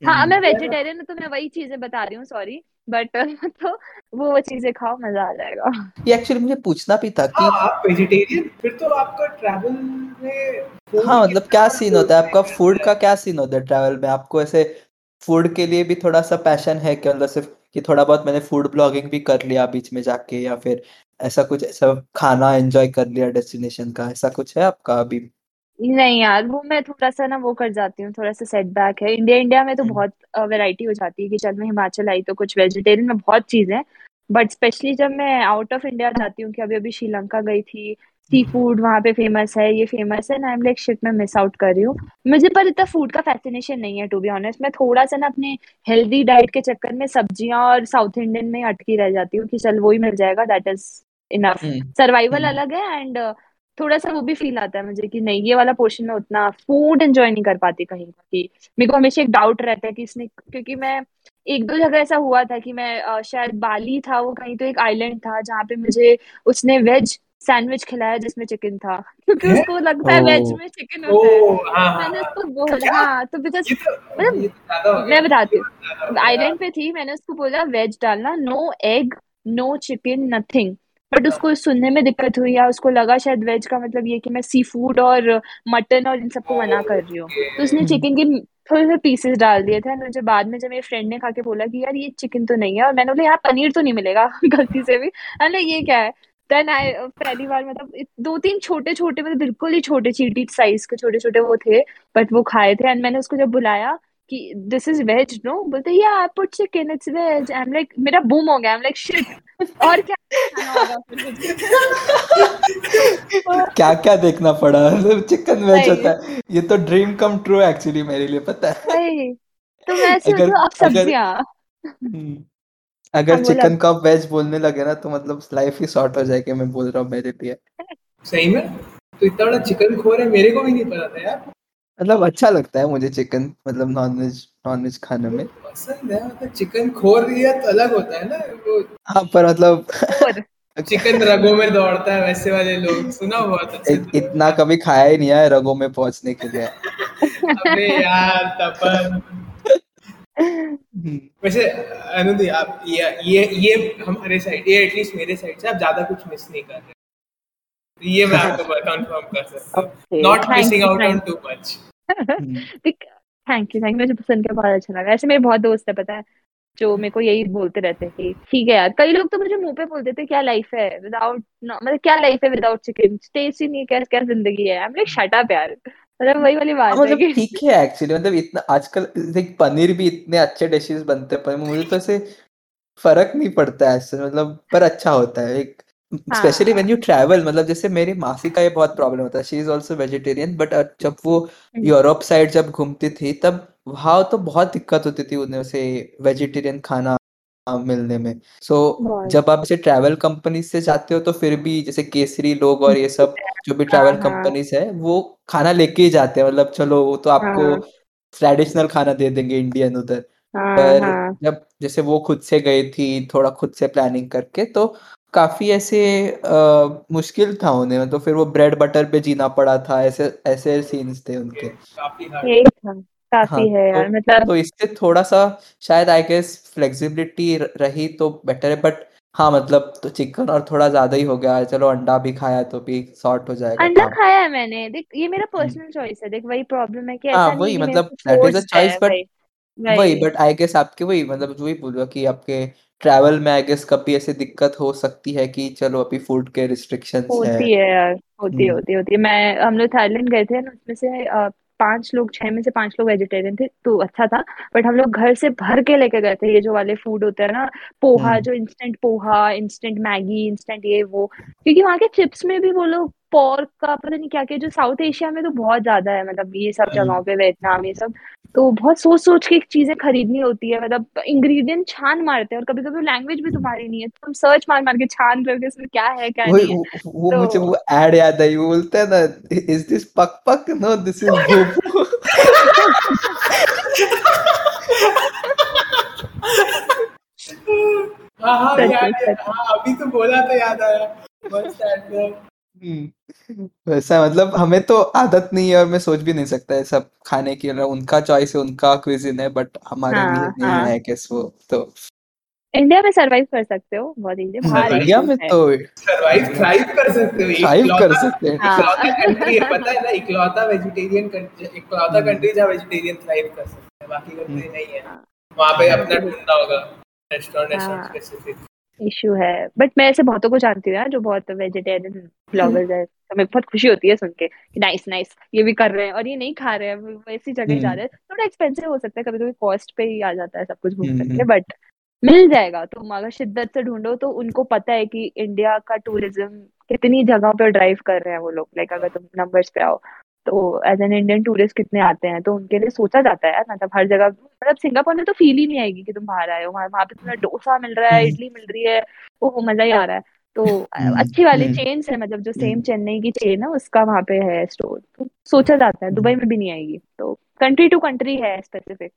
हाँ मैं वेजिटेरियन हूँ तो मैं वही चीज़ें बता रही हूँ सॉरी बट तो वो वो चीज़ें खाओ मज़ा आ जाएगा।
ये एक्चुअली मुझे पूछना भी था कि
हाँ, आप वेजिटेरियन फिर तो आपका ट्रैवल में
हाँ मतलब क्या सीन होता है? आपका फ़ूड का क्या सीन होता है ट्रैवल में? आपको ऐसे फ़ूड के लिए भी थोड़ा सा पैशन है कि मतलब सिर्फ़ कि थोड़ा बहुत मैंने फ़ूड ब्लॉगिंग भी कर लिया बीच में जाके या फिर ऐसा कुछ ऐसा खाना एंजॉय कर लिया डेस्टिनेशन का? ऐसा कुछ है आपका अभी?
नहीं यार वो मैं थोड़ा-सा ना वो कर जाती हूँ, थोड़ा-सा सेटबैक है। इंडिया इंडिया में तो हम्म। बहुत वैरायटी हो जाती है कि चल मैं हिमाचल आई तो कुछ वेजिटेरियन में बहुत चीज़ें हैं। बट स्पेशली जब मैं आउट ऑफ़ इंडिया जाती हूँ कि अभी-अभी श्रीलंका गई थी, सी फ़ूड वहाँ पे फ़ेमस है, ये फ़ेमस है आई एम लाइक शिट मैं मिस आउट कर रही हूँ। मुझे पर इतना फ़ूड का फैसिनेशन नहीं है टू बी ऑनेस्ट मैं थोड़ा-सा ना अपने हेल्दी डाइट के चक्कर में सब्ज़ियाँ और साउथ इंडियन में अटकी रह जाती हूँ कि चल वो ही मिल जाएगा दैट इज़ इनफ। सर्वाइवल अलग है एंड थोड़ा सा वो भी फील आता है मुझे कि नहीं ये वाला पोर्शन में उतना फ़ूड एंजॉय नहीं कर पाती कहीं कि मेरे को हमेशा एक डाउट रहता है कि इसने क्योंकि मैं एक दो जगह ऐसा हुआ था कि मैं शायद बाली था वो कहीं तो एक आइलैंड था जहाँ पे मुझे उसने वेज सैंडविच खिलाया जिसमें चिकन था। क्योंकि
हैं?
उसको लगता है वेज में चिकन होता है।
हाँ हाँ
मैंने
हाँ।
उसको बोला हाँ तो बिकॉज़
तो
मतलब
तो
मैं बताती हूँ। आइलैंड पे थी मैंने उसको बोला वेज डालना no egg no chicken nothing but उसको सुनने में दिक्कत हुई या उसको लगा शायद वेज का मतलब ये कि मैं सी फ़ूड और मटन और इन सबको मना कर रही हूँ। तो उसने चिकन के थोड़े से पीसेस डाल दिए थे। मुझे बाद में जब मेरे फ्रेंड ने खा के बोला कि यार ये चिकन तो नहीं है और मैंने बोला यार पनीर तो नहीं मिलेगा गलती से भी। अरे ये क्या है? देन आई पहली बार मतलब दो तीन छोटे छोटे मतलब बिल्कुल ही छोटे चीटी साइज़ के छोटे छोटे वो थे बट वो खाए थे। एंड मैंने उसको जब बुलाया कि दिस इज़ वेज नो बोलते या I put chicken it's veg I am like मेरा बूम हो गया। आई एम लाइक शिट और क्या
क्या क्या देखना पड़ा? चिकन वेज होता है। ये तो ड्रीम कम ट्रू एक्चुअली मेरे लिए पता है।
तो मैं ऐसे
अगर
मतलब अब सब्ज़ियाँ
हम्म, अगर चिकन का वेज बोलने लगे ना तो मतलब लाइफ ही शॉर्ट हो जाएगी मैं बोल रहा हूँ मेरे लिए।
सही में? तो इतना बड़ा चिकन खोर है मेरे को भी नहीं पता था यार।
मतलब अच्छा लगता है मुझे चिकन मतलब नॉनवेज नॉनवेज खाने में।
पसंद है मतलब चिकन खोर ये तो अलग होता है ना वो
हाँ पर मतलब
चिकन रगों में दौड़ता है वैसे वाले लोग सुना बहुत अच्छे
इत, इतना कभी खाया ही नहीं है रगों में पहुँचने के लिए।
अबे यार तपन।
हम्म,
वैसे अनुदी आप ये ये ये हमारे साइड ये एटलीस्ट मेरे साइड से आप ज़्यादा कुछ मिस नहीं कर रहे। तो ये मैं आपको कंफर्म कर सकता हूँ। Not
missing
out
on
too much
thank you thank you मुझे सुन के बहुत अच्छा लगा। ऐसे मेरे बहुत दोस्त है पता है जो मेरे को यही बोलते रहते हैं कि ठीक है यार। कई लोग तो मुझे मुँह पे बोल देते हैं क्या लाइफ है? विदाउट मतलब क्या लाइफ है विदाउट चिकन टेस्ट ही नहीं क्या क्या ज़िंदगी है? I am like shut up यार. मतलब वही वाली बात है
मतलब ठीक है एक्चुअली मतलब इतना आजकल देख पनीर भी इतने अच्छे डिशेस बनते हैं पर मुझे तो ऐसे फ़र्क नहीं पड़ता है ऐसे मतलब पर अच्छा होता है। एक स्पेशली व्हेन
हाँ।
यू ट्रैवल मतलब जैसे मेरी मासी का ये बहुत प्रॉब्लम होता है। She is also vegetarian but जब वो
हम्म,
यूरोप साइड जब घूमती थी तब वहाँ तो बहुत दिक्कत होती थी उन्हें उसे वेजिटेरियन खाना मिलने में। सो
बहुत
जब आप जैसे ट्रैवल कंपनी से जाते हो तो फिर भी जैसे केसरी लोग और ये सब जो भी
हाँ
ट्रैवल
हाँ।
कंपनीज़ है वो खाना लेके ही जाते हैं। मतलब चलो वो तो आपको
हाँ।
ट्रेडिशनल खाना दे देंगे इंडियन उधर।
हाँ
पर
हाँ।
जब जैसे वो खुद से गई थी थोड़ा खुद से प्लानिंग करके तो काफ़ी ऐसे अ, मुश्किल था उन्हें तो फिर वो ब्रेड बटर पे जीना पड़ा था ऐसे ऐसे सीन्स थे उनके।
काफ़ी
था।
हाँ
काफ़ी है
तो
यार मतलब
तो इससे थोड़ा सा शायद आई गेस फ्लेक्सिबिलिटी रही तो बेटर है बट हाँ मतलब तो चिकन और थोड़ा ज़्यादा ही हो गया चलो अंडा भी खाया तो भी सॉर्ट हो जाएगा
अंडा खाया है मैंने देख ये मेरा
हम्म,
पर्सनल चॉइस है देख वही प्रॉब्लम है कि
हाँ
ऐसा नहीं
वही
है मेरे
मतलब that
is a
choice but
वही
वही
वही
बट आई गेस आपके वही मतलब वही बोल रहा कि आपके ट्रैवल में आई गेस कभी ऐसे दिक्कत हो सकती है कि चलो अभी फ़ूड के रिस्ट्रिक्शंस है।
होती है यार होती है
हम्म।
होती है होती है। मैं हम लोग थाईलैंड गए थे ना उसमें से पाँच लोग छह में से पाँच लोग वेजिटेरियन थे तो अच्छा था। बट हम लोग घर से भर के लेके गए थे ये जो वाले फ़ूड होते हैं ना पोहा
हम्म।
जो instant poha instant Maggi instant ये वो। क्योंकि वहाँ के चिप्स में भी वो लोग पोर्क का पता नहीं क्या क्या जो साउथ एशिया में तो बहुत ज़्यादा है मतलब ये सब
हम्म
जगहों पे वियतनाम ये सब तो बहुत सोच सोच के चीज़ें खरीदनी होती है मतलब इंग्रेडिएंट छान मारते हैं और कभी कभी लैंग्वेज भी तुम्हारी नहीं है तो तुम सर्च मार मार के छान रहे हो कि इसमें क्या है क्या नहीं है।
वो, वो मुझे
तो
वो एड याद आई वो बोलता है ना इज़ दिस पक पक? नो दिस इज़ भूपू
हाँ हाँ याद है। हाँ अभी तो बोला तो याद आया।
हम्म, वैसा मतलब हमें तो आदत नहीं है और मैं सोच भी नहीं सकता है सब खाने की मतलब उनका चॉइस है उनका क्विजिन है बट हमारे लिए
हाँ
नहीं
हाँ
है। कैस वो तो।
इंडिया में सरवाइव कर सकते हो बहुत इजी बाहर
इंडिया
इश्यूज़
में
है।
तो
सरवाइव थ्राइव कर सकते हो
थ्राइव कर
इकलौता
सकते हैं।
हाँ
इकलौता कंट्री है पता है ना इकलौता वेजिटेरियन इकलौता
हम्म
कंट्री जहाँ वेजिटेरियन थ्राइव कर सकते हैं बाकी
हम्म
कंट्री नहीं है।
हाँ
वहाँ पे
हाँ।
अपना ढूंढना होगा रेस्टोरेंट रेस्टोरेंट
हाँ।
स्पेसिफिक
इशू है। बट मैं ऐसे बहुतों को जानती हूँ यार जो बहुत वेजिटेरियन ब्लॉगर्स है। तो मेरे बहुत खुशी होती है सुन के कि नाइस नाइस ये भी कर रहे हैं और ये नहीं खा रहे हैं वो ऐसी जगह जा
हम्म।
रहे हैं। थोड़ा एक्सपेंसिव हो सकता है कभी कभी कॉस्ट पे ही आ जाता है सब कुछ घूम
हम्म
करके
हम्म।
बट मिल जाएगा। तुम अगर शिद्दत से ढूंढो तो उनको पता है कि इंडिया का टूरिज़्म कितनी जगहों पे ड्राइव कर रहे हैं वो लोग। लाइक अगर तुम नंबर्स पे आओ। तो एज एन इंडियन टूरिस्ट कितने आते हैं? तो उनके लिए सोचा जाता है मतलब हर जगह मतलब सिंगापुर में तो फील ही नहीं आएगी कि तुम बाहर आए हो। वहाँ वहाँ पे तुम्हें डोसा मिल रहा है
हम्म।
इडली मिल रही है ओह मज़ा ही आ रहा है। तो
हम्म
अच्छी वाली
चेन
चेन्स है मतलब जो सेम
हम्म।
चेन्नई की चेन है उसका वहाँ पे है स्टोर तो सोचा जाता है दुबई में भी नहीं आएगी। तो कंट्री टू कंट्री है स्पेसिफिक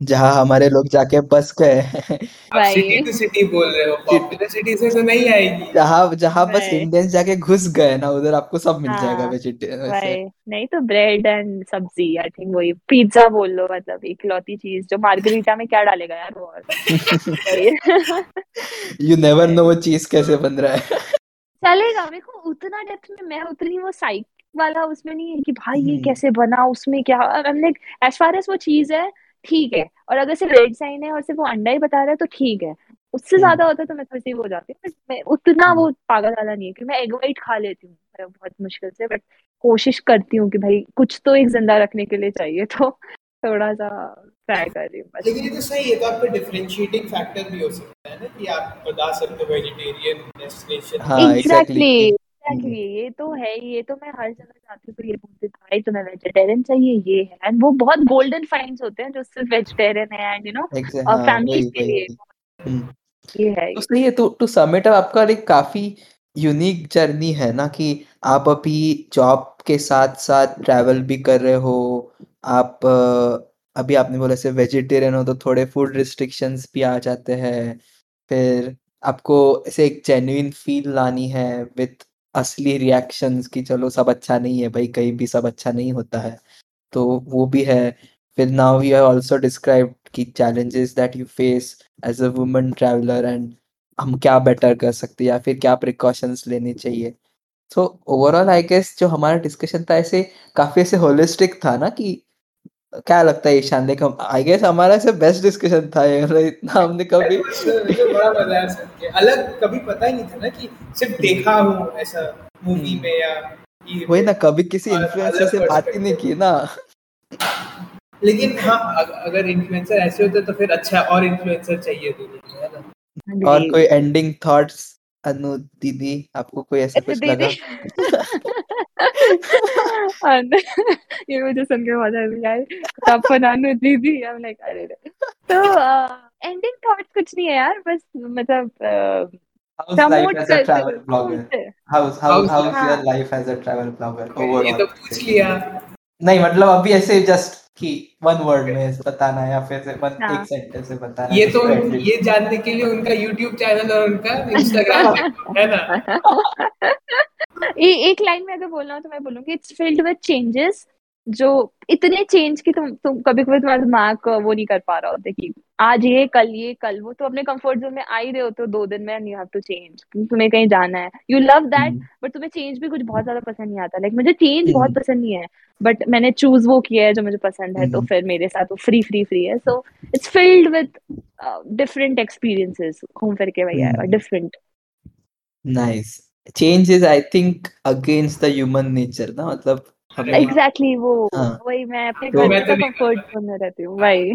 जहाँ हमारे लोग जाके बस गए।
आप सिटी टू सिटी बोल रहे हो पॉपुलर सिटी से तो नहीं आएगी।
जहाँ जहाँ बस. इंडियंस जाके घुस गए ना उधर आपको सब मिल जाएगा
हाँ,
वेजिटेरियन
भाई नहीं तो ब्रेड एंड सब्ज़ी आई थिंक वही पिज्जा बोल लो मतलब इकलौती चीज़ जो मार्गरीटा में क्या डालेगा यार वो और।
यू नेवर नो वो चीज़ कैसे बन रहा है।
चलेगा मेरे को उतना डेप्थ में मैं उतनी वो साइक वाला उसमें नहीं है कि भाई ये
हम्म।
कैसे बना उसमें क्या लाइक एज फार एज वो चीज़ है ठीक है। और अगर सिर्फ़ रेड साइन है और सिर्फ़ वो अंडा ही बता रहा है तो ठीक है। उससे। ज़्यादा होता तो मैं थोड़ी सी हो जाती। मैं उतना वो पागल वाला नहीं है कि मैं एग वाइट खा लेती हूँ। मतलब बहुत मुश्किल से बट कोशिश करती हूँ कि भाई कुछ तो एक ज़िंदा रखने के लिए चाहिए तो थोड़ा सा ट्राई कर रही हूँ बस।
लेकिन ये तो सही है तो आपका डिफरेंशिएटिंग फैक्टर भी हो सकता है ना कि आप बता सकते हो वेजिटेरियन डेस्टिनेशन
हाँ
एग्जैक्टली
एग्जैक्टली
एग्जैक्टली ये तो है ये तो मैं हर जगह जाती हूँ तो ये पूछती भाई तुम्हें वेजिटेरियन चाहिए ये है। एंड वो बहुत गोल्डन फाइंड्स होते हैं जो सिर्फ़ वेजिटेरियन है एंड यू नो
एग्जैक्ट हाँ
फैमिली के लिए
हम्म।
ये है
तो सही है तो टू सबमिट आपका एक काफ़ी यूनिक जर्नी है ना कि आप अभी जॉब के साथ साथ ट्रैवल भी कर रहे हो आप अभी आपने बोला ऐसे वेजिटेरियन हो तो थोड़े फ़ूड रिस्ट्रिक्शंस भी आ जाते हैं फिर आपको ऐसे एक जेन्युइन फील लानी है विथ असली रिएक्शन की चलो सब अच्छा नहीं है भाई, कहीं भी सब अच्छा नहीं होता है। तो वो भी है। फिर now you have also describe की challenges that you face as a woman traveller and हम क्या बेटर कर सकते हैं या फिर क्या प्रिकॉशंस लेने चाहिए। सो ओवरऑल आई गेस जो हमारा डिस्कशन था ऐसे काफ़ी ऐसे होलिस्टिक था ना कि क्या लगता है ईशान हम आई गेस हमारा ऐसे बेस्ट डिस्कशन था ये मतलब इतना हमने कभी
मुझे बड़ा मज़ा आया सुन के। अलग कभी पता ही नहीं था ना कि सिर्फ़ देखा हूँ ऐसा मूवी
हम्म।
में या
वही ना कभी किसी इन्फ्लुएंसर से बात ही नहीं की ना।
लेकिन हाँ अगर इन्फ्लुएंसर ऐसे होते तो फिर अच्छा और इन्फ्लुएंसर चाहिए दुनिया में है ना?
और कोई एंडिंग थॉट्स अनु दीदी आपको कोई ऐसा कुछ लगा
And ये मुझे सुन के मज़ा भी आया तब फनानु दीदी I'm like अरे तो एंडिंग थॉट्स कुछ नहीं है यार बस मतलब
How's life
promote
as a
कर
travel blogger? How's how
How's-
how's your life as a travel blogger?
ये तो पूछ लिया
नहीं मतलब अभी ऐसे जस्ट कि वन वर्ड में बताना है या फिर वन
हाँ।
एक सेंटेंस से बताना
ये तो ये जानने के लिए उनका यूट्यूब चैनल और उनका इंस्टाग्राम है ना?
ए, एक लाइन में अगर बोलना हो तो मैं बोलूँगी इट्स फिल्ड विद चेंजेस जो इतने चेंज की तुम तुम कभी कभी तुम्हारा दिमाग वो नहीं कर पा रहा होता कि आज ये कल ये कल वो तो अपने कंफर्ट जोन में आ ही रहे होते हो दो दिन में and you have to change तुम्हें कहीं जाना है. यू लव दैट बट तुम्हें चेंज भी कुछ बहुत ज़्यादा पसंद नहीं आता. लाइक मुझे चेंज बहुत
हम्म।
पसंद नहीं है बट मैंने चूज़ वो किया है जो मुझे पसंद है तो
हम्म।
फिर मेरे साथ वो फ्री फ्री फ्री है. So it's filled with different experiences घूम फिर के भैया। Different
nice change is I think against the human nature ना? मतलब
एग्जैक्टली वो
हाँ।
वही मैं अपने
तो-
घर
तो
तो
नहीं
कंफर्ट जोन में रहती हूँ वही।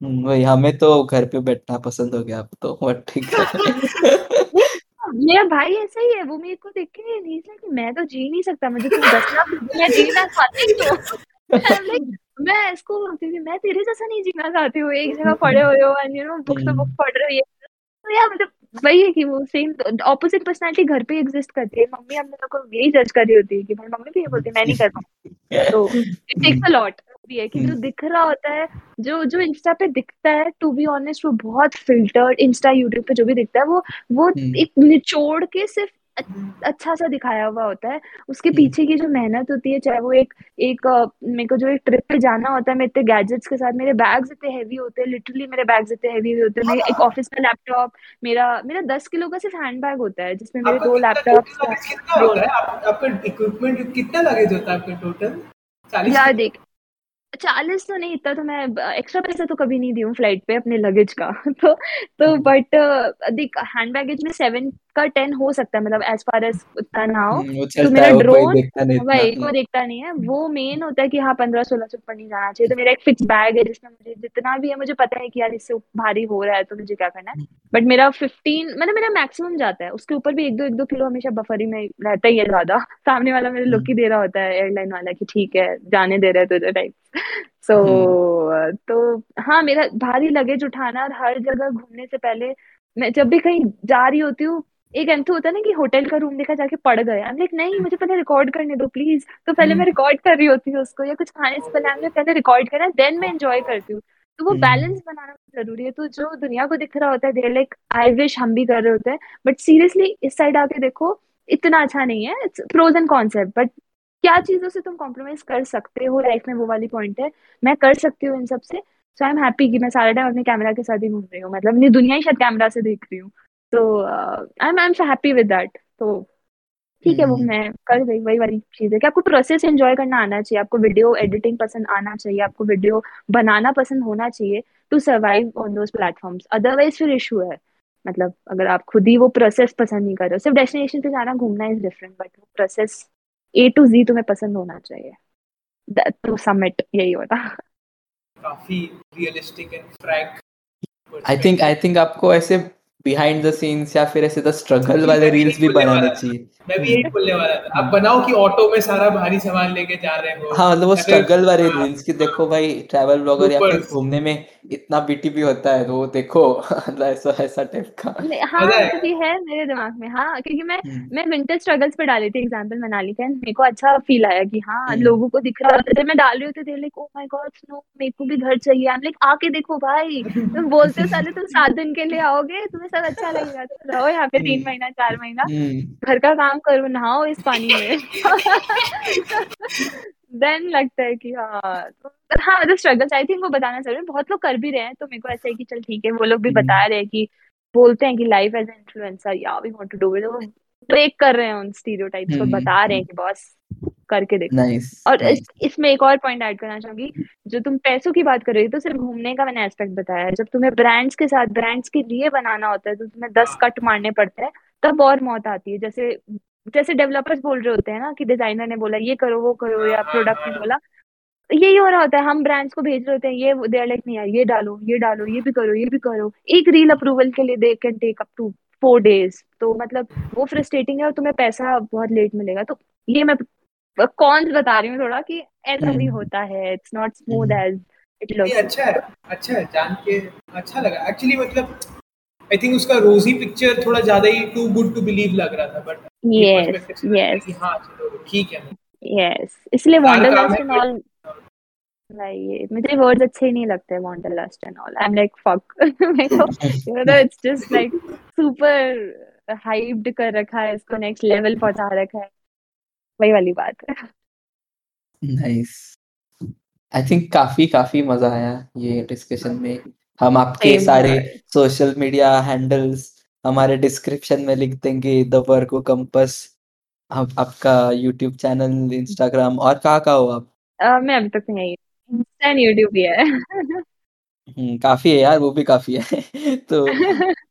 हम्म, वही हमें तो घर पे बैठना पसंद हो गया अब तो बट ठीक है।
मेरा भाई ऐसा ही है वो मेरे को देख के नहीं कि मैं तो जी नहीं सकता मुझे तुम दस लाख मैं जीना चाहती हूँ। मैं इसको बोलती थी मैं तेरे जैसा नहीं जीना चाहती हूँ एक जगह पड़े हुए हो एंड यू नो बुक पे बुक पढ़ रहे हो। तो यार मतलब वही है कि वो सेम ऑपोजिट पर्सनालिटी घर पे एग्जिस्ट करती है मम्मी हम लोग को यही जज कर रही होती है कि भाई मम्मी भी ये बोलती है मैं नहीं कर पाऊँ तो इट टेक्स अ लॉट भी है कि जो
हम्म।
दिख रहा होता है जो जो इंस्टा पे दिखता है टू बी ऑनेस्ट वो बहुत फिल्टर्ड इंस्टा यूट्यूब पे जो भी दिखता है वो वो
हम्म।
एक निचोड़ के सिर्फ़ अच्छा सा दिखाया हुआ होता है। उसके
हम्म।
पीछे की जो मेहनत होती है चाहे वो एक एक मेरे को जो एक ट्रिप पे जाना होता है मैं इतने गैजेट्स के साथ मेरे बैग्स इतने हैवी होते हैं लिटरली मेरे बैग्स इतने हैवी होते हैं। मेरे एक ऑफ़िस में लैपटॉप मेरा मेरा दस किलो का सिर्फ़ हैंड बैग होता है जिसमें मेरे दो
आपका इक्विपमेंट कितना लगेज होता है आपका टोटल
यार देख चालीस तो नहीं इतना तो मैं एक्स्ट्रा पैसा तो कभी नहीं दी हूँ फ़्लाइट पे अपने लगेज का। तो तो
हम्म।
बट देख हैंड बैगेज में सेवन का टेन हो सकता है मतलब एज फार एज उतना ना हो।
हम्म,
तो मेरा
वो
ड्रोन
इतना।
वही
हम्म,
देखता नहीं है। वो मेन होता है कि हाँ पंद्रह सोलह से ऊपर नहीं जाना चाहिए। तो मेरा एक फिक्स बैग है जिसमें मुझे जितना भी है मुझे पता है कि यार इससे भारी हो रहा है तो मुझे क्या करना है। बट मेरा फिफ्टीन मतलब मेरा मैक्सिमम जाता है। उसके ऊपर भी एक दो एक दो किलो हमेशा बफरी में रहता ही है ज़्यादा। सामने वाला मेरे लुक ही दे रहा होता है एयरलाइन वाला की ठीक है जाने दे रहे हैं तुझे टाइप सो तो हाँ मेरा भारी लगेज उठाना और हर जगह घूमने से पहले मैं जब भी कहीं जा रही होती हूँ एक एंथो होता है ना कि होटल का रूम देखा जाके पड़ गया। Like नहीं मुझे पहले रिकॉर्ड करने दो प्लीज़ तो पहले मैं रिकॉर्ड कर रही होती हूँ उसको या कुछ खाने से पहले हमने पहले रिकॉर्ड करना देन मैं एंजॉय करती हूँ। तो वो
हम्म।
बैलेंस बनाना ज़रूरी है। तो जो दुनिया को दिख रहा होता है देर लाइक आई विश हम भी कर रहे होते हैं। बट सीरियसली इस साइड आके देखो इतना अच्छा नहीं है। It's prose and concept but क्या चीज़ों से तुम कॉम्प्रोमाइज कर सकते हो? लाइफ में वो वाली पॉइंट है। मैं कर सकती हूँ इन सबसे सो। आई एम हैप्पी कि मैं सारा टाइम अपने कैमरा के साथ ही घूम रही हूँ। मतलब अपनी दुनिया ही शायद कैमरा से देख रही हूँ। तो I am I am so happy with that तो ठीक है वो
हम्म।
मैं कर गई वही वाली चीज़ है कि आपको प्रोसेस एंजॉय करना आना चाहिए आपको वीडियो एडिटिंग पसंद आना चाहिए आपको वीडियो बनाना पसंद होना चाहिए to survive on those platforms otherwise फिर इशू है। मतलब अगर आप खुद ही वो प्रोसेस पसंद नहीं कर रहे हो सिर्फ़ डेस्टिनेशन पे जाना घूमना इज़ डिफरेंट बट वो प्रोसेस ए टू जी तुम्हें पसंद होना चाहिए। टू समिट यही होता।
काफ़ी realistic and frank
I think I think आपको ऐसे बिहाइंड द सीन्स या फिर ऐसे द स्ट्रगल वाले रील्स भी बनाने चाहिए।
मैं भी यही बोलने वाला था। आप बनाओ कि ऑटो में सारा भारी सामान लेके जा रहे हो।
हाँ मतलब वो स्ट्रगल वाले
हाँ,
रील्स की देखो भाई ट्रैवल ब्लॉगर या फिर घूमने में इतना बीटीपी होता है तो देखो मतलब ऐसा ऐसा टाइप का।
हाँ
मज़ा है।
तो ये है मेरे दिमाग में हाँ क्योंकि मैं
हम्म,
मैं विंटर स्ट्रगल्स पे डाली थी एग्जांपल मनाली का मेरे को अच्छा फील आया कि हाँ
हम्म।
लोगों को दिख रहा था। मैं डाल रही होती थी like oh my god snow मेरे को भी घर चाहिए। आई लाइक आके देखो भाई तुम बोलते हो साले तुम सात दिन के लिए आओगे तुम्हें सब अच्छा लगेगा तुम रहो यहाँ पे तीन
हम्म।
महीना चार महीना।
हम्म,
घर का काम करो नहाओ इस पानी में। देन लगता है कि हाँ तो हाँ मतलब स्ट्रगल्स आई थिंक वो बताना है बहुत लोग कर भी रहे हैं तो मेरे को ऐसा है कि चल ठीक है वो लोग भी
हम्म।
बता रहे हैं कि बोलते हैं कि लाइफ एज एन इन्फ्लुएंसर या we want to do it वो ब्रेक कर रहे हैं उन स्टीरियोटाइप्स को
हम्म,
बता रहे हैं कि बॉस। करके देखो।
नाइस
और
नाइस
इस, इसमें एक और पॉइंट ऐड करना चाहूँगी जो तुम पैसों की बात कर रही हो तो सिर्फ़ घूमने का मैंने एस्पेक्ट बताया। जब तुम्हें ब्रांड्स के साथ ब्रांड्स के लिए बनाना होता है तो तुम्हें दस कट मारने पड़ते हैं तब और मौत आती है। जैसे जैसे डेवलपर्स बोल रहे होते हैं ना कि डिज़ाइनर ने बोला ये करो वो करो या प्रोडक्ट ने बोला। यही हो रहा होता है हम ब्रांड्स को भेज रहे होते हैं ये दे आर लाइक नहीं यार ये डालो ये डालो ये भी करो ये भी करो। एक रील अप्रूवल के लिए they can take up to four days तो मतलब वो फ्रस्ट्रेटिंग है और तुम्हें पैसा बहुत लेट मिलेगा। तो ये मैं कॉन्स बता रही हूँ थोड़ा कि ऐसा भी
हम्म।
होता है it's not
smooth.
As it
ये
लुक्स
अच्छा है अच्छा है जान के अच्छा लगा। एक्चुअली मतलब आई थिंक उसका रोजी पिक्चर थोड़ा ज़्यादा ही टू गुड टू बिलीव लग रहा था बट
यस यस
हाँ चलो ठीक है।
यस इसलिए वंडरलस्ट एंड ऑल ये मुझे वर्ड्स अच्छे नहीं लगते wanderlust and all I am like fuck मेरे को you know it's just like super hyped कर रखा है इसको नेक्स्ट लेवल पहुँचा रखा है। वही वाली बात है।
नाइस आई थिंक काफ़ी काफ़ी मज़ा आया ये डिस्कशन में। हम आपके सारे. सोशल मीडिया हैंडल्स हमारे डिस्क्रिप्शन में लिख देंगे द वर्को कंपस आप, आपका यूट्यूब चैनल इंस्टाग्राम और कहाँ कहाँ हो आप?
अह, मैं अभी तक नहीं इंस्टा यूट्यूब भी है
हम्म, काफ़ी है यार वो भी काफ़ी है। तो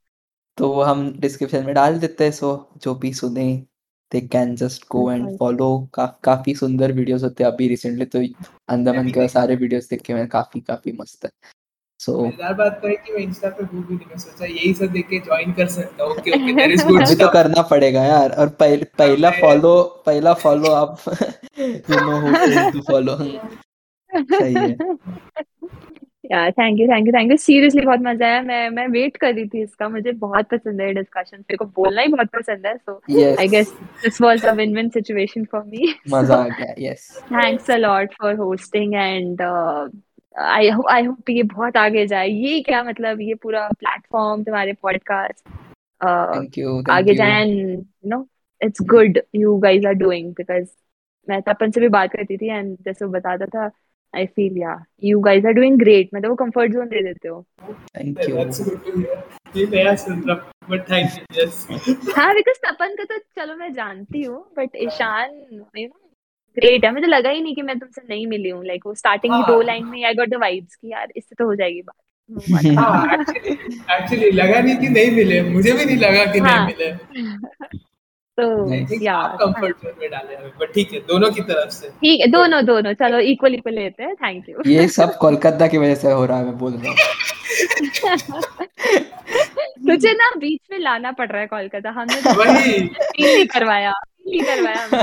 तो वो हम डिस्क्रिप्शन में डाल देते हैं सो जो भी सुने। They can just
go
and. Follow काफ़ी सुंदर वीडियोस होते हैं अभी रिसेंटली तो अंदमन के सारे वीडियोस देखे मैंने काफ़ी काफ़ी मस्त है। सो
मज़ेदार बात तो है कि मैं इंस्टा पे हूँ भी नहीं सोचा यही सब देख के ज्वाइन कर सकता हूँ okay okay there is good
अभी तो करना पड़ेगा यार और पहले पहला फॉलो पहला फॉलो आप you know who to follow सही है।
या thank you thank you thank you seriously बहुत मज़ा आया। मैं मैं वेट कर रही थी इसका। मुझे बहुत पसंद है डिस्कशन मेरे को बोलना ही बहुत पसंद है
so
I guess this was a win win situation for me
मज़ा आ गया yes
thanks a lot for hosting and I I hope ये बहुत आगे जाए। ये क्या मतलब? ये पूरा प्लेटफॉर्म तुम्हारे पॉडकास्ट
थैंक यू
आगे जाए and you know it's good you guys are doing because मैं तपन से भी बात करती थी एंड जैसे वो बताता था आई फील या you guys are doing great मतलब वो कंफर्ट जोन दे देते हो।
Thank you
that's good to hear ये नया सुन रहा बट थैंक यू यस
हाँ बिकॉज़ तपन का तो चलो मैं जानती हूँ but Ishaan you know great है। मुझे लगा ही नहीं कि मैं तुमसे नहीं मिली हूँ। लाइक वो स्टार्टिंग की दो
हाँ।
लाइन में आई गॉट द वाइब्स कि यार इससे तो हो जाएगी बात।
हाँ एक्चुअली एक्चुअली लगा नहीं कि नहीं मिले। मुझे भी नहीं लगा कि
हाँ।
नहीं मिले।
तो
आई थिंक
या
आप कंफर्ट जोन में डाले हमें बट ठीक है दोनों की तरफ से
ठीक है दोनों दोनों चलो इक्वल इक्वल लेते हैं थैंक यू
ये सब कोलकाता की वजह से हो रहा है मैं बोल रहा हूँ
तुझे ना बीच में लाना पड़ रहा है कोलकाता हमने तो
वही
feel नहीं करवाया feel नहीं करवाया हमने।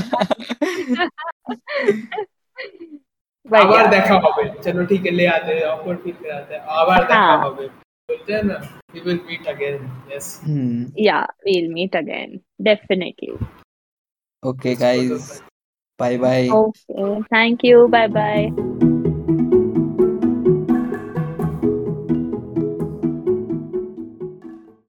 But
আবার
yeah,
দেখা হবে চলো ঠিক है ले आते हैं ऑफर फील कराते हैं আবার দেখা
हाँ।
হবে But then uh, we will meet again. Yes.
Hmm.
Yeah, we'll meet again. Definitely.
Okay, guys. Bye bye.
Okay. Thank you. Bye bye.